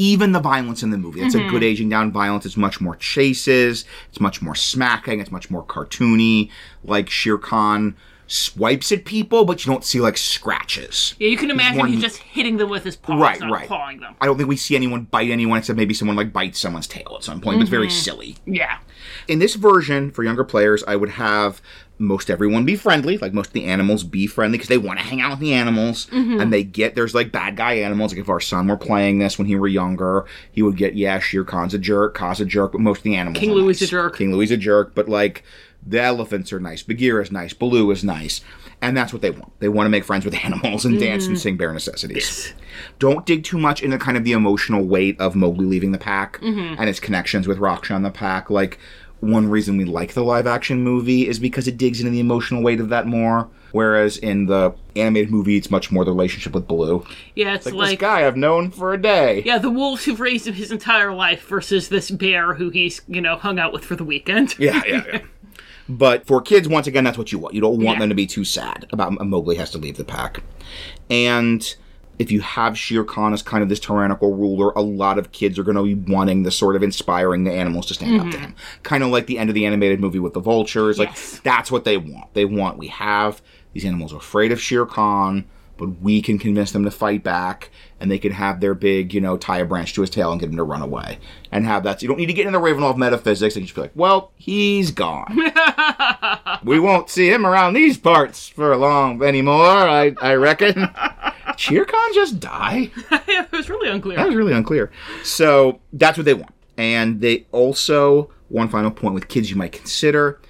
Speaker 2: even the violence in the movie. It's a mm-hmm. good aging down violence. It's much more chases. It's much more smacking. It's much more cartoony. Like Shere Khan swipes at people, but you don't see like scratches.
Speaker 1: Yeah, you can imagine he's just hitting them with his paws,
Speaker 2: Right, right.
Speaker 1: clawing them.
Speaker 2: I don't think we see anyone bite anyone except maybe someone like bites someone's tail at some point. But it's very
Speaker 1: Mm-hmm.
Speaker 2: silly.
Speaker 1: Yeah.
Speaker 2: In this version, for younger players, I would have most everyone be friendly, like most of the animals be friendly because they want to hang out with the animals,
Speaker 1: Mm-hmm.
Speaker 2: and they get there's like bad guy animals. Like if our son were playing this when he were younger, he would get yeah, Shere Khan's a jerk, Kaa's a jerk, but most of the animals.
Speaker 1: King Louie's a jerk.
Speaker 2: King Louie's a jerk, but like the elephants are nice, Bagheera is nice, Baloo is nice, and that's what they want. They want to make friends with animals and dance
Speaker 1: Mm-hmm.
Speaker 2: and sing bare necessities. Don't dig too much into kind of the emotional weight of Mowgli leaving the pack
Speaker 1: Mm-hmm.
Speaker 2: and its connections with Raksha and the pack. Like, one reason we like the live action movie is because it digs into the emotional weight of that more. Whereas in the animated movie, it's much more the relationship with Baloo.
Speaker 1: Yeah, it's
Speaker 2: Like,
Speaker 1: like,
Speaker 2: this guy I've known for a day.
Speaker 1: yeah, the wolves who've raised him his entire life versus this bear who he's, you know, hung out with for the weekend.
Speaker 2: Yeah, yeah, yeah. But for kids, once again, that's what you want. You don't want
Speaker 1: Yeah.
Speaker 2: them to be too sad about Mowgli has to leave the pack. And if you have Shere Khan as kind of this tyrannical ruler, a lot of kids are going to be wanting the sort of inspiring the animals to stand up to mm-hmm. him. Kind of like the end of the animated movie with the vultures. Like, that's what they want. They want, we have, these animals are afraid of Shere Khan, but we can convince them to fight back, and they can have their big, you know, tie a branch to his tail and get him to run away. And have that. So you don't need to get into the Ravenloft metaphysics and just be like, well, he's gone. we won't see him around these parts for long anymore, I, I reckon. Khan just die?
Speaker 1: yeah, it was really unclear.
Speaker 2: That was really unclear. So that's what they want. And they also, one final point with kids you might consider.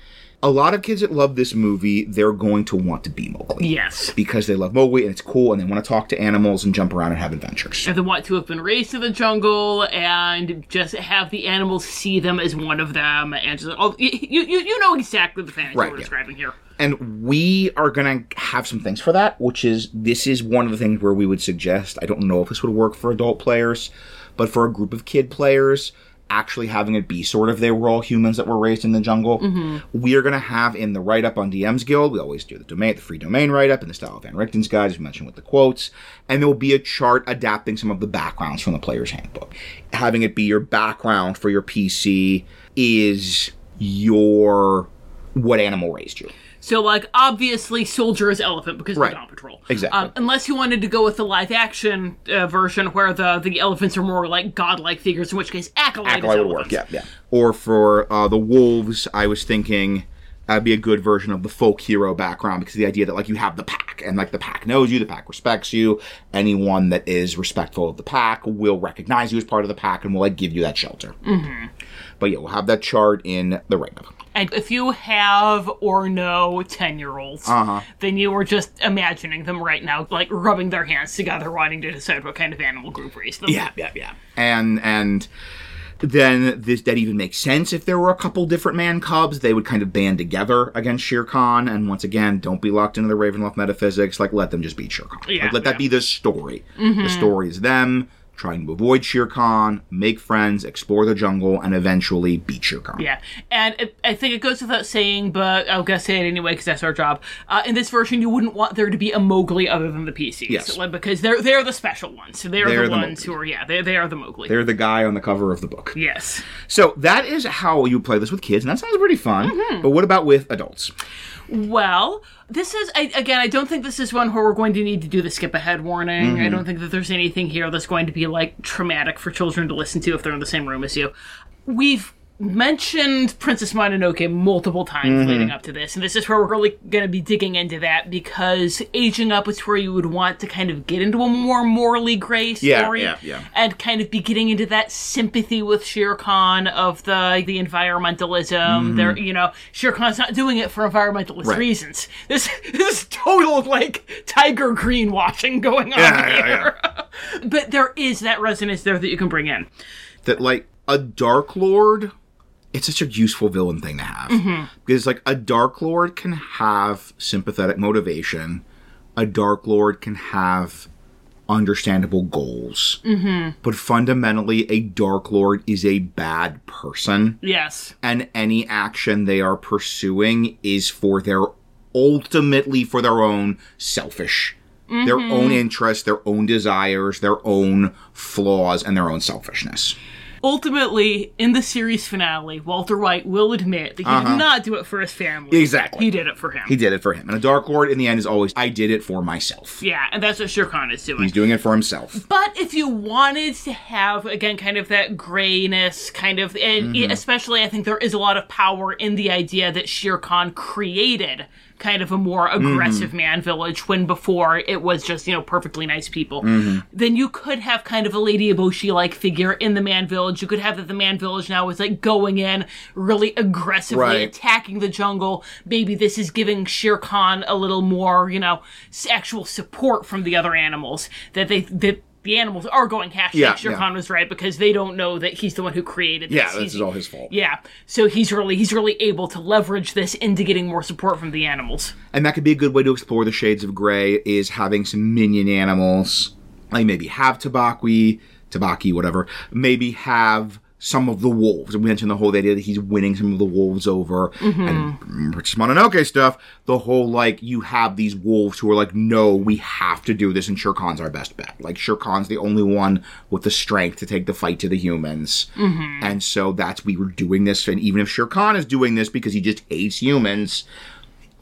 Speaker 2: A lot of kids that love this movie, they're going to want to be Mowgli.
Speaker 1: Yes.
Speaker 2: Because they love Mowgli and it's cool and they want to talk to animals and jump around and have adventures.
Speaker 1: And they want to have been raised in the jungle and just have the animals see them as one of them and just, oh, you, you, you know exactly the fantasy
Speaker 2: Right,
Speaker 1: we're
Speaker 2: yeah.
Speaker 1: describing here.
Speaker 2: And we are going to have some things for that, which is this is one of the things where we would suggest. I don't know if this would work for adult players, but for a group of kid players, actually having it be sort of they were all humans that were raised in the jungle. Mm-hmm. We are going to have in the write up on DM's Guild, we always do the domain, the free domain write up in the style of Van Richten's guide, as we mentioned with the quotes, and there will be a chart adapting some of the backgrounds from the player's handbook. Having it be your background for your PC is your what animal raised you.
Speaker 1: So, like, obviously, Soldier is elephant because
Speaker 2: Right.
Speaker 1: of Dawn Patrol.
Speaker 2: Exactly.
Speaker 1: Um, unless you wanted to go with the live action uh, version where the, the elephants are more like godlike figures, in which case Acolyte,
Speaker 2: Acolyte would work, yeah, yeah. Or for uh, the wolves, I was thinking that'd be a good version of the folk hero background because the idea that like you have the pack and like the pack knows you, the pack respects you. Anyone that is respectful of the pack will recognize you as part of the pack and will like give you that shelter. Mm-hmm. But yeah, we'll have that chart in the write-up.
Speaker 1: And if you have or know 10 year olds,
Speaker 2: Uh-huh.
Speaker 1: then you were just imagining them right now, like rubbing their hands together, wanting to decide what kind of animal group raised them.
Speaker 2: Yeah, yeah, yeah. And and then this that even makes sense if there were a couple different man cubs, they would kind of band together against Shere Khan. And once again, don't be locked into the Ravenloft metaphysics. Like let them just beat Shere Khan.
Speaker 1: Yeah,
Speaker 2: like, let that be the story. The story is them trying to avoid Shere Khan, make friends, explore the jungle, and eventually beat Shere Khan.
Speaker 1: Yeah, and it, I think it goes without saying, but I'm gonna say it anyway because that's our job. Uh, in this version, you wouldn't want there to be a Mowgli other than the PCs,
Speaker 2: Yes.
Speaker 1: like, because they're they're the special ones. They're,
Speaker 2: They're
Speaker 1: the,
Speaker 2: the
Speaker 1: ones who are yeah, they they are the Mowgli.
Speaker 2: They're the guy on the cover of the book.
Speaker 1: yes.
Speaker 2: So that is how you play this with kids, and that sounds pretty fun.
Speaker 1: Mm-hmm.
Speaker 2: But what about with adults?
Speaker 1: Well, this is I, again. I don't think this is one where we're going to need to do the skip ahead warning.
Speaker 2: Mm-hmm.
Speaker 1: I don't think that there's anything here that's going to be like traumatic for children to listen to if they're in the same room as you. We've mentioned Princess Mononoke multiple times
Speaker 2: Mm-hmm.
Speaker 1: leading up to this, and this is where we're really going to be digging into that because aging up is where you would want to kind of get into a more morally gray story
Speaker 2: yeah, yeah. yeah.
Speaker 1: and kind of be getting into that sympathy with Shere Khan of the the environmentalism. There, you know, Shere Khan's not doing it for environmentalist
Speaker 2: Mm-hmm. Right.
Speaker 1: reasons. This, this is total like tiger greenwashing going on
Speaker 2: Yeah, yeah,
Speaker 1: here. but there is that resonance there that you can bring in.
Speaker 2: that like a dark lord it's such a useful villain thing to have. Mm-hmm. Because like a dark lord can have sympathetic motivation. A dark lord can have understandable goals. Mm-hmm. But fundamentally a dark lord is a bad person.
Speaker 1: Yes.
Speaker 2: and any action they are pursuing is for their ultimately for their own selfish their mm-hmm. own interests, their own desires, their own flaws, and their own selfishness.
Speaker 1: Ultimately, in the series finale, Walter White will admit that he did not do it for his family.
Speaker 2: Uh-huh. Exactly.
Speaker 1: He did it for him.
Speaker 2: He did it for him. And a Dark Lord in the end is always, I did it for myself.
Speaker 1: yeah, and that's what Shere Khan is doing.
Speaker 2: He's doing it for himself.
Speaker 1: But if you wanted to have again kind of that grayness, kind of, and
Speaker 2: Mm-hmm.
Speaker 1: especially I think there is a lot of power in the idea that Shere Khan created kind of a more
Speaker 2: Mm-hmm.
Speaker 1: aggressive man village when before it was just you know perfectly nice people.
Speaker 2: Mm-hmm.
Speaker 1: Then you could have kind of a Lady Eboshi like figure in the man village. You could have that the man village now is like going in really aggressively
Speaker 2: Right.
Speaker 1: attacking the jungle. Maybe this is giving Shere Khan a little more you know actual support from the other animals that they that. The animals are going hashtag
Speaker 2: Yeah,
Speaker 1: Shere
Speaker 2: yeah.
Speaker 1: Khan was right because they don't know that he's the one who created this.
Speaker 2: Yeah,
Speaker 1: He's-
Speaker 2: this is all his fault.
Speaker 1: yeah, so he's really he's really able to leverage this into getting more support from the animals.
Speaker 2: And that could be a good way to explore the shades of gray is having some minion animals. Like maybe have Tabaqui, Tabaqui, whatever. Maybe have some of the wolves. We mentioned the whole idea that he's winning some of the wolves over. Mm-hmm. And Princess Mononoke stuff, the whole like you have these wolves who are like, no, we have to do this, and Shere Khan's our best bet. Like Shere Khan's the only one with the strength to take the fight to the humans. Mm-hmm. And so that's we were doing this, and even if Shere Khan is doing this because he just hates humans,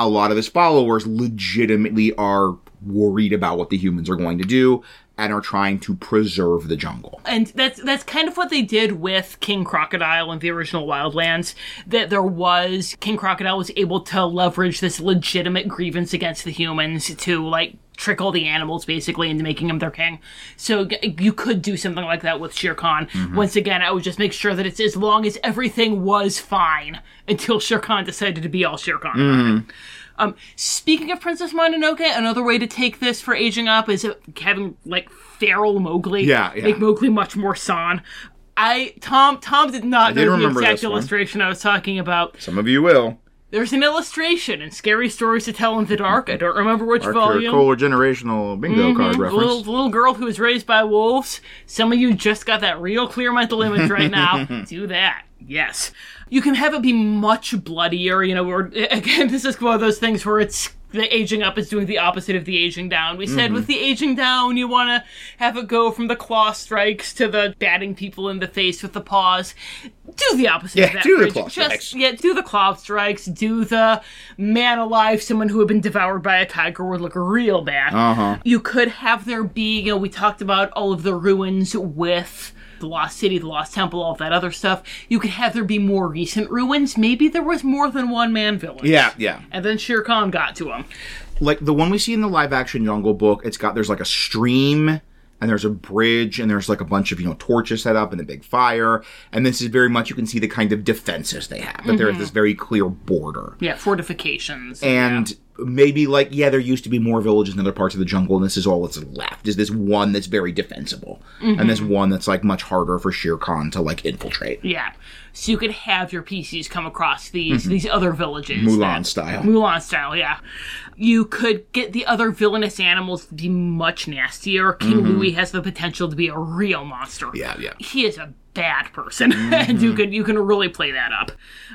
Speaker 2: a lot of his followers legitimately are worried about what the humans are going to do and are trying to preserve the jungle.
Speaker 1: And that's that's kind of what they did with King Crocodile in the original Wildlands. That there was King Crocodile was able to leverage this legitimate grievance against the humans to like trick all the animals basically into making him their king. So you could do something like that with Shere Khan. Mm-hmm. Once again, I would just make sure that it's as long as everything was fine until Shere Khan decided to be all Shere Khan. it. Um, speaking of Princess Mononoke, another way to take this for aging up is having like feral Mowgli.
Speaker 2: Yeah, yeah.
Speaker 1: Make Mowgli much more San. I Tom Tom did not know the exact illustration I was talking about.
Speaker 2: Some of you will.
Speaker 1: There's an illustration in Scary Stories to Tell in the Dark. I don't remember which volume.
Speaker 2: Kohler generational bingo card reference.
Speaker 1: little, little girl who was raised by wolves. Some of you just got that real clear mental image right now. Do that. Yes. You can have it be much bloodier, you know, or again, this is one of those things where it's the aging up is doing the opposite of the aging down. We
Speaker 2: Mm-hmm.
Speaker 1: said with the aging down, you want to have it go from the claw strikes to the batting people in the face with the paws. Do the opposite
Speaker 2: Yeah,
Speaker 1: of that.
Speaker 2: do the
Speaker 1: Bridget.
Speaker 2: claw
Speaker 1: Just-
Speaker 2: strikes.
Speaker 1: yeah, do the claw strikes. Do the man alive, someone who had been devoured by a tiger would look real bad.
Speaker 2: Uh-huh.
Speaker 1: You could have there be, you know, we talked about all of the ruins with the Lost City, the Lost Temple, all that other stuff. You could have there be more recent ruins. Maybe there was more than one man village.
Speaker 2: Yeah, yeah.
Speaker 1: And then Shere Khan got to him.
Speaker 2: Like the one we see in the live action Jungle Book, it's got there's like a stream and there's a bridge and there's like a bunch of you know torches set up and a big fire and this is very much you can see the kind of defenses they have that there's this very clear border
Speaker 1: Yeah, fortifications.
Speaker 2: and maybe like yeah there used to be more villages in other parts of the jungle and this is all that's left is this one that's very defensible and this one that's like much harder for Shere Khan to like infiltrate
Speaker 1: Yeah. So you could have your PCs come across these these other villages.
Speaker 2: Mm-hmm. Mulan
Speaker 1: that-
Speaker 2: style.
Speaker 1: Mulan style, yeah. You could get the other villainous animals to be much nastier. King Louie has the potential to be a real monster.
Speaker 2: Mm-hmm. yeah yeah
Speaker 1: He is a bad person, and you can you can really play that up.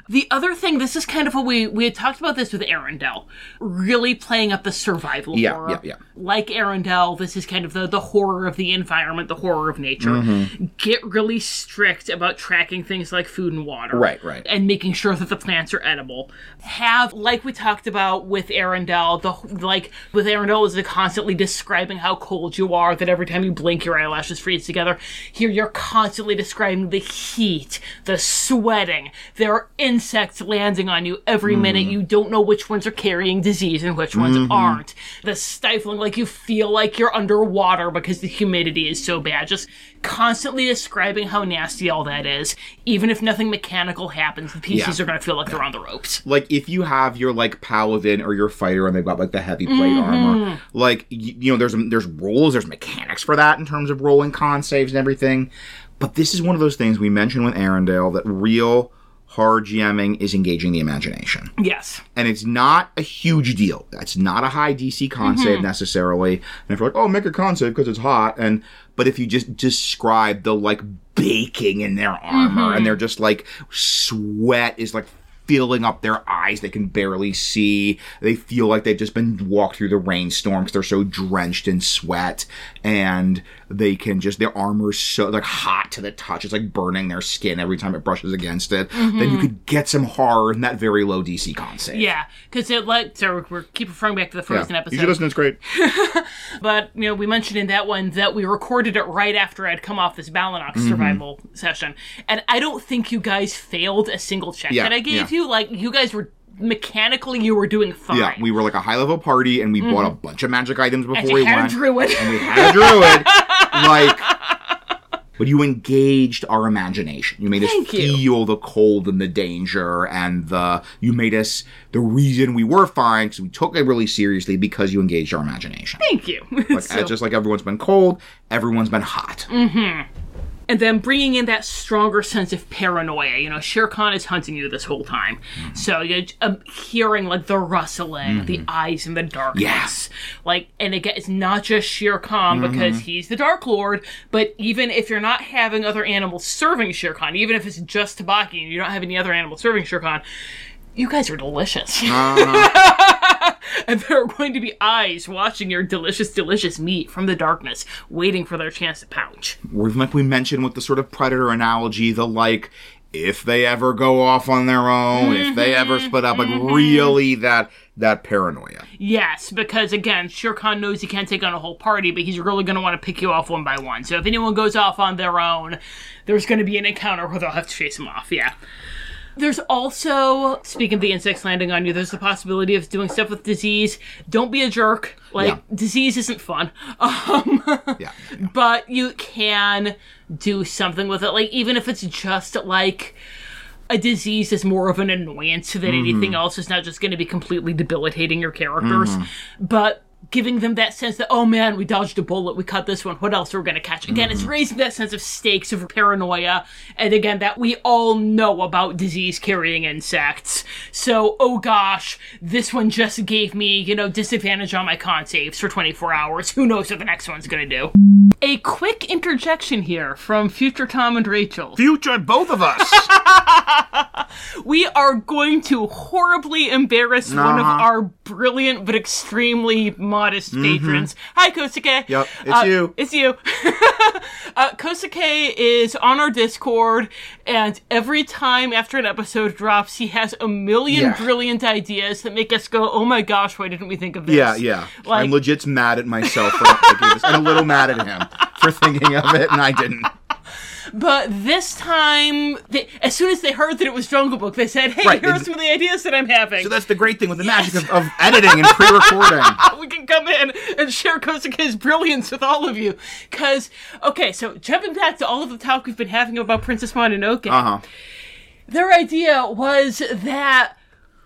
Speaker 1: The other thing, this is kind of what we we had talked about this with Arendelle, really playing up the survival
Speaker 2: Yeah,
Speaker 1: horror.
Speaker 2: yeah, yeah.
Speaker 1: Like Arendelle, this is kind of the the horror of the environment, the horror of nature.
Speaker 2: Mm-hmm.
Speaker 1: Get really strict about tracking things like food and water,
Speaker 2: Right, right.
Speaker 1: and making sure that the plants are edible. Have like we talked about with Arendelle, the like with Arendelle is the constantly describing how cold you are. That every time you blink, your eyelashes freeze together. Here, you're constantly describing the heat, the sweating. There are insects landing on you every minute. Mm. You don't know which ones are carrying disease and which ones mm-hmm. aren't. The stifling, like you feel like you're underwater because the humidity is so bad. Just constantly describing how nasty all that is. Even if nothing mechanical happens, the PCs
Speaker 2: Yeah.
Speaker 1: are going to feel like they're on the ropes.
Speaker 2: like if you have your like paladin or your fighter and they've got like the heavy plate mm-hmm. armor like y- you know there's there's rules there's mechanics for that in terms of rolling con saves and everything but this is one of those things we mentioned with Arendelle that real hard GMing is engaging the imagination
Speaker 1: Yes.
Speaker 2: and it's not a huge deal. That's not a high DC con save mm-hmm. necessarily. And if you're like, oh, make a con save because it's hot, and but if you just describe the like baking in their armor and mm-hmm. they're just like sweat is like filling up their eyes. They can barely see. They feel like they've just been walked through the rainstorm because they're so drenched in sweat. And they can just, their armor's so like hot to the touch. It's like burning their skin every time it brushes against it. Then you could get some horror in that very low DC con save.
Speaker 1: Yeah, because it like so we're, keep referring back to the Frozen
Speaker 2: You
Speaker 1: episode.
Speaker 2: should listen, it's great.
Speaker 1: But you know, we mentioned in that one that we recorded it right after I'd come off this Balinox
Speaker 2: Mm-hmm.
Speaker 1: survival session, and I don't think you guys failed a single check
Speaker 2: Yeah,
Speaker 1: that I gave
Speaker 2: yeah.
Speaker 1: you. Like you guys were mechanically, you were doing fine.
Speaker 2: Yeah, we were like a high level party and we bought a mm-hmm. bunch of magic items before
Speaker 1: and
Speaker 2: we
Speaker 1: had
Speaker 2: went.
Speaker 1: a druid.
Speaker 2: and we had a druid. like, but you engaged our imagination. You made us
Speaker 1: you.
Speaker 2: feel the cold and the danger, and the you made us the reason we were fine because we took it really seriously because you engaged our imagination.
Speaker 1: Thank you.
Speaker 2: Like,
Speaker 1: So-
Speaker 2: just like everyone's been cold, everyone's been hot. Mm-hmm.
Speaker 1: And then bringing in that stronger sense of paranoia. You know, Shere Khan is hunting you this whole time,
Speaker 2: Mm-hmm.
Speaker 1: so you're um, hearing like the rustling, the eyes in the darkness. Yes. Like, and again, it's not just Shere Khan
Speaker 2: Mm-hmm.
Speaker 1: because he's the Dark Lord, but even if you're not having other animals serving Shere Khan, even if it's just Tabaqui and you don't have any other animals serving Shere Khan. You guys are delicious.
Speaker 2: Uh-huh.
Speaker 1: and there are going to be eyes watching your delicious, delicious meat from the darkness, waiting for their chance to pouch.
Speaker 2: Or like we mentioned with the sort of predator analogy, the like, if they ever go off on their own, if they mm-hmm. ever split up, like mm-hmm. really that that paranoia.
Speaker 1: Yes, because again, Shere Khan knows he can't take on a whole party, but he's really going to want to pick you off one by one. So if anyone goes off on their own, there's going to be an encounter where they'll have to chase him off. Yeah. There's also, speaking of the insects landing on you, there's the possibility of doing stuff with disease. Don't be a jerk. Like,
Speaker 2: Yeah.
Speaker 1: disease isn't fun. Um,
Speaker 2: Yeah.
Speaker 1: but you can do something with it. Like, even if it's just like a disease is more of an annoyance than anything else. It's not just going to be completely debilitating your characters, but giving them that sense that, oh man, we dodged a bullet, we caught this one, what else are we going to catch? Again, it's mm-hmm. raising that sense of stakes, of paranoia, and again, that we all know about disease carrying insects. So, oh gosh, this one just gave me, you know, disadvantage on my con saves for 24 hours. Who knows what the next one's going to do? A quick interjection here from future Tom and Rachel.
Speaker 2: Future, both of us.
Speaker 1: We are going to horribly embarrass one of our brilliant but extremely modest patrons. Hi, Kosuke.
Speaker 2: Mm-hmm. Yep, it's
Speaker 1: Uh,
Speaker 2: you.
Speaker 1: It's you. uh, Kosuke is on our Discord, and every time after an episode drops, he has a million
Speaker 2: Yeah.
Speaker 1: brilliant ideas that make us go, "Oh my gosh, why didn't we think of this?"
Speaker 2: Yeah, yeah.
Speaker 1: Like-
Speaker 2: I'm legit mad at myself for thinking this, and a little mad at him for thinking of it, and I didn't.
Speaker 1: But this time, they, as soon as they heard that it was Jungle Book, they said, "Hey,
Speaker 2: Right,
Speaker 1: here are some of the ideas that I'm having."
Speaker 2: So that's the great thing with the magic of, of editing and pre-recording.
Speaker 1: we can come in and share Kosuke's brilliance with all of you. Because, okay, so jumping back to all of the talk we've been having about Princess Mononoke,
Speaker 2: Uh huh.
Speaker 1: their idea was that,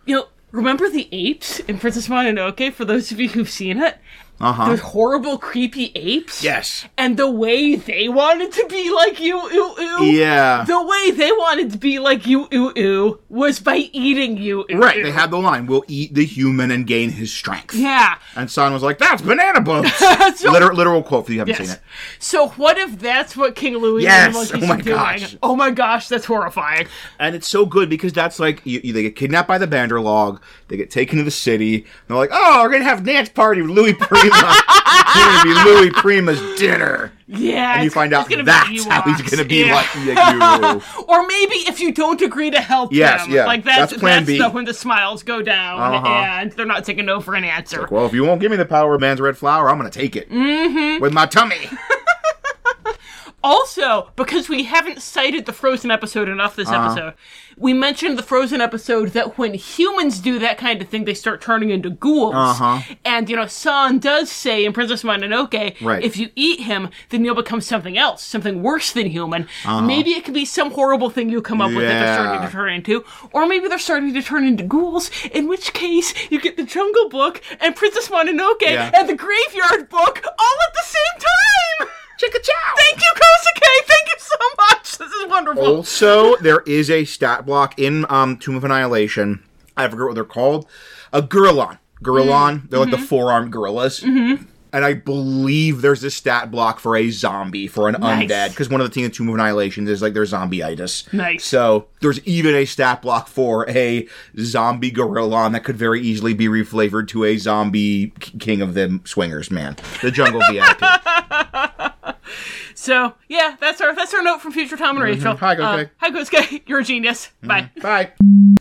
Speaker 1: you know, remember the apes in Princess Mononoke, for those of you who've seen it?
Speaker 2: Uh huh.
Speaker 1: Those horrible, creepy apes?
Speaker 2: Yes.
Speaker 1: And the way they wanted to be like you, ooh, ooh.
Speaker 2: Yeah.
Speaker 1: The way they wanted to be like you, ooh, ooh, was by eating you, ooh,
Speaker 2: Right. They had the line, "We'll eat the human and gain his strength."
Speaker 1: Yeah.
Speaker 2: And San was like, "That's banana boats."
Speaker 1: So-
Speaker 2: literal, literal quote if you haven't seen it.
Speaker 1: So what if that's what King Louie
Speaker 2: Yes!
Speaker 1: and the monkeys
Speaker 2: Oh my
Speaker 1: are doing?
Speaker 2: gosh.
Speaker 1: Oh my gosh, that's horrifying.
Speaker 2: And it's so good because that's like you, you- they get kidnapped by the Bandar-log, they get taken to the city. They're like, "Oh, we're gonna have dance party with Louis Prima. it's gonna be Louis Prima's dinner."
Speaker 1: Yeah.
Speaker 2: And you find out that's how he's gonna be
Speaker 1: Yeah.
Speaker 2: like you.
Speaker 1: Or maybe if you don't agree to help
Speaker 2: Yes,
Speaker 1: them,
Speaker 2: yeah,
Speaker 1: like that's
Speaker 2: that's plan B.
Speaker 1: the, when the smiles go down
Speaker 2: Uh-huh.
Speaker 1: and they're not taking no for an answer.
Speaker 2: Well, if you won't give me the power of man's red flower, I'm gonna take it mm-hmm. with my tummy.
Speaker 1: Also, because we haven't cited the Frozen episode enough this
Speaker 2: Uh-huh.
Speaker 1: episode, we mentioned the Frozen episode that when humans do that kind of thing, they start turning into ghouls.
Speaker 2: Uh-huh.
Speaker 1: And, you know, San does say in Princess Mononoke,
Speaker 2: Right.
Speaker 1: if you eat him, then you'll become something else, something worse than human.
Speaker 2: Uh-huh.
Speaker 1: Maybe it could be some horrible thing you come up with that they're starting to turn into. Or maybe they're starting to turn into ghouls, in which case you get the Jungle Book and Princess Mononoke
Speaker 2: Yeah.
Speaker 1: and the Graveyard Book all at the same time!
Speaker 2: Chicka chow.
Speaker 1: Thank you, Kosuke. Thank you so much. This is wonderful.
Speaker 2: Also, there is a stat block in um, Tomb of Annihilation. I forget what they're called. A Gorillon. Gorillon. Mm-hmm. They're like the mm-hmm. four armed gorillas. Mm-hmm. And I believe there's a stat block for a zombie for an
Speaker 1: Nice.
Speaker 2: undead because one of the thing in Tomb of Annihilation is like there's zombieitis.
Speaker 1: Nice.
Speaker 2: So there's even a stat block for a zombie gorillon that could very easily be reflavored to a zombie king of the swingers, man. The jungle VIP.
Speaker 1: So yeah, that's our that's our note from future Tom and Rachel.
Speaker 2: Mm-hmm. Hi, Gosuke.
Speaker 1: Uh, hi, Gosuke. You're a genius. Bye.
Speaker 2: Bye.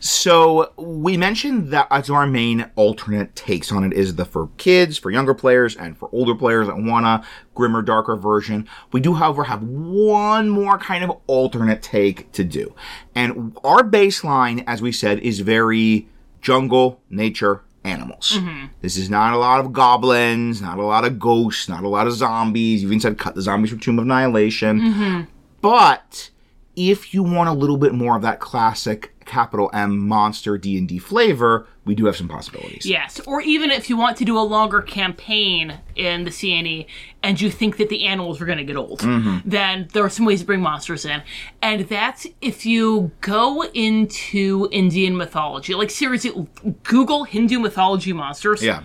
Speaker 2: So we mentioned that as our main alternate takes on it is the for kids, for younger players, and for older players that want a grimmer, darker version. We do, however, have one more kind of alternate take to do. And our baseline, as we said, is very jungle, nature, animals. Mm-hmm. This is not a lot of goblins, not a lot of ghosts, not a lot of zombies. You've even said cut the zombies from Tomb of Annihilation. Mm-hmm. But if you want a little bit more of that classic capital M monster D&D flavor, we do have some possibilities.
Speaker 1: Yes, or even if you want to do a longer campaign in the Seeonee and you think that the animals are going to get old,
Speaker 2: Mm-hmm.
Speaker 1: then there are some ways to bring monsters in. And that's if you go into Indian mythology. Like, seriously, Google Hindu mythology monsters.
Speaker 2: Yeah.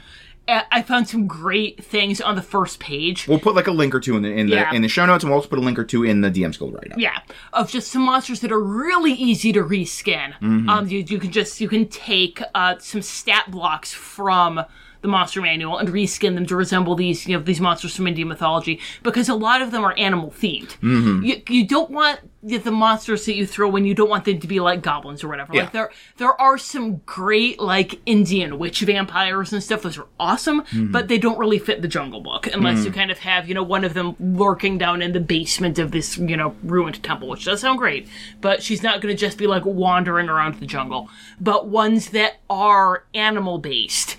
Speaker 1: I found some great things on the first page.
Speaker 2: We'll put like a link or two in the in the
Speaker 1: Yeah.
Speaker 2: in the show notes, and we'll also put a link or two in the DMs Guild write up.
Speaker 1: Yeah, of just some monsters that are really easy to reskin.
Speaker 2: Mm-hmm.
Speaker 1: Um, you, you can just you can take uh, some stat blocks from the monster manual and reskin them to resemble these you know these monsters from Indian mythology because a lot of them are animal themed.
Speaker 2: Mm-hmm.
Speaker 1: You you don't want the, the monsters that you throw when You don't want them to be like goblins or whatever.
Speaker 2: Yeah.
Speaker 1: Like there there are some great like Indian witch vampires and stuff. Those are awesome,
Speaker 2: Mm-hmm.
Speaker 1: but they don't really fit the Jungle Book unless
Speaker 2: Mm.
Speaker 1: you kind of have you know one of them lurking down in the basement of this you know ruined temple, which does sound great. But she's not going to just be like wandering around the jungle. But ones that are animal based.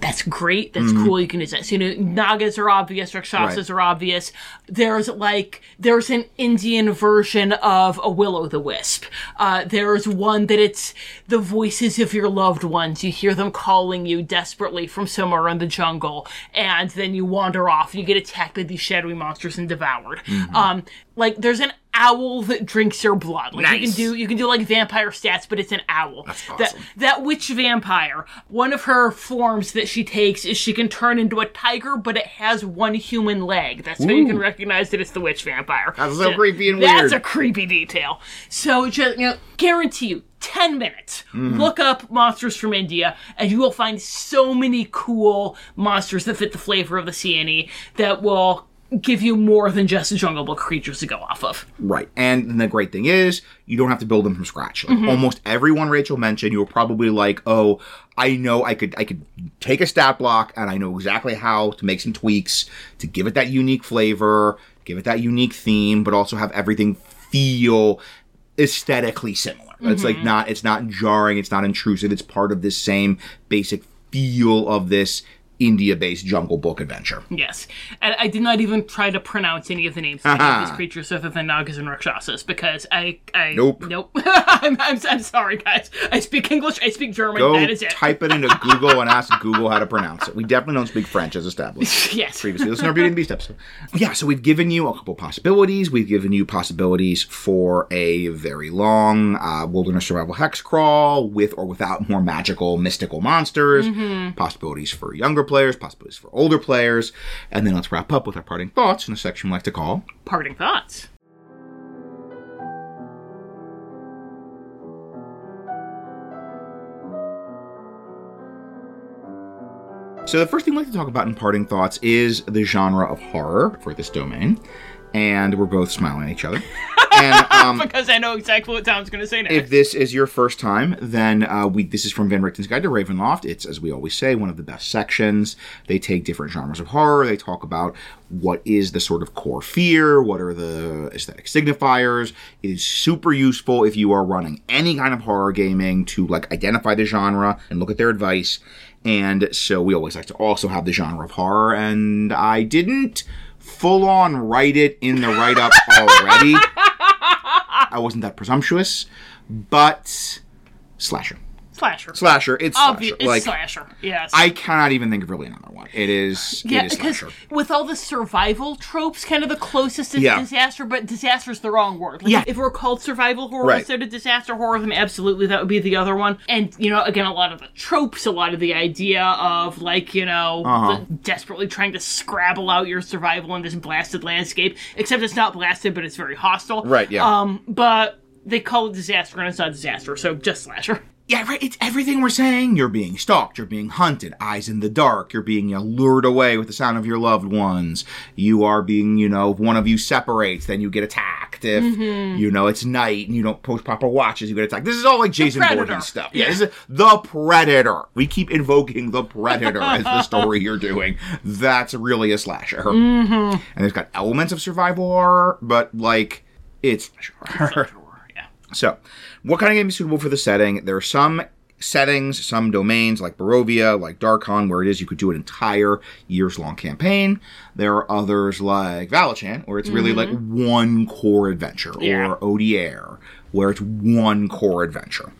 Speaker 1: That's great. That's cool. You can use that. So, you know, Nagas are obvious. Rakshasas
Speaker 2: Right.
Speaker 1: are obvious. There's like, there's an Indian version of a Willow the Wisp. Uh, there's one that it's the voices of your loved ones. You hear them calling you desperately from somewhere in the jungle, and then you wander off. You get attacked by these shadowy monsters and devoured. Um, like there's an owl that drinks your blood. Like you can do, you can do like vampire stats, but it's an owl. That
Speaker 2: awesome.
Speaker 1: that witch vampire, one of her forms that she takes is she can turn into a tiger, but it has one human leg. That's how you can recognize that it's the witch vampire.
Speaker 2: That's so creepy and
Speaker 1: That's
Speaker 2: weird.
Speaker 1: a creepy detail. So just you know, guarantee you. 10 minutes.
Speaker 2: Mm-hmm.
Speaker 1: Look up monsters from India, and you will find so many cool monsters that fit the flavor of the Seeonee that will give you more than just Jungle Book creatures to go off of.
Speaker 2: Right. And the great thing is, you don't have to build them from scratch. Like mm-hmm. almost everyone Rachel mentioned, you were probably like, "Oh, I know I could I could take a stat block and I know exactly how to make some tweaks to give it that unique flavor, give it that unique theme, but also have everything feel aesthetically similar. It's like mm-hmm. not it's not jarring, it's not intrusive, it's part of this same basic feel of this India-based Jungle Book adventure.
Speaker 1: Yes, and I did not even try to pronounce any of the names of these creatures other than Nagas and Rakshasas because I, I
Speaker 2: Nope.
Speaker 1: nope. I'm, I'm, I'm sorry, guys. I speak English. I speak German.
Speaker 2: Go
Speaker 1: that is it.
Speaker 2: type it into Google and ask Google how to pronounce it. We definitely don't speak French as established
Speaker 1: yes.
Speaker 2: previously. Listen to our Beauty and the Beast episode. Yeah, so we've given you a couple possibilities. We've given you possibilities for a very long uh, wilderness survival hex crawl with or without more magical, mystical monsters. Possibilities for younger players, possibilities for older players. And then let's wrap up with our parting thoughts in a section we like to call
Speaker 1: Parting thoughts.
Speaker 2: So the first thing we'd like to talk about in parting thoughts is the genre of horror for this domain. And we're both smiling at each other. And um,
Speaker 1: Because I know exactly what Tom's going to say next.
Speaker 2: if this is your first time, then uh, we this is from Van Richten's Guide to Ravenloft. It's, as we always say, one of the best sections. They take different genres of horror. They talk about what is the sort of core fear, what are the aesthetic signifiers. It is super useful if you are running any kind of horror gaming to like identify the genre and look at their advice. And so we always like to also have the genre of horror. And I didn't full on write it in the write up already. I wasn't that presumptuous, but slasher.
Speaker 1: Slasher.
Speaker 2: Slasher. It's
Speaker 1: Obvi-
Speaker 2: slasher.
Speaker 1: it's
Speaker 2: like
Speaker 1: slasher. Yes.
Speaker 2: I cannot even think of really another one. It is.
Speaker 1: yeah,
Speaker 2: it is
Speaker 1: because
Speaker 2: slasher.
Speaker 1: with all the survival tropes, kind of the closest is
Speaker 2: Yeah.
Speaker 1: disaster, but disaster is the wrong word. Like,
Speaker 2: Yeah.
Speaker 1: If were called survival horror
Speaker 2: Right.
Speaker 1: instead of disaster horror, then absolutely that would be the other one. And, you know, again, a lot of the tropes, a lot of the idea of, like, you know,
Speaker 2: Uh-huh.
Speaker 1: desperately trying to scrabble out your survival in this blasted landscape, except it's not blasted, but it's very hostile.
Speaker 2: Right, yeah.
Speaker 1: Um, but they call it disaster, and it's not disaster, so just slasher.
Speaker 2: Yeah, right. It's everything we're saying. You're being stalked. You're being hunted. Eyes in the dark. You're being you know, lured away with the sound of your loved ones. You are being, you know, if one of you separates, then you get attacked. If
Speaker 1: Mm-hmm.
Speaker 2: you know it's night and you don't post proper watches, you get attacked. This is all like Jason. Voorhees stuff.
Speaker 1: Yeah.
Speaker 2: Yeah, this is the Predator. We keep invoking the Predator as the story you're doing. That's really a slasher. Mm-hmm. And it's got elements of survival horror, but like it's slasher. So, what kind of game is suitable for the setting? There are some settings, some domains like Barovia, like Darkon, where it is you could do an entire years long campaign. There are others like Valachan, where it's really like mm-hmm. one core adventure,
Speaker 1: Yeah.
Speaker 2: or Odaire, where it's one core adventure.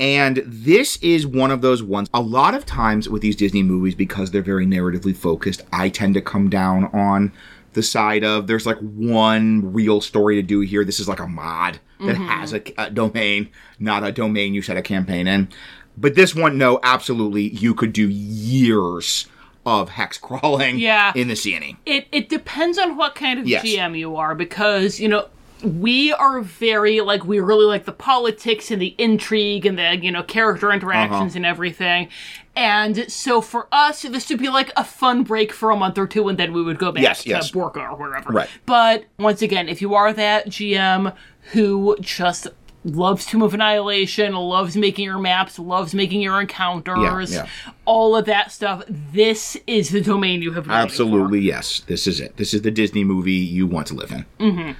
Speaker 2: And this is one of those ones, a lot of times with these Disney movies, because they're very narratively focused, I tend to come down on the side of there's like one real story to do here. This is like a mod that has a, a domain, not a domain you set a campaign in. But this one, no, absolutely, you could do years of hex crawling
Speaker 1: Yeah.
Speaker 2: in the Seeonee.
Speaker 1: It it depends on what kind of
Speaker 2: Yes.
Speaker 1: GM you are because you know we are very like we really like the politics and the intrigue and the you know character interactions
Speaker 2: Uh-huh.
Speaker 1: and everything. And so for us, this would be like a fun break for a month or two, and then we would go back
Speaker 2: Yes,
Speaker 1: to
Speaker 2: yes.
Speaker 1: Borca or wherever.
Speaker 2: Right.
Speaker 1: But once again, if you are that GM who just loves Tomb of Annihilation, loves making your maps, loves making your encounters,
Speaker 2: yeah.
Speaker 1: all of that stuff, this is the domain you have.
Speaker 2: Absolutely, yes. This is it. This is the Disney movie you want to live in. Mm-hmm.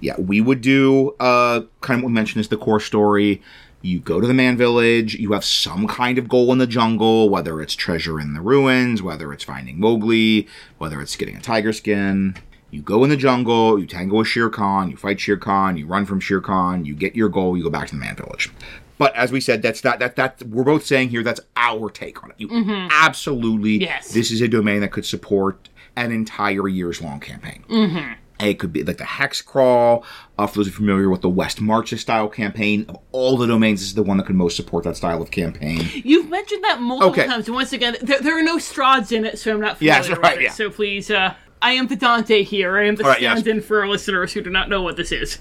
Speaker 2: Yeah, we would do uh, kind of what we mentioned is the core story. You go to the man village. You have some kind of goal in the jungle, whether it's treasure in the ruins, whether it's finding Mowgli, whether it's getting a tiger skin. You go in the jungle. You tango with Shere Khan. You fight Shere Khan. You run from Shere Khan. You get your goal. You go back to the man village. But as we said, that's not that that we're both saying here. That's our take on it. You absolutely
Speaker 1: Yes.
Speaker 2: This is a domain that could support an entire years long campaign. Mm-hmm. It could be like the Hex Crawl. Uh, for those who are familiar with the West Marches style campaign, of all the domains, this is the one that could most support that style of campaign.
Speaker 1: You've mentioned that multiple
Speaker 2: Okay.
Speaker 1: times, and once again, there, there are no Strahds in it, so I'm not familiar
Speaker 2: Yes,
Speaker 1: with
Speaker 2: right,
Speaker 1: it.
Speaker 2: yeah.
Speaker 1: So please, uh, I am the Dante here. I am the
Speaker 2: right, yes.
Speaker 1: stand-in for our listeners who do not know what this is.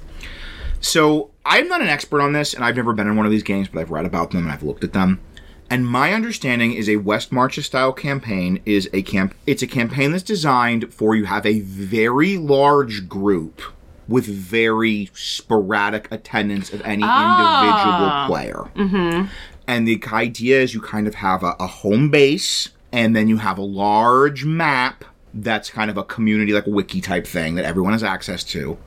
Speaker 2: So I'm not an expert on this, and I've never been in one of these games, but I've read about them and I've looked at them. And my understanding is a West Marches style campaign is a camp. It's a campaign that's designed for you have a very large group with very sporadic attendance of any
Speaker 1: Ah.
Speaker 2: individual player. Mm-hmm. And the idea is you kind of have a, a home base, and then you have a large map that's kind of a community, like wiki type thing that everyone has access to.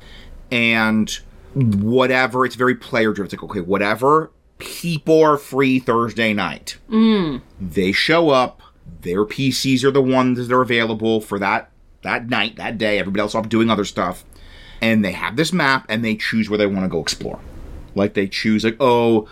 Speaker 2: And whatever, it's very player driven. It's like, okay, whatever people are free Thursday night, mm. they show up. Their PCs are the ones that are available for that that night, that day. Everybody else off doing other stuff, and they have this map and they choose where they want to go explore. Like they choose, like, oh,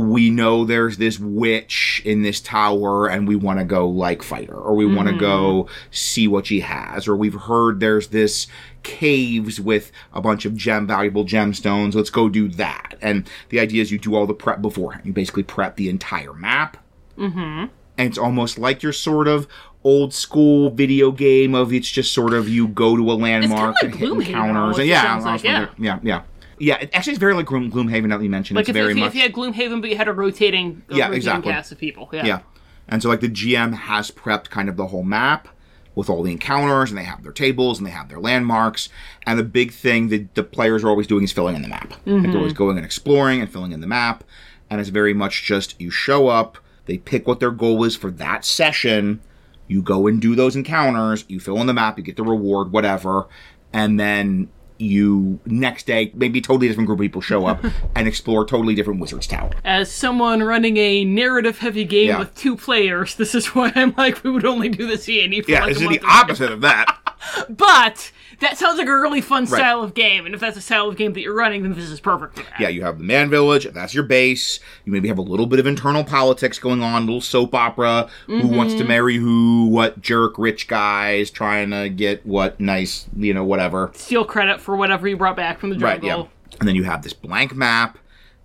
Speaker 2: we know there's this witch in this tower and we want to go like fight her, or we want to go see what she has, or we've heard there's this caves with a bunch of gem valuable gemstones. Let's go do that. And the idea is you do all the prep beforehand. You basically prep the entire map. Mm-hmm. And it's almost like your sort of old school video game of it's just sort of you go to a landmark
Speaker 1: like
Speaker 2: and hit encounters. And yeah,
Speaker 1: like, yeah.
Speaker 2: yeah, yeah. Yeah, it actually it's very like Gloom, Gloomhaven now that you mentioned.
Speaker 1: Like
Speaker 2: it's
Speaker 1: if,
Speaker 2: very
Speaker 1: if,
Speaker 2: much
Speaker 1: if you had Gloomhaven, but you had a rotating, a
Speaker 2: Yeah,
Speaker 1: rotating
Speaker 2: exactly.
Speaker 1: cast of people. Yeah.
Speaker 2: Yeah. And so like the GM has prepped kind of the whole map with all the encounters and they have their tables and they have their landmarks. And the big thing that the players are always doing is filling in the map. Like they're mm-hmm. always going and exploring and filling in the map. And it's very much just you show up, they pick what their goal is for that session, you go and do those encounters, you fill in the map, you get the reward, whatever, and then you next day maybe a totally different group of people show up and explore a totally different wizard's tower.
Speaker 1: As someone running a narrative-heavy game
Speaker 2: Yeah.
Speaker 1: with two players, this is why I'm like, we would only do the Seeonee for
Speaker 2: Yeah,
Speaker 1: like
Speaker 2: this is the opposite of that.
Speaker 1: but that sounds like a really fun style of game, and if that's a style of game that you're running, then this is perfect for that.
Speaker 2: Yeah, you have the man village, that's your base. You maybe have a little bit of internal politics going on, a little soap opera. Who mm-hmm. wants to marry who? What jerk rich guys trying to get what nice, you know, whatever.
Speaker 1: Steal credit for whatever you brought back from the
Speaker 2: Right,
Speaker 1: jungle.
Speaker 2: yeah. And then you have this blank map,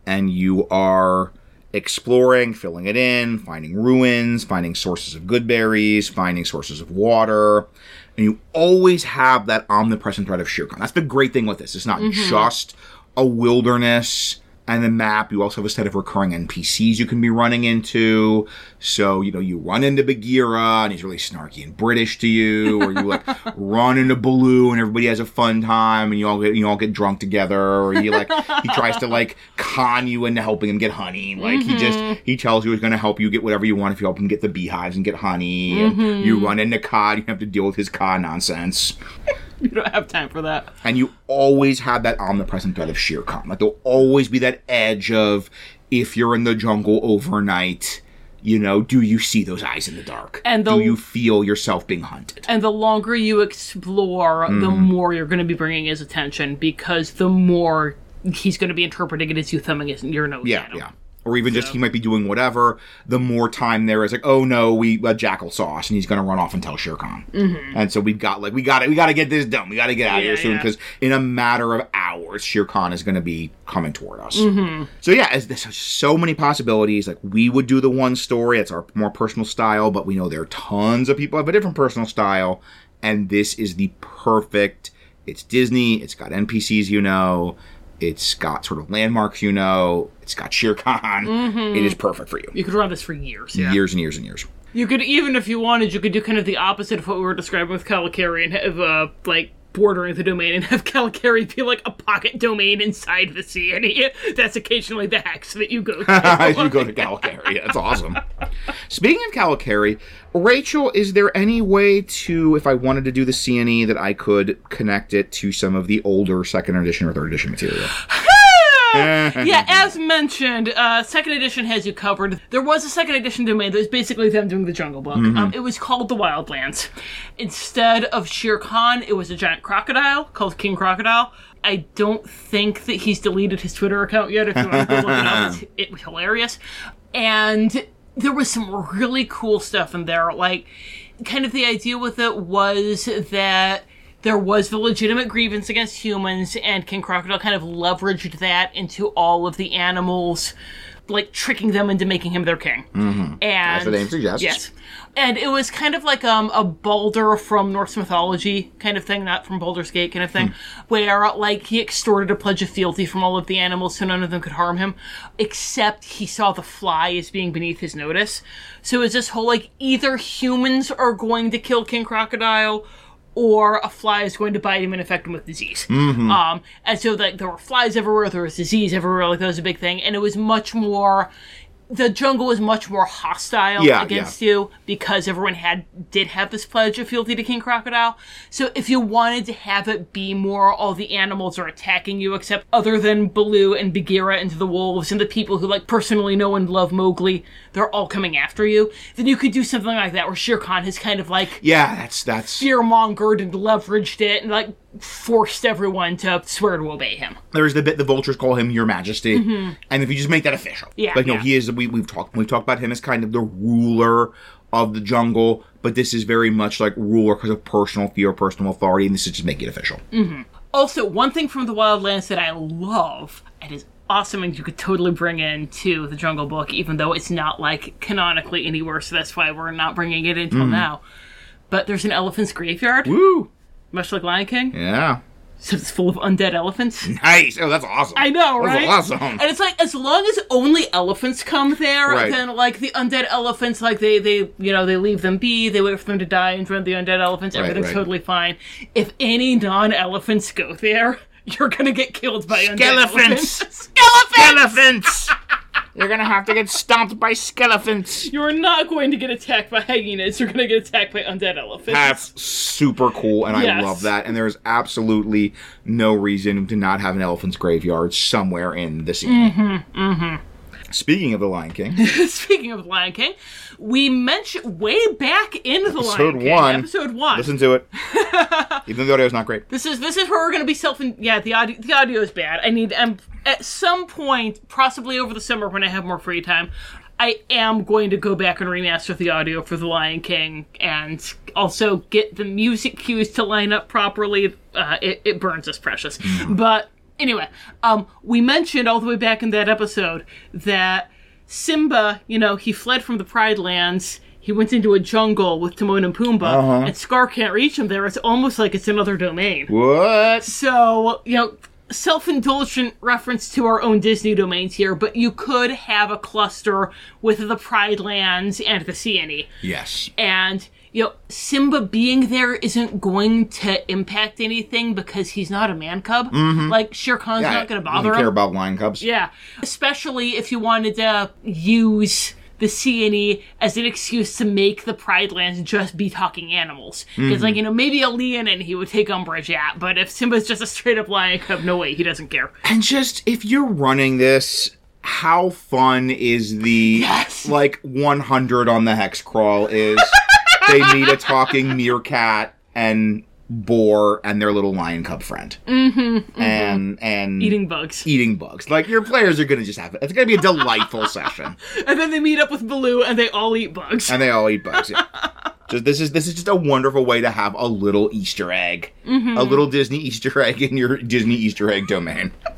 Speaker 2: and you are exploring, filling it in, finding ruins, finding sources of good berries, finding sources of water. And you always have that omnipresent threat of Shere Khan. That's the great thing with this. It's not mm-hmm. just a wilderness and the map. You also have a set of recurring NPCs you can be running into. So, you know, you run into Bagheera and he's really snarky and British to you, or you like run into Baloo and everybody has a fun time and you all get you all get drunk together, or he like he tries to like con you into helping him get honey. Like he just mm-hmm. he tells you he's gonna help you get whatever you want if you help him get the beehives and get honey. And you mm-hmm. run into Kaa, you have to deal with his Kaa nonsense.
Speaker 1: You don't have time for that.
Speaker 2: And you always have that omnipresent threat of Shere Khan. Like there'll always be that edge of if you're in the jungle overnight, you know, do you see those eyes in the dark?
Speaker 1: And the-
Speaker 2: do you feel yourself being hunted?
Speaker 1: And the longer you explore, the
Speaker 2: Mm.
Speaker 1: more you're going to be bringing his attention because the more he's going to be interpreting it as you thumbing his, your nose
Speaker 2: Yeah,
Speaker 1: at him.
Speaker 2: yeah. Or even just he might be doing whatever. The more time there is, like, oh no, we uh, jackal saw us, and he's gonna run off and tell Shere Khan. Mm-hmm. And so we've got like we got it, we got to get this done. We got to get out of here soon
Speaker 1: yeah.
Speaker 2: because in a matter of hours, Shere Khan is gonna be coming toward us.
Speaker 1: Mm-hmm.
Speaker 2: So yeah, as, there's so many possibilities. Like we would do the one story. It's our more personal style, but we know there are tons of people have a different personal style, and this is the perfect. It's Disney. It's got NPCs, you know. It's got sort of landmarks, you know. It's got Shere Khan. It is perfect for you.
Speaker 1: You could run this for years. Yeah.
Speaker 2: Years and years and years.
Speaker 1: You could even if you wanted, you could do kind of the opposite of what we were describing with Kalakeri and have uh like bordering the domain and have Kalakeri be like a pocket domain inside the sea, and he, that's occasionally the hex that you go to.
Speaker 2: You go to Kalakeri. That's awesome. Speaking of Kalakeri, Rachel, is there any way to, if I wanted to do the Seeonee, that I could connect it to some of the older second edition or third edition material?
Speaker 1: yeah, as mentioned, uh, second edition has you covered. There was a second edition domain that was basically them doing the Jungle Book. Um, it was called the Wildlands. Instead of Shere Khan, it was a giant crocodile called King Crocodile. I don't think that he's deleted his Twitter account yet. If you want to look it up, it's, it was hilarious. And there was some really cool stuff in there. Like, kind of the idea with it was that there was the legitimate grievance against humans, and King Crocodile kind of leveraged that into all of the animals, like tricking them into making him their king. Mm-hmm. And
Speaker 2: the name suggests.
Speaker 1: Yes. And it was kind of like um, a Balder from Norse mythology kind of thing, not from Baldur's Gate kind of thing, where like he extorted a pledge of fealty from all of the animals so none of them could harm him, except he saw the fly as being beneath his notice. So it's this whole like either humans are going to kill King Crocodile or a fly is going to bite him and infect him with disease. Um, and so like there were flies everywhere, there was disease everywhere, like that was a big thing, and it was much more. The jungle was much more hostile
Speaker 2: Yeah,
Speaker 1: against you because everyone had did have this pledge of fealty to King Crocodile. So if you wanted to have it be more all the animals are attacking you, except other than Baloo and Bagheera and the wolves and the people who like personally know and love Mowgli, they're all coming after you. Then you could do something like that where Shere Khan has kind of like
Speaker 2: Yeah, that's that's.
Speaker 1: fear mongered and leveraged it and like forced everyone to swear to obey him.
Speaker 2: There's the bit the vultures call him Your Majesty, mm-hmm. and if you just make that official,
Speaker 1: Yeah,
Speaker 2: like no,
Speaker 1: yeah.
Speaker 2: he is. We, we've talked we've talked about him as kind of the ruler of the jungle, but this is very much like ruler because of personal fear, personal authority, and this is just making it official. Mm-hmm.
Speaker 1: Also, one thing from the Wildlands that I love and is awesome and you could totally bring into the Jungle Book, even though it's not like canonically anywhere, so that's why we're not bringing it until mm. now. But there's an elephant's graveyard,
Speaker 2: Woo!
Speaker 1: Much like Lion King,
Speaker 2: Yeah,
Speaker 1: so it's full of undead elephants.
Speaker 2: nice. Oh, that's awesome.
Speaker 1: I know,
Speaker 2: That's
Speaker 1: right?
Speaker 2: awesome.
Speaker 1: And it's like as long as only elephants come there,
Speaker 2: Right.
Speaker 1: then like the undead elephants, like they they you know they leave them be, they wait for them to die and join the undead elephants. Everything's
Speaker 2: right.
Speaker 1: totally fine. If any non-elephants go there, you're gonna get killed by undead
Speaker 2: Skelephants.
Speaker 1: elephants. Skelephants.
Speaker 2: Elephants. You're gonna have to get stomped by skeletons.
Speaker 1: You're not going to get attacked by hyenas. You're gonna get attacked by undead elephants.
Speaker 2: That's super cool, and I love that. And there's absolutely no reason to not have an elephant's graveyard somewhere in the scene. Mm-hmm, mm-hmm. Speaking of the Lion King,
Speaker 1: Speaking of the Lion King, we mentioned way back in the
Speaker 2: Episode
Speaker 1: Lion King,
Speaker 2: one.
Speaker 1: episode one.
Speaker 2: listen to it. Even though the is not great.
Speaker 1: This is this is where we're going to be self. Yeah, the audio the audio is bad. I need. I'm at some point, possibly over the summer when I have more free time. I am going to go back and remaster the audio for The Lion King and also get the music cues to line up properly. Uh, it, it burns us precious. But anyway, um, we mentioned all the way back in that episode that Simba, you know, he fled from the Pride Lands. He went into a jungle with Timon and Pumbaa, and Scar can't reach him there. It's almost like it's another domain.
Speaker 2: What?
Speaker 1: So, you know, self indulgent reference to our own Disney domains here, but you could have a cluster with the Pride Lands and the Seeonee.
Speaker 2: Yes.
Speaker 1: And, you know, Simba being there isn't going to impact anything because he's not a man cub. Mm-hmm. Like, Shere Khan's not going to bother
Speaker 2: doesn't care about lion cubs.
Speaker 1: Yeah, especially if you wanted to use the Seeonee as an excuse to make the Pride Lands just be talking animals. Because, mm-hmm. like, you know, maybe a Leonin he would take umbrage at, but if Simba's just a straight up lion cub, no way, he doesn't care.
Speaker 2: And just if you're running this, how fun is the
Speaker 1: Yes.
Speaker 2: like 100 on the hex crawl is they meet a talking meerkat and boar and their little lion cub friend. Mm-hmm, And and
Speaker 1: Eating bugs.
Speaker 2: eating bugs. Like your players are gonna just have it. It's gonna be a delightful session.
Speaker 1: And then they meet up with Baloo and they all eat bugs.
Speaker 2: And they all eat bugs. Yeah. Just this is this is just a wonderful way to have a little Easter egg, a little Disney Easter egg in your Disney Easter egg domain.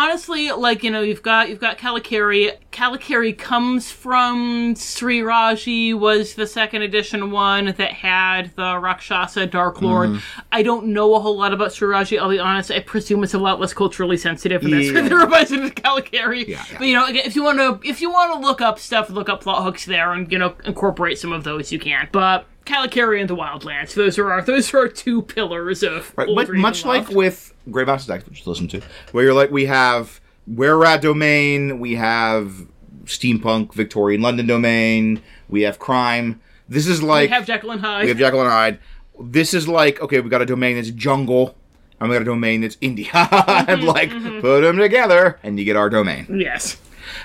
Speaker 1: honestly, like you know, you've got you've got Kalakeri. Kalakeri comes from Sri Raji, was the second edition one that had the Rakshasa Dark Lord.
Speaker 2: Mm-hmm.
Speaker 1: I don't know a whole lot about Sri Raji. I'll be honest. I presume it's a lot less culturally sensitive, and that's why
Speaker 2: Yeah.
Speaker 1: they're revising to Kalakeri.
Speaker 2: Yeah, yeah.
Speaker 1: But you know, again, if you want to if you want to look up stuff, look up plot hooks there, and you know, incorporate some of those. You can, but. Kalakeri and the Wildlands. Those are our those are our two pillars of
Speaker 2: Right,
Speaker 1: old
Speaker 2: much like
Speaker 1: love.
Speaker 2: with Grave Dex, which you listen to, where you're like, we have Where Rat Domain, we have Steampunk Victorian London Domain, we have Crime. This is like we
Speaker 1: have Jekyll and Hyde.
Speaker 2: we have Jekyll and Hyde. This is like okay, we got a domain that's jungle, and we got a domain that's.
Speaker 1: Mm-hmm,
Speaker 2: and like put them together, and you get our domain.
Speaker 1: yes.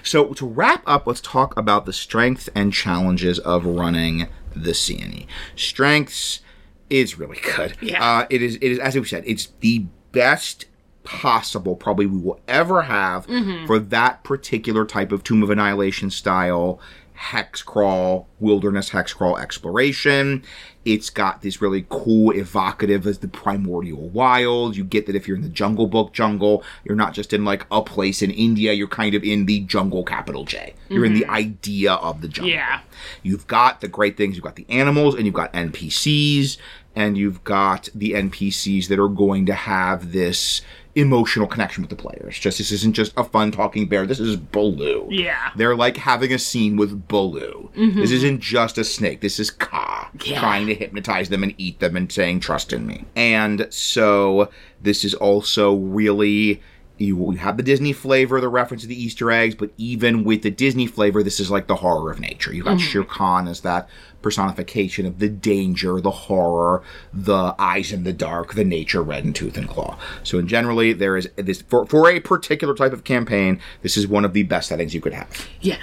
Speaker 2: So to wrap up, let's talk about the strengths and challenges of running the Seeonee. Strengths is really good.
Speaker 1: Yeah.
Speaker 2: Uh, it is. It is as we said. It's the best possible probably we will ever have for that particular type of Tomb of Annihilation style hex crawl, wilderness hex crawl exploration. It's got this really cool, evocative as the primordial wild. You get that if you're in the Jungle Book jungle, you're not just in like a place in India, you're kind of in the jungle capital J. You're in the mm-hmm. idea of the jungle.
Speaker 1: Yeah.
Speaker 2: You've got the great things, you've got the animals, and you've got NPCs, and you've got the NPCs that are going to have this emotional connection with the players. Just this isn't just a fun talking bear. This is Baloo.
Speaker 1: Yeah.
Speaker 2: They're like having a scene with Baloo. Mm-hmm. This isn't just a snake. This is Kaa
Speaker 1: Yeah.
Speaker 2: trying to hypnotize them and eat them and saying, trust in me. And so this is also really. You you have the Disney flavor, the reference to the Easter eggs, but even with the Disney flavor, this is like the horror of nature. You've got mm-hmm. Shere Khan as that personification of the danger, the horror, the eyes in the dark, the nature red in tooth and claw. So, in generally, there is this for, for a particular type of campaign. This is one of the best settings you could have.
Speaker 1: Yeah.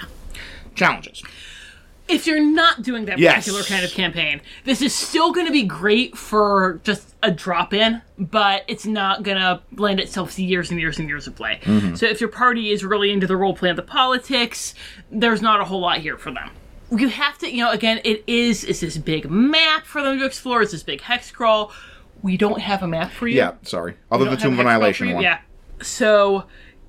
Speaker 2: Challenges.
Speaker 1: If you're not doing that
Speaker 2: Yes.
Speaker 1: particular kind of campaign, this is still going to be great for just a drop in, but it's not going to lend itself to years and years and years of play. Mm-hmm. So if your party is really into the role play and the politics, there's not a whole lot here for them. You have to, you know, again, it is it's this big map for them to explore. It's this big hex crawl. We don't have a map for you.
Speaker 2: Yeah, sorry. Other than the Tomb of
Speaker 1: have a hex crawl
Speaker 2: Annihilation one.
Speaker 1: Yeah. So,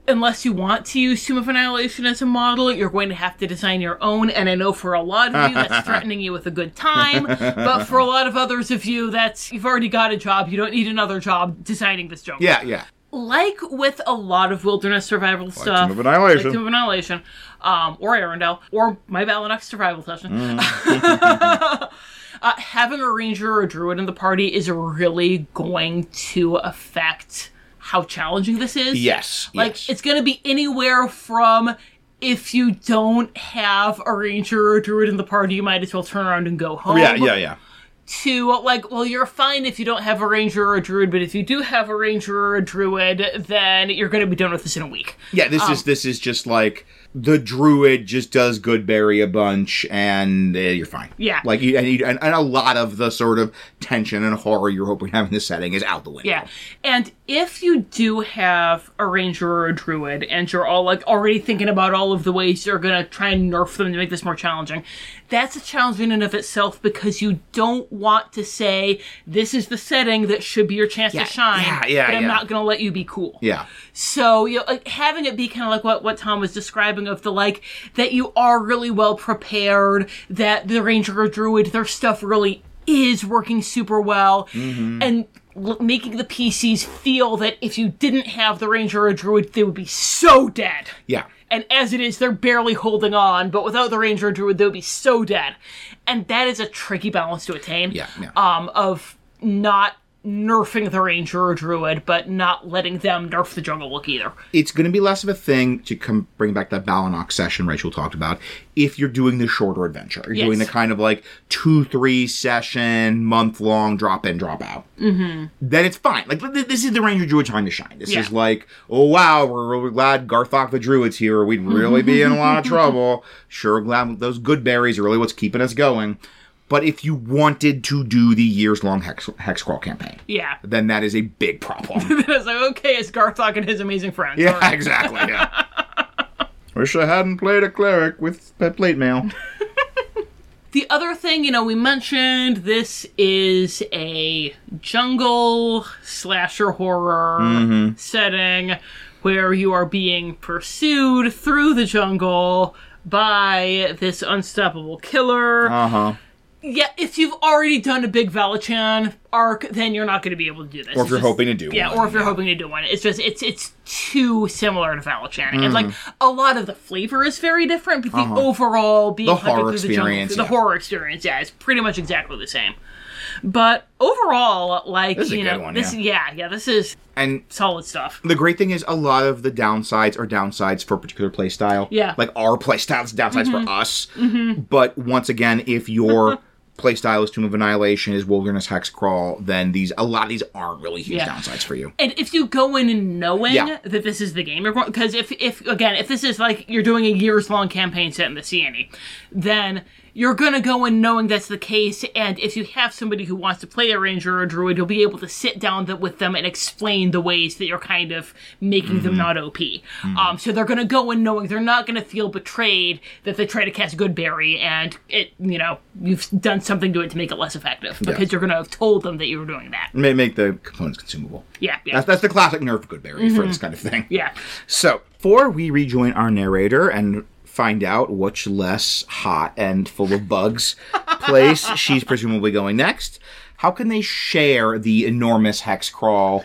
Speaker 1: unless you want to use Tomb of Annihilation as a model, you're going to have to design your own. And I know for a lot of you, that's threatening you with a good time. But for a lot of others of you, that's you've already got a job. You don't need another job designing this jungle.
Speaker 2: Yeah, yeah.
Speaker 1: Like with a lot of wilderness survival stuff,
Speaker 2: Tomb of Annihilation.
Speaker 1: like Tomb of Annihilation, um, or Arendelle, or my Valanox survival session.
Speaker 2: Mm.
Speaker 1: uh, having a ranger or a druid in the party is really going to affect how challenging this is.
Speaker 2: Yes.
Speaker 1: Like
Speaker 2: yes.
Speaker 1: it's going to be anywhere from if you don't have a ranger or a druid in the party, you might as well turn around and go home.
Speaker 2: yeah, yeah, yeah.
Speaker 1: to like, well, you're fine if you don't have a ranger or a druid, but if you do have a ranger or a druid, then you're going to be done with this in a week.
Speaker 2: Yeah, this is this is just like the druid just does Goodberry a bunch, and uh, you're fine.
Speaker 1: Yeah.
Speaker 2: like you, and, you, and and a lot of the sort of tension and horror you're hoping to have in this setting is out the window.
Speaker 1: Yeah. And if you do have a ranger or a druid and you're all like already thinking about all of the ways you're going to try and nerf them to make this more challenging, that's a challenge in and of itself because you don't want to say, this is the setting that should be your chance
Speaker 2: Yeah,
Speaker 1: to shine.
Speaker 2: yeah, yeah,
Speaker 1: but I'm
Speaker 2: yeah.
Speaker 1: not going to let you be cool.
Speaker 2: yeah,
Speaker 1: So, you know, like, having it be kind of like what, what Tom was describing of the like, that you are really well prepared, that the Ranger or Druid, their stuff really is working super well, mm-hmm. and making the PCs feel that if you didn't have the Ranger or Druid, they would be so dead.
Speaker 2: yeah.
Speaker 1: And as it is, they're barely holding on, but without the Ranger Druid, they would be so dead. And that is a tricky balance to attain.
Speaker 2: Yeah, yeah.
Speaker 1: Um, of not nerfing the Ranger or Druid, but not letting them nerf the Jungle Book either.
Speaker 2: It's going to be less of a thing to come bring back that Balanox session Rachel talked about if you're doing the shorter adventure. You're
Speaker 1: Yes.
Speaker 2: doing the kind of like two, three session, month long drop in, drop out. Mm-hmm. Then it's fine. Like th- this is the Ranger Druid time to shine. This
Speaker 1: Yeah.
Speaker 2: is like, oh wow, we're really glad Garthok the Druid's here. We'd really be in a lot of trouble. Sure, glad those good berries are really what's keeping us going. But if you wanted to do the years long hex hex crawl campaign,
Speaker 1: Yeah.
Speaker 2: then that is a big problem.
Speaker 1: it's like, okay, it's Garthok and his amazing friends.
Speaker 2: Yeah,
Speaker 1: right.
Speaker 2: exactly. Yeah. Wish I hadn't played a cleric with pet plate mail.
Speaker 1: The other thing, you know, we mentioned this is a jungle slasher horror
Speaker 2: Mm-hmm.
Speaker 1: setting where you are being pursued through the jungle by this unstoppable killer.
Speaker 2: Uh huh.
Speaker 1: Yeah, if you've already done a big Valachan arc, then you're not going to be able to do this.
Speaker 2: Or if
Speaker 1: It's
Speaker 2: you're
Speaker 1: just-
Speaker 2: hoping to do
Speaker 1: yeah,
Speaker 2: one,
Speaker 1: or if you're
Speaker 2: yeah.
Speaker 1: hoping to do one. It's just it's it's too similar to Valachan, and like
Speaker 2: Mm-hmm.
Speaker 1: a lot of the flavor is very different, but the overall being
Speaker 2: The horror
Speaker 1: through the jungle,
Speaker 2: experience,
Speaker 1: the horror experience, yeah, it's pretty much exactly the same. But overall, like
Speaker 2: This is a
Speaker 1: you
Speaker 2: good
Speaker 1: know,
Speaker 2: one,
Speaker 1: this yeah, yeah, this is
Speaker 2: And
Speaker 1: solid stuff.
Speaker 2: the great thing is, a lot of the downsides are downsides for a particular playstyle.
Speaker 1: Yeah. Mm-hmm.
Speaker 2: Like our play styles, downsides for us. But once again, if your play style is Tomb of Annihilation, is Wilderness Hex Crawl, then these a lot of these aren't really huge
Speaker 1: Yeah.
Speaker 2: downsides for you.
Speaker 1: And if you go in knowing
Speaker 2: Yeah.
Speaker 1: that this is the game you're going, because if if again if this is like you're doing a years long campaign set in the Seeonee, then you're gonna go in knowing that's the case. And if you have somebody who wants to play a ranger or a druid, you'll be able to sit down th- with them and explain the ways that you're kind of making them not OP. Um, so they're gonna go in knowing they're not gonna feel betrayed that they try to cast Goodberry and it you know you've done something to it to make it less effective because you're gonna have told them that you were doing that.
Speaker 2: May make the components consumable.
Speaker 1: Yeah, yeah,
Speaker 2: That's, that's the classic nerf Goodberry
Speaker 1: Mm-hmm.
Speaker 2: for this kind of thing.
Speaker 1: yeah.
Speaker 2: So, before we rejoin our narrator and find out which less hot and full of bugs place she's presumably going next, how can they share the enormous hex crawl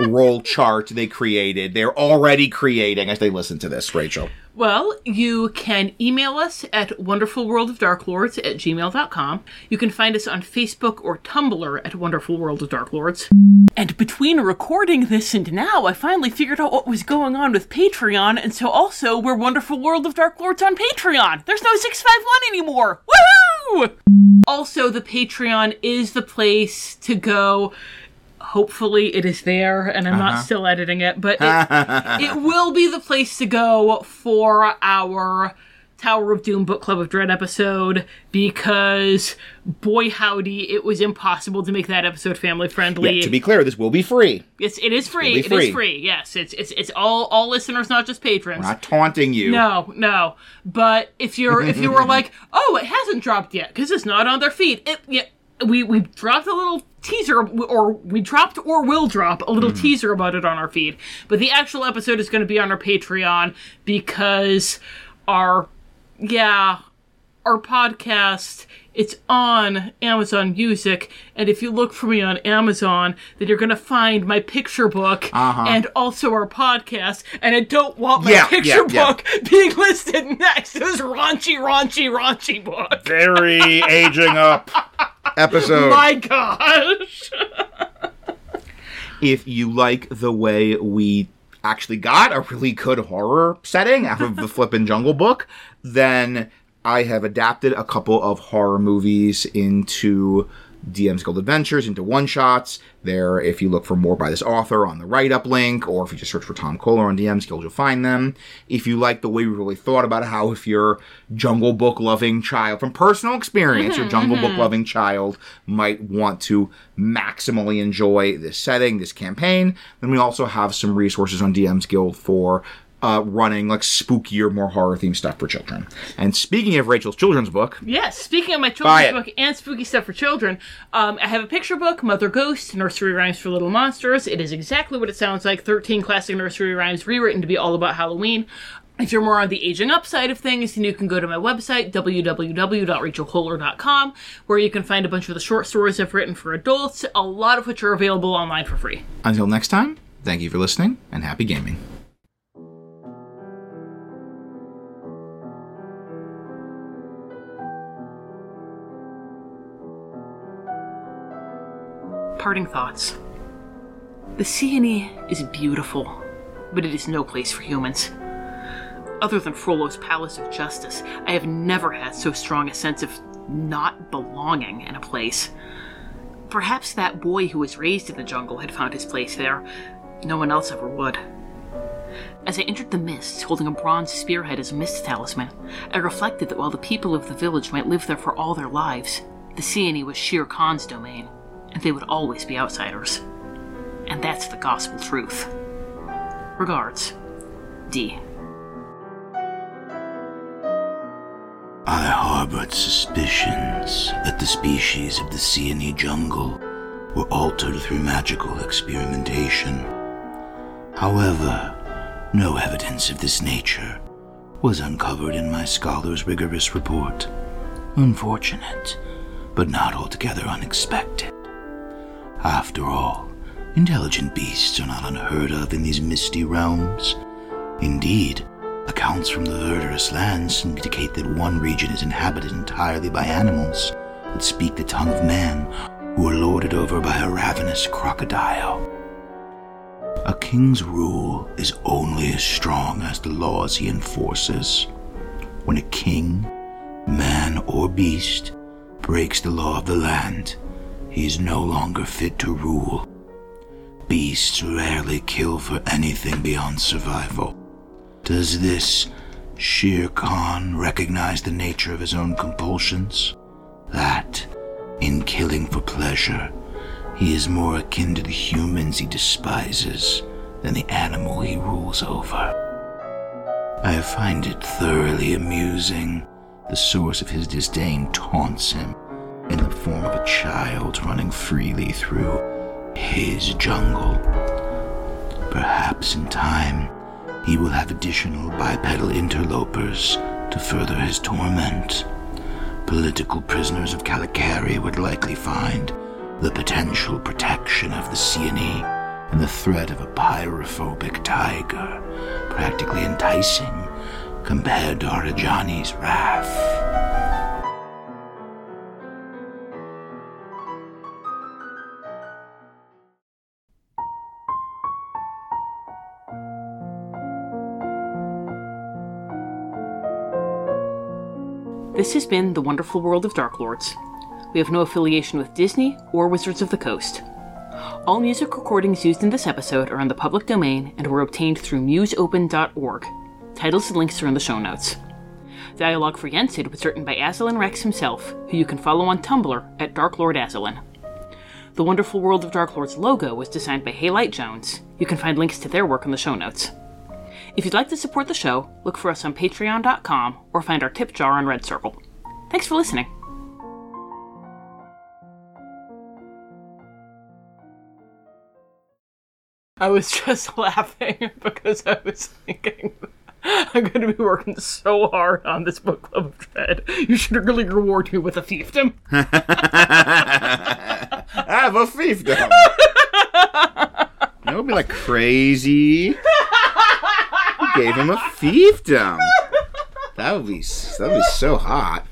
Speaker 2: roll chart they created? They're already creating as they listen to this, Rachel.
Speaker 1: Well, you can email us at wonderfulworldofdarklords at gmail.com. You can find us on Facebook or Tumblr at Wonderful World of Dark Lords. And between recording this and now, I finally figured out what was going on with Patreon, and so also we're Wonderful World of Dark Lords on Patreon. There's no 651 anymore! Woohoo! Also, the Patreon is the place to go. Hopefully, it is there, and I'm not uh-huh. still editing it, but it, it will be the place to go for our Tower of Doom Book Club of Dread episode because, boy howdy, it was impossible to make that episode family friendly.
Speaker 2: To be clear, this will be free.
Speaker 1: It's it is free. It
Speaker 2: free.
Speaker 1: is free. Yes, it's it's it's all all listeners, not just patrons.
Speaker 2: We're Not taunting you.
Speaker 1: No, no. But if you're if you were like, oh, it hasn't dropped yet because it's not on their feed. It yeah, we we dropped a little teaser, or we dropped or will drop a little hmm. teaser about it on our feed. But the actual episode is going to be on our Patreon because our yeah our podcast it's on Amazon Music, and if you look for me on Amazon, then you're gonna find my picture book uh-huh. and also our podcast. And I don't want my
Speaker 2: Yeah,
Speaker 1: picture
Speaker 2: yeah, yeah.
Speaker 1: book being listed next to this raunchy, raunchy, raunchy book.
Speaker 2: Very aging up episode.
Speaker 1: My gosh!
Speaker 2: if you like the way we actually got a really good horror setting out of the flippin' Jungle Book, then
Speaker 3: I have adapted a couple of horror movies into DM's Guild Adventures, into one shots. There, if you look for more by this author on the write up link, or if you just search for Tom Kohler on DM's Guild, you'll find them. If you like the way we really thought about how, if your Jungle Book loving child, from personal experience, your Jungle Book mm-hmm, mm-hmm. loving child might want to maximally enjoy this setting, this campaign, then we also have some resources on DM's Guild for uh, running like spookier, more horror themed stuff for children. And speaking of Rachel's children's book,
Speaker 1: Yes, speaking of my children's book and spooky stuff for children, um, I have a picture book, Mother Ghost, Nursery Rhymes for Little Monsters. It is exactly what it sounds like 13 classic nursery rhymes rewritten to be all about Halloween. If you're more on the aging up side of things, then you can go to my website, www.rachelkohler.com, where you can find a bunch of the short stories I've written for adults, a lot of which are available online for free.
Speaker 3: until next time, thank you for listening and happy gaming.
Speaker 1: Parting thoughts. The Seeonee is beautiful, but it is no place for humans. Other than Frollo's Palace of Justice, I have never had so strong a sense of not belonging in a place. Perhaps that boy who was raised in the jungle had found his place there. No one else ever would. As I entered the mists, holding a bronze spearhead as a mist talisman, I reflected that while the people of the village might live there for all their lives, the Seeonee was Shere Khan's domain, and they would always be outsiders. And that's the gospel truth. Regards, D.
Speaker 2: I harbored suspicions that the species of the Seeonee jungle were altered through magical experimentation. However, no evidence of this nature was uncovered in my scholar's rigorous report. Unfortunate, but not altogether unexpected. After all, intelligent beasts are not unheard of in these misty realms. Indeed, accounts from the verdurous lands indicate that one region is inhabited entirely by animals that speak the tongue of man, who are lorded over by a ravenous crocodile. A king's rule is only as strong as the laws he enforces. When a king, man or beast, breaks the law of the land, he is no longer fit to rule. Beasts rarely kill for anything beyond survival. Does this Shere Khan recognize the nature of his own compulsions? That, in killing for pleasure, he is more akin to the humans he despises than the animal he rules over. I find it thoroughly amusing. The source of his disdain taunts him in the form of a child running freely through his jungle. Perhaps in time, he will have additional bipedal interlopers to further his torment. Political prisoners of Kalakeri would likely find the potential protection of the Seeonee and the threat of a pyrophobic tiger practically enticing compared to Arijani's wrath.
Speaker 1: This has been The Wonderful World of Dark Lords. We have no affiliation with Disney or Wizards of the Coast. All music recordings used in this episode are in the public domain and were obtained through musopen.org. Titles and links are in the show notes. Dialogue for Yensid was written by Aslan Rex himself, who you can follow on Tumblr at Dark Lord Aslan. The Wonderful World of Dark Lords logo was designed by Haylight Jones. You can find links to their work in the show notes. If you'd like to support the show, look for us on patreon.com or find our tip jar on Red Circle. Thanks for listening. I was just laughing because I was thinking I'm going to be working so hard on this book club of dread. You should really reward me with a fiefdom.
Speaker 3: I have a fiefdom. That would be like crazy. Who gave him a fiefdom? That would be that would be so hot.